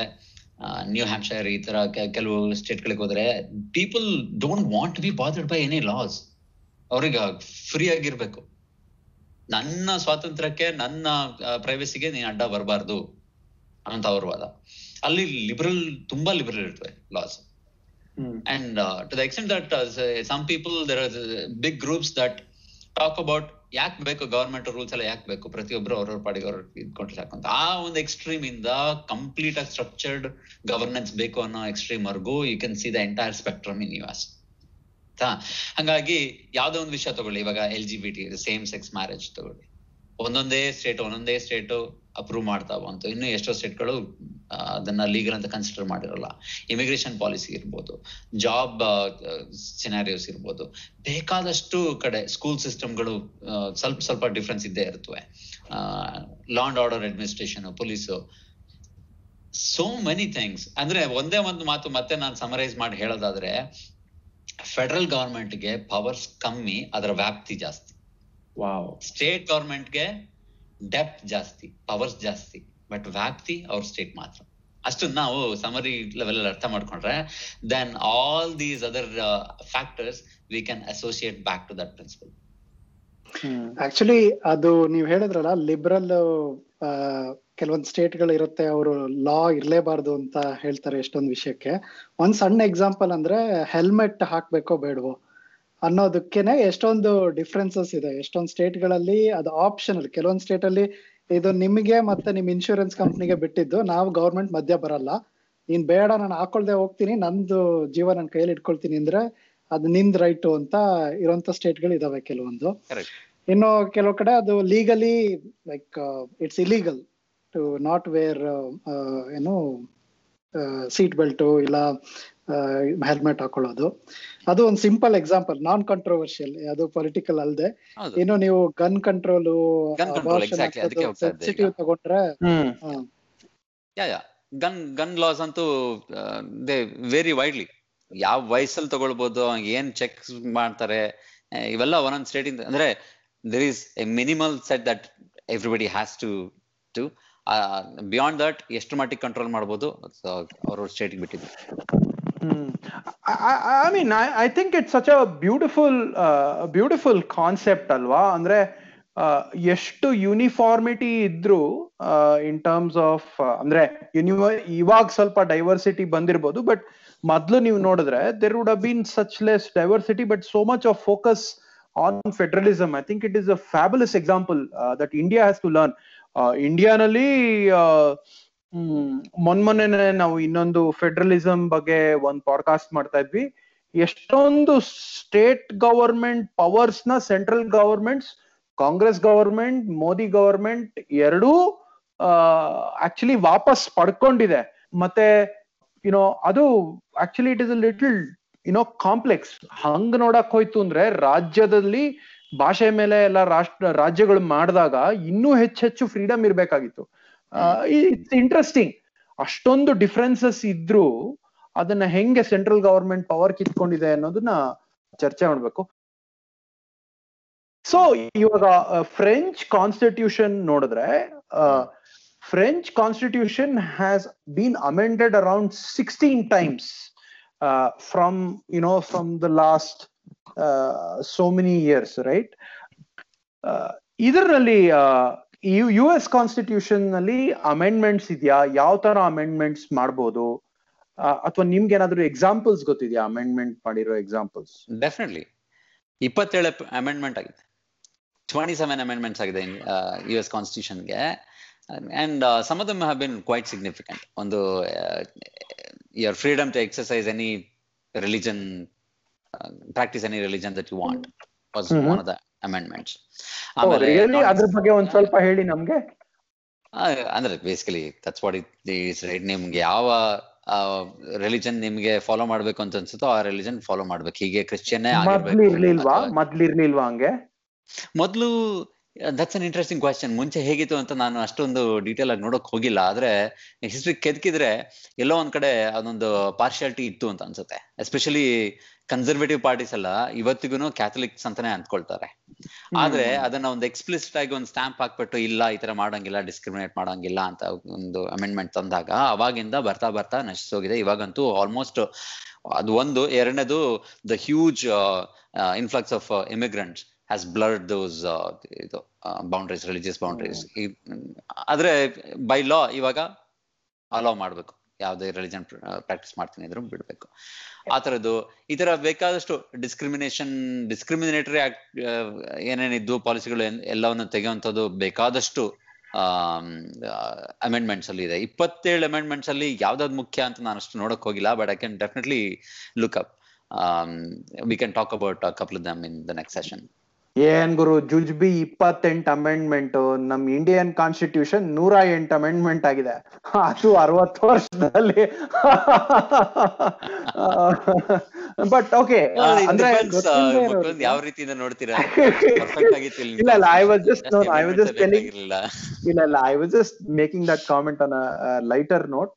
ನ್ಯೂ ಹ್ಯಾಂಪ್ಶೈರ್ ಈ ತರ ಕೆಲವು ಸ್ಟೇಟ್ ಗಳಿಗೆ ಹೋದ್ರೆ people don't want be bothered by any laws ಅವ್ರಿಗೆ ಫ್ರೀ ಆಗಿರ್ಬೇಕು. ನನ್ನ ಸ್ವಾತಂತ್ರ್ಯಕ್ಕೆ ನನ್ನ ಪ್ರೈವಸಿಗೆ ನೀನ್ ಅಡ್ಡ ಬರಬಾರ್ದು ಅಂತ ಅವ್ರ ವಾದ. ಅಲ್ಲಿ ಲಿಬರಲ್ ತುಂಬಾ ಲಿಬರಲ್ ಇರ್ತವೆ laws and to the extent that some people there some people there are talk big groups that talk about ಯಾಕೆ ಬೇಕು ಗವರ್ಮೆಂಟ್ ರೂಲ್ಸ್ ಎಲ್ಲ ಯಾಕೆ ಬೇಕು? ಪ್ರತಿಯೊಬ್ಬರು ಅವ್ರವ್ರ ಪಾಡಿಗೆ ಅವ್ರ ಇದ್ಕೊಂಡ್ರೆ ಸಾಕಂತ ಆ ಒಂದು ಎಕ್ಸ್ಟ್ರೀಮ್ ಇಂದ ಕಂಪ್ಲೀಟ್ ಆಗಿ ಸ್ಟ್ರಕ್ಚರ್ಡ್ ಗವರ್ನೆನ್ಸ್ ಬೇಕು ಅನ್ನೋ extreme ವರ್ಗೂ you can see the entire spectrum in U S ಹಂಗಾಗಿ ಯಾವ್ದೋ ಒಂದು ವಿಷಯ ತಗೊಳ್ಳಿ. ಇವಾಗ L G B T same sex marriage ತಗೊಳ್ಳಿ. ಒಂದೊಂದೇ ಸ್ಟೇಟ್ ಒಂದೊಂದೇ ಸ್ಟೇಟ್ ಅಪ್ರೂವ್ ಮಾಡ್ತಾವ ಅಂತ ಇನ್ನು ಎಷ್ಟೋ ಸ್ಟೇಟ್ಗಳು ಅದನ್ನ ಲೀಗಲ್ ಅಂತ ಕನ್ಸಿಡರ್ ಮಾಡಿರಲ್ಲ. ಇಮಿಗ್ರೇಷನ್ ಪಾಲಿಸಿ ಇರ್ಬೋದು. ಜಾಬ್ ಸಿನಾರಿಯೋಸ್ ಇರ್ಬೋದು. ಬೇಕಾದಷ್ಟು ಕಡೆ ಸ್ಕೂಲ್ ಸಿಸ್ಟಮ್ಗಳು ಸ್ವಲ್ಪ ಸ್ವಲ್ಪ ಡಿಫ್ರೆನ್ಸ್ ಇದ್ದೇ ಇರ್ತವೆ. Law and order administration police so many things ಅಂದ್ರೆ ಒಂದೇ ಒಂದು ಮಾತು ಮತ್ತೆ ನಾನು ಸಮರೈಸ್ ಮಾಡಿ ಹೇಳೋದಾದ್ರೆ ಫೆಡರಲ್ ಗವರ್ಮೆಂಟ್ಗೆ ಪವರ್ಸ್ ಕಮ್ಮಿ ಅದರ ವ್ಯಾಪ್ತಿ ಜಾಸ್ತಿ. ಸ್ಟೇಟ್ ಗವರ್ಮೆಂಟ್ಗೆ ಡೆಪ್ತ್ ಜಾಸ್ತಿ ಪವರ್ಸ್ ಜಾಸ್ತಿ ಬಟ್ ವ್ಯಾಪ್ತಿ ಅವ್ರ ಸ್ಟೇಟ್ ಮಾತ್ರ. ಅಷ್ಟು ನಾವು ಸಮರಿ ಲೆವೆಲ್ ಅಲ್ಲಿ ಅರ್ಥ ಮಾಡ್ಕೊಂಡ್ರೆ then all these other factors we can associate back to that principle actually ಅದು ನೀವ್ ಹೇಳಿದ್ರಲ್ಲ ಲಿಬರಲ್ ಕೆಲವೊಂದು ಸ್ಟೇಟ್ಗಳು ಇರುತ್ತೆ, ಅವರು ಲಾ ಇರ್ಲೇಬಾರ್ದು ಅಂತ ಹೇಳ್ತಾರೆ ಎಷ್ಟೊಂದು ವಿಷಯಕ್ಕೆ. ಒಂದ್ ಸಣ್ಣ ಎಕ್ಸಾಂಪಲ್ ಅಂದ್ರೆ ಹೆಲ್ಮೆಟ್ ಹಾಕ್ಬೇಕೋ ಬೇಡವೋ ಅನ್ನೋದಕ್ಕೇನೆ ಎಷ್ಟೊಂದು ಡಿಫ್ರೆನ್ಸಸ್ ಇದೆ. ಎಷ್ಟೊಂದು ಸ್ಟೇಟ್ಗಳಲ್ಲಿ ಅದು ಆಪ್ಷನಲ್ ಕೆಲವೊಂದು ಸ್ಟೇಟ್ ಅಲ್ಲಿ ಇದು ನಿಮಗೆ ಮತ್ತೆ ನಿಮ್ ಇನ್ಶೂರೆನ್ಸ್ ಕಂಪ್ನಿಗೆ ಬಿಟ್ಟಿದ್ದು, ನಾವು ಗೌರ್ಮೆಂಟ್ ಮಧ್ಯ ಬರಲ್ಲ. ನೀನ್ ಬೇಡ, ನಾನು ಹಾಕೊಳ್ದೆ ಹೋಗ್ತೀನಿ, ನಂದು ಜೀವ ನನ್ನ ಕೈಯಲ್ಲಿ ಇಟ್ಕೊಳ್ತೀನಿ ಅಂದ್ರೆ ಅದು ನಿಂದ್ ರೈಟು ಅಂತ ಇರೋಂತ ಸ್ಟೇಟ್ಗಳು ಇದಾವೆ ಕೆಲವೊಂದು. ಇನ್ನು ಕೆಲವು ಕಡೆ ಅದು legally like it's illegal to not wear ಏನು ಸೀಟ್ ಬೆಲ್ಟು ಇಲ್ಲ ಹೆಲ್ಮೆಟ್ ಹಾಕೊಳ್ಳೋದು. ಅದು ಒಂದು ಸಿಂಪಲ್ ಎಕ್ಸಾಂಪಲ್ ನಾನ್ ಕಂಟ್ರೋವರ್ಷಿಯಲ್ ಅದು ಪೊಲಿಟಿಕಲ್ ಅಲ್ಲದೆ ಇನ್ನು ನೀವು ಗನ್ ಕಂಟ್ರೋಲ್. ಸೆನ್ಸಿಟಿವ್ ತಗೊಂಡ್ರೆ hmm. Yeah gun gun laws ಅಂತೂ ದೇ ವೆರಿ ವೈಡ್ಲಿ ಯಾವ ವಯಸ್ಸಲ್ಲಿ ತಗೊಳ್ಬೋದು ಏನ್ ಚೆಕ್ ಮಾಡ್ತಾರೆ ಇವೆಲ್ಲ ಒಂದೊಂದು ಸ್ಟೇಟ್ ಇಂದ ಅಂದ್ರೆ there is a minimal set that everybody has to to beyond that ಎಷ್ಟು ಮಟ್ಟಿಗೆ ಕಂಟ್ರೋಲ್ ಮಾಡ್ಬೋದು ಅವ್ರವ್ರ ಸ್ಟೇಟಿಗೆ ಬಿಟ್ಟಿದ್ದು. I mean I think mean, such I beautiful beautiful concept ಅಲ್ವಾ? ಅಂದ್ರೆ ಎಷ್ಟು ಯೂನಿಫಾರ್ಮಿಟಿ ಇದ್ರು ಇನ್ ಟರ್ಮ್ಸ್ ಆಫ್ ಅಂದ್ರೆ ಇವಾಗ ಸ್ವಲ್ಪ ಡೈವರ್ಸಿಟಿ ಬಂದಿರ್ಬೋದು ಬಟ್ ಮೊದ್ಲು ನೀವು ನೋಡಿದ್ರೆ there would been such less diversity but so much of focus on federalism I think it is a fabulous example that India has to learn ಇಂಡಿಯಾನಲ್ಲಿ ಮೊನ್ಮೊನ್ನೆ ನಾವು ಇನ್ನೊಂದು ಫೆಡರಲಿಸಮ್ ಬಗ್ಗೆ ಒಂದ್ ಪಾಡ್ಕಾಸ್ಟ್ ಮಾಡ್ತಾ ಇದ್ವಿ. ಎಷ್ಟೊಂದು state government ಪವರ್ಸ್ನ central governments Congress government Modi government ಎರಡೂ actually ವಾಪಸ್ ಪಡ್ಕೊಂಡಿದೆ. ಮತ್ತೆ ಯುನೋ ಅದು actually it is a little you know complex ಹಂಗ್ ನೋಡಕ್ ಹೋಯ್ತು ಅಂದ್ರೆ ರಾಜ್ಯದಲ್ಲಿ ಭಾಷೆ ಮೇಲೆ ಎಲ್ಲ ರಾಷ್ಟ್ರ ರಾಜ್ಯಗಳು ಮಾಡಿದಾಗ ಇನ್ನೂ ಹೆಚ್ಚೆಚ್ಚು ಫ್ರೀಡಮ್ ಇರ್ಬೇಕಾಗಿತ್ತು. ಇಟ್ಸ್ ಇಂಟ್ರೆಸ್ಟಿಂಗ್ ಅಷ್ಟೊಂದು ಡಿಫ್ರೆನ್ಸಸ್ ಇದ್ರು ಅದನ್ನ ಹೆಂಗೆ ಸೆಂಟ್ರಲ್ ಗವರ್ಮೆಂಟ್ ಪವರ್ ಕಿತ್ಕೊಂಡಿದೆ ಅನ್ನೋದನ್ನ ಚರ್ಚೆ ಮಾಡ್ಬೇಕು. ಸೊ ಇವಾಗ ಫ್ರೆಂಚ್ ಕಾನ್ಸ್ಟಿಟ್ಯೂಷನ್ ನೋಡಿದ್ರೆ French constitution has been amended around sixteen times from you know from the last so many years right ಇದರಲ್ಲಿ ಯು ಎಸ್ ಕಾನ್ಸ್ಟಿಟ್ಯೂಷನ್ನಲ್ಲಿ ಅಮೆಂಡ್ಮೆಂಟ್ಸ್ ಇದೆಯಾ? ಯಾವ ತರ ಅಮೆಂಡ್ಮೆಂಟ್ಸ್ ಮಾಡ್ಬೋದು? ಅಥವಾ ನಿಮ್ಗೆ ಏನಾದ್ರು ಎಕ್ಸಾಂಪಲ್ಸ್ ಗೊತ್ತಿದ್ಯಾ? ಅಮೆಂಡ್ಮೆಂಟ್ ಮಾಡಿರೋ ಎಕ್ಸಾಂಪಲ್ಸ್ ಡೆಫಿನೆಟ್ಲಿ ಇಪ್ಪತ್ತೇಳು ಅಮೆಂಡ್ಮೆಂಟ್ ಆಗಿದೆ. ಟ್ವೆಂಟಿ ಸೆವೆನ್ ಅಮೆಂಡ್ಮೆಂಟ್ಸ್ ಆಗಿದೆ U S ಕಾನ್ಸ್ಟಿಟ್ಯೂಷನ್ಗೆ and some of them have been quite significant ಒಂದು your freedom to exercise any religion practice any religion that you want was. One of the amendments ಅದ್ರ ಬಗ್ಗೆ ಒಂದ್ ಸ್ವಲ್ಪ ಹೇಳಿ ನಮ್ಗೆ. ಅಂದ್ರೆ basically that's what it is right ನಿಮ್ಗೆ ಯಾವ ರಿಲಿಜನ್ ನಿಮ್ಗೆ ಫಾಲೋ ಮಾಡ್ಬೇಕು ಅಂತ ಅನ್ಸುತ್ತೋ ಆ ರಿಲಿಜನ್ ಫಾಲೋ ಮಾಡ್ಬೇಕು. ಹೀಗೆ ಕ್ರಿಶ್ಚಿಯನ್ನೇ ಮೊದ್ಲು ಹಂಗೆ? ಮೊದಲು ದಟ್ಸ್ ಅನ್ ಇಂಟ್ರೆಸ್ಟಿಂಗ್ ಕ್ವಶನ್ ಮುಂಚೆ ಹೇಗಿತ್ತು ಅಂತ ನಾನು ಅಷ್ಟೊಂದು ಡೀಟೇಲ್ ಆಗಿ ನೋಡಕ್ ಹೋಗಿಲ್ಲ. ಆದ್ರೆ ಹಿಸ್ಟ್ರಿ ಕೆದಕಿದ್ರೆ ಎಲ್ಲೋ ಒಂದ್ ಕಡೆ ಅದೊಂದು ಪಾರ್ಶಿಯಾಲಿಟಿ ಇತ್ತು ಅಂತ ಅನ್ಸುತ್ತೆ. ಎಸ್ಪೆಷಲಿ ಕನ್ಸರ್ವೇಟಿವ್ ಪಾರ್ಟೀಸ್ ಎಲ್ಲ ಇವತ್ತಿಗೂ ಕ್ಯಾಥಲಿಕ್ಸ್ ಅಂತಾನೆ ಅಂದ್ಕೊಳ್ತಾರೆ. ಆದ್ರೆ ಅದನ್ನ ಒಂದು ಎಕ್ಸ್ಪ್ಲಿಸಿಟ್ ಆಗಿ ಒಂದು ಸ್ಟಾಂಪ್ ಹಾಕ್ಬಿಟ್ಟು ಇಲ್ಲ ಈ ತರ ಮಾಡಂಗಿಲ್ಲ ಡಿಸ್ಕ್ರಿಮಿನೇಟ್ ಮಾಡಂಗಿಲ್ಲ ಅಂತ ಒಂದು ಅಮೆಂಡ್ಮೆಂಟ್ ತಂದಾಗ ಅವಾಗಿಂದ ಬರ್ತಾ ಬರ್ತಾ ನಶಿಸೋಗಿದೆ ಇವಾಗಂತೂ ಆಲ್ಮೋಸ್ಟ್ ಅದು ಒಂದು ಎರಡನೇದು the huge influx of immigrants has blurred those ಇದು ಬೌಂಡ್ರೀಸ್ ರಿಲಿಜಿಯಸ್ ಬೌಂಡ್ರೀಸ್ ಆದ್ರೆ ಬೈ ಲಾ ಇವಾಗ ಅಲೋ ಮಾಡ್ಬೇಕು. ಯಾವುದೇ ರಿಲಿಜನ್ ಪ್ರಾಕ್ಟೀಸ್ ಮಾಡ್ತೀನಿ ಇದ್ರು ಬಿಡ್ಬೇಕು. ಆ ತರದ್ದು ಈ ತರ ಬೇಕಾದಷ್ಟು ಡಿಸ್ಕ್ರಿಮಿನೇಷನ್ ಡಿಸ್ಕ್ರಿಮಿನೇಟರಿ ಆಕ್ಟ್ ಏನೇನಿದ್ದು ಪಾಲಿಸಿಗಳು ಎಲ್ಲವನ್ನು ತೆಗೆಯುವಂಥದ್ದು ಬೇಕಾದಷ್ಟು ಅಮೆಂಡ್ಮೆಂಟ್ಸ್ ಅಲ್ಲಿ ಇದೆ. ಇಪ್ಪತ್ತೇಳು ಅಮೆಂಡ್ಮೆಂಟ್ಸ್ ಅಲ್ಲಿ ಯಾವ್ದಾದ್ ಮುಖ್ಯ ಅಂತ ನಾನು ಅಷ್ಟು ನೋಡಕ್ ಹೋಗಿಲ್ಲ but I can definitely look up we can talk about couple them in the next session ಏನ್ ಗುರು ಜುಜ್ಬಿ ಇಪ್ಪತ್ತೆಂಟು ಅಮೆಂಡ್ಮೆಂಟ್ ನಮ್ ಇಂಡಿಯನ್ ಕಾನ್ಸ್ಟಿಟ್ಯೂಷನ್ ನೂರ ಎಂಟು ಅಮೆಂಡ್ಮೆಂಟ್ ಆಗಿದೆ. ಅದು ಅರವತ್ ವರ್ಷದಲ್ಲಿ. ಬಟ್ ಓಕೆ ಅಂದ್ರೆ ಯಾವ ರೀತಿಯಿಂದ ನೋಡ್ತೀರಾ? ಇಲ್ಲಿ ಇಲ್ಲ, I was just amendments telling- ಬೇಕಾಗಿರ್ಲಿಲ್ಲ. ಇಲ್ಲ ಇಲ್ಲ I was just making that comment on lighter note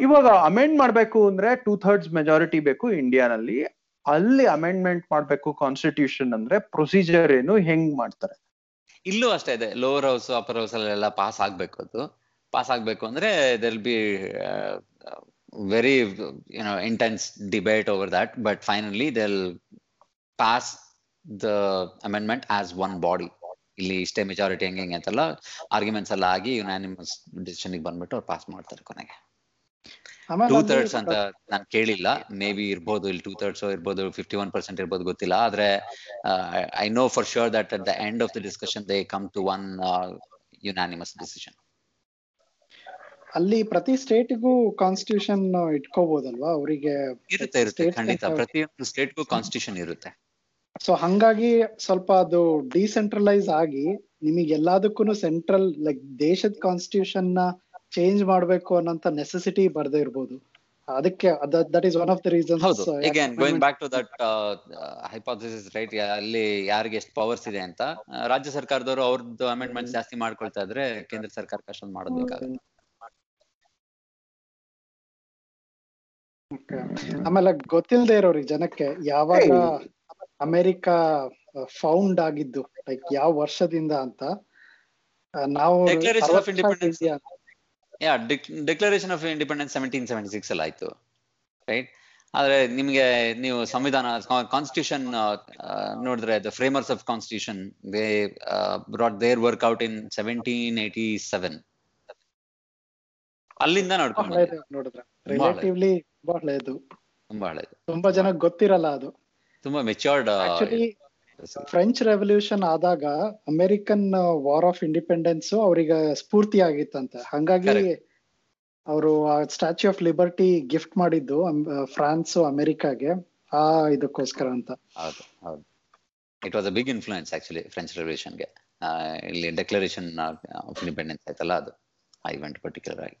ಇವಾಗ ಅಮೆಂಡ್ ಮಾಡ್ಬೇಕು ಅಂದ್ರೆ ಟೂ ಥರ್ಡ್ಸ್ ಮೆಜಾರಿಟಿ ಬೇಕು ಇಂಡಿಯಾನಲ್ಲಿ ಅಲ್ಲಿ ಅಮೆಂಡ್ಮೆಂಟ್ ಮಾಡ್ಬೇಕು ಕಾನ್ಸ್ಟಿಟ್ಯೂಷನ್ ಅಂದ್ರೆ ಪ್ರೊಸೀಜರ್ ಏನು ಹೆಂಗ್ ಮಾಡ್ತಾರೆ? ಇಲ್ಲೂ ಅಷ್ಟೇ ಇದೆ. ಲೋವರ್ ಹೌಸ್ ಅಪರ್ ಹೌಸ್ ಅಲ್ಲೆಲ್ಲ ಪಾಸ್ ಆಗ್ಬೇಕು ಅದು. ಪಾಸ್ ಆಗ್ಬೇಕು ಅಂದ್ರೆ they'll be very you know intense debate over that but finally they'll pass the amendment as one body ಇಲ್ಲಿ ಇಷ್ಟೇ ಮೆಜಾರಿಟಿ ಹೆಂಗೆ ಹೆಂಗೆ ಅಂತೆಲ್ಲ ಆರ್ಗ್ಯುಮೆಂಟ್ಸ್ ಎಲ್ಲ ಆಗಿ ಯುನಾನಿಮಸ್ ಡಿಸಿಷನ್ಗೆ ಬಂದ್ಬಿಟ್ಟು ಅವ್ರು ಪಾಸ್ ಮಾಡ್ತಾರೆ ಕೊನೆಗೆ. ಟೂ ಥರ್ಡ್ಸ್ ಅಂತ ನಾನು ಕೇಳಿಲ್ಲ. ಮೇ ಬಿ ಇರ್ಬೋದು ಇಲ್ಲಿ ಟೂ ಥರ್ಡ್ಸ್ ಇರ್ಬೋದು ಫಿಫ್ಟಿ ಒನ್ ಪರ್ಸೆಂಟ್ ಇರ್ಬೋದು ಗೊತ್ತಿಲ್ಲ. ಆದ್ರೆ I know for sure that at the end of the discussion they come to one unanimous decision ಅಲ್ಲಿ ಪ್ರತಿ ಸ್ಟೇಟ್ಗೂ ಕಾನ್ಸ್ಟಿಟ್ಯೂಷನ್ ಇಟ್ಕೋಬಹುದಲ್ವಾ ಅವರಿಗೆ ಇರುತ್ತೆ ಇರುತ್ತೆ ಖಂಡಿತ. ಪ್ರತಿಯೊಂದು ಸ್ಟೇಟ್ಗೂ ಕಾನ್ಸ್ಟಿಟ್ಯೂಷನ್ ಇರುತ್ತೆ. ಸೊ ಹಂಗಾಗಿ ಸ್ವಲ್ಪ ಅದು ಡಿಸೆಂಟ್ರಲೈಸ್ ಆಗಿ ನಿಮಗೆ ಎಲ್ಲದಕ್ಕೂ ಸೆಂಟ್ರಲ್ ಲೈಕ್ ದೇಶದ ಕಾನ್ಸ್ಟಿಟ್ಯೂಷನ್ನ ಚೇಂಜ್ ಮಾಡಬೇಕು ಅನ್ನೋಂತ ನೆಸೆಸಿಟಿ ಬರ್ದೇ ಇರ್ಬೋದು. ಅದಕ್ಕೆ that is one of the reason ಹೌದು. Again going back to that hypothesis right ಅಲ್ಲಿ ಯಾರಿಗೆ ಎಷ್ಟು ಪವರ್ಸ್ ಇದೆ ಅಂತ ರಾಜ್ಯ ಸರ್ಕಾರದವರು ಅವ್ರದ್ದು ಅಮೆಂಡ್ಮೆಂಟ್ ಜಾಸ್ತಿ ಮಾಡ್ಕೊಳ್ತಾ ಇದ್ರೆ ಕೇಂದ್ರ ಸರ್ಕಾರ ಕಷ್ಟ ಮಾಡೋದು ಬೇಕಾಗುತ್ತೆ. ಆಮೇಲೆ ಗೊತ್ತಿಲ್ಲದೆ ಇರೋರಿಗೆ ಜನಕ್ಕೆ ಯಾವಾಗ ಅಮೆರಿಕ ಫೌಂಡ್ ಆಗಿದ್ದು ಲೈಕ್ ಯಾವ ವರ್ಷದಿಂದ ಅಂತ ಆ, ನಾವು yeah declaration of independence seventeen seventy six ಅಲ್ಲಿ ಆಯ್ತು ರೈಟ್ ಆದ್ರೆ ನಿಮ್ಗೆ ನೀವು ಸಂವಿಧಾನ ಕಾನ್ಸ್ಟಿಟ್ಯೂಷನ್ ನೋಡಿದ್ರೆ the framers of constitution they brought their work out in seventeen eighty seven ಅಲ್ಲಿಂದ ನೋಡ್ಕೊಂಡು ತುಂಬಾ ಜನ ಗೊತ್ತಿರಲ್ಲ ಅದು. ತುಂಬಾ ಮೆಚ್ಯೂರ್ಡ್ ಫ್ರೆಂಚ್ ರೆವಲ್ಯೂಷನ್ ಆದಾಗ ಅಮೆರಿಕನ್ ವಾರ್ ಆಫ್ ಇಂಡಿಪೆಂಡೆನ್ಸ್ ಅವ್ರಿಗೆ ಸ್ಫೂರ್ತಿ ಆಗಿತ್ತಂತೆ. ಹಂಗಾಗಿ. ಅವರು ಆ ಸ್ಟ್ಯಾಚ್ಯೂ ಆಫ್ ಲಿಬರ್ಟಿ ಗಿಫ್ಟ್ ಮಾಡಿದ್ದು ಫ್ರಾನ್ಸ್ ಅಮೆರಿಕಾಗೆ ಆ ಇದಕ್ಕೋಸ್ಕರ ಅಂತ. ಹೌದು ಹೌದು. It was a big influence actually French ರೆವಲ್ಯೂಷನ್ಗೆ ಇಲ್ಲಿ ಡೆಕ್ಲರೇಷನ್ ಆಫ್ ಇಂಡಿಪೆಂಡೆನ್ಸ್ ಆಯ್ತಲ್ಲ ಅದು ಆ ಇವೆಂಟ್ ಪರ್ಟಿಕ್ಯುಲರ್ ಆಗಿ.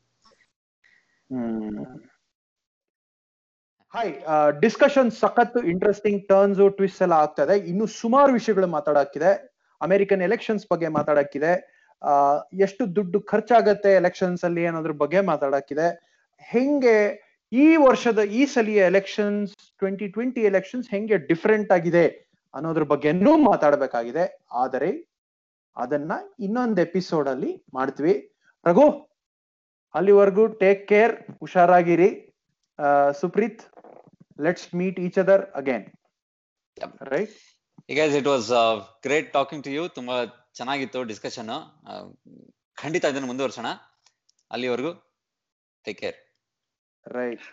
ಹಾಯ್ ಡಿಸ್ಕಷನ್ ಸಖತ್ ಇಂಟ್ರೆಸ್ಟಿಂಗ್ ಟರ್ನ್ಸ್ ಟ್ವಿಸ್ಟ್ ಎಲ್ಲ ಆಗ್ತಾ ಇದೆ. ಇನ್ನು ಸುಮಾರು ವಿಷಯಗಳು ಮಾತಾಡಕ್ಕಿದೆ. ಅಮೆರಿಕನ್ ಎಲೆಕ್ಷನ್ಸ್ ಬಗ್ಗೆ ಮಾತಾಡಕ್ಕಿದೆ. ಎಷ್ಟು ದುಡ್ಡು ಖರ್ಚಾಗತ್ತೆ ಎಲೆಕ್ಷನ್ಸ್ ಅಲ್ಲಿ ಅನ್ನೋದ್ರ ಬಗ್ಗೆ ಮಾತಾಡಕ್ಕಿದೆ. ಹೆಂಗೆ ಈ ವರ್ಷದ, ಈ ಸಲಿಯ ಎಲೆಕ್ಷನ್ಸ್ ಟ್ವೆಂಟಿ ಟ್ವೆಂಟಿ ಎಲೆಕ್ಷನ್ಸ್ ಹೆಂಗೆ ಡಿಫ್ರೆಂಟ್ ಆಗಿದೆ ಅನ್ನೋದ್ರ ಬಗ್ಗೆನೂ ಮಾತಾಡಬೇಕಾಗಿದೆ. ಆದರೆ, ಅದನ್ನ ಇನ್ನೊಂದು ಎಪಿಸೋಡ್ ಅಲ್ಲಿ ಮಾಡ್ತೀವಿ. ರಘು, ಅಲ್ಲಿವರೆಗೂ take care ಹುಷಾರಾಗಿರಿ. Supreet let's meet each other again. Yep. Right ಈಗ it was great talking to you. ತುಂಬಾ ಚೆನ್ನಾಗಿತ್ತು ಡಿಸ್ಕಷನ್ ಖಂಡಿತ ಇದನ್ನು ಮುಂದುವರ್ಸೋಣ ಅಲ್ಲಿವರೆಗೂ ಟೇಕ್ ಕೇರ್ ರೈಟ್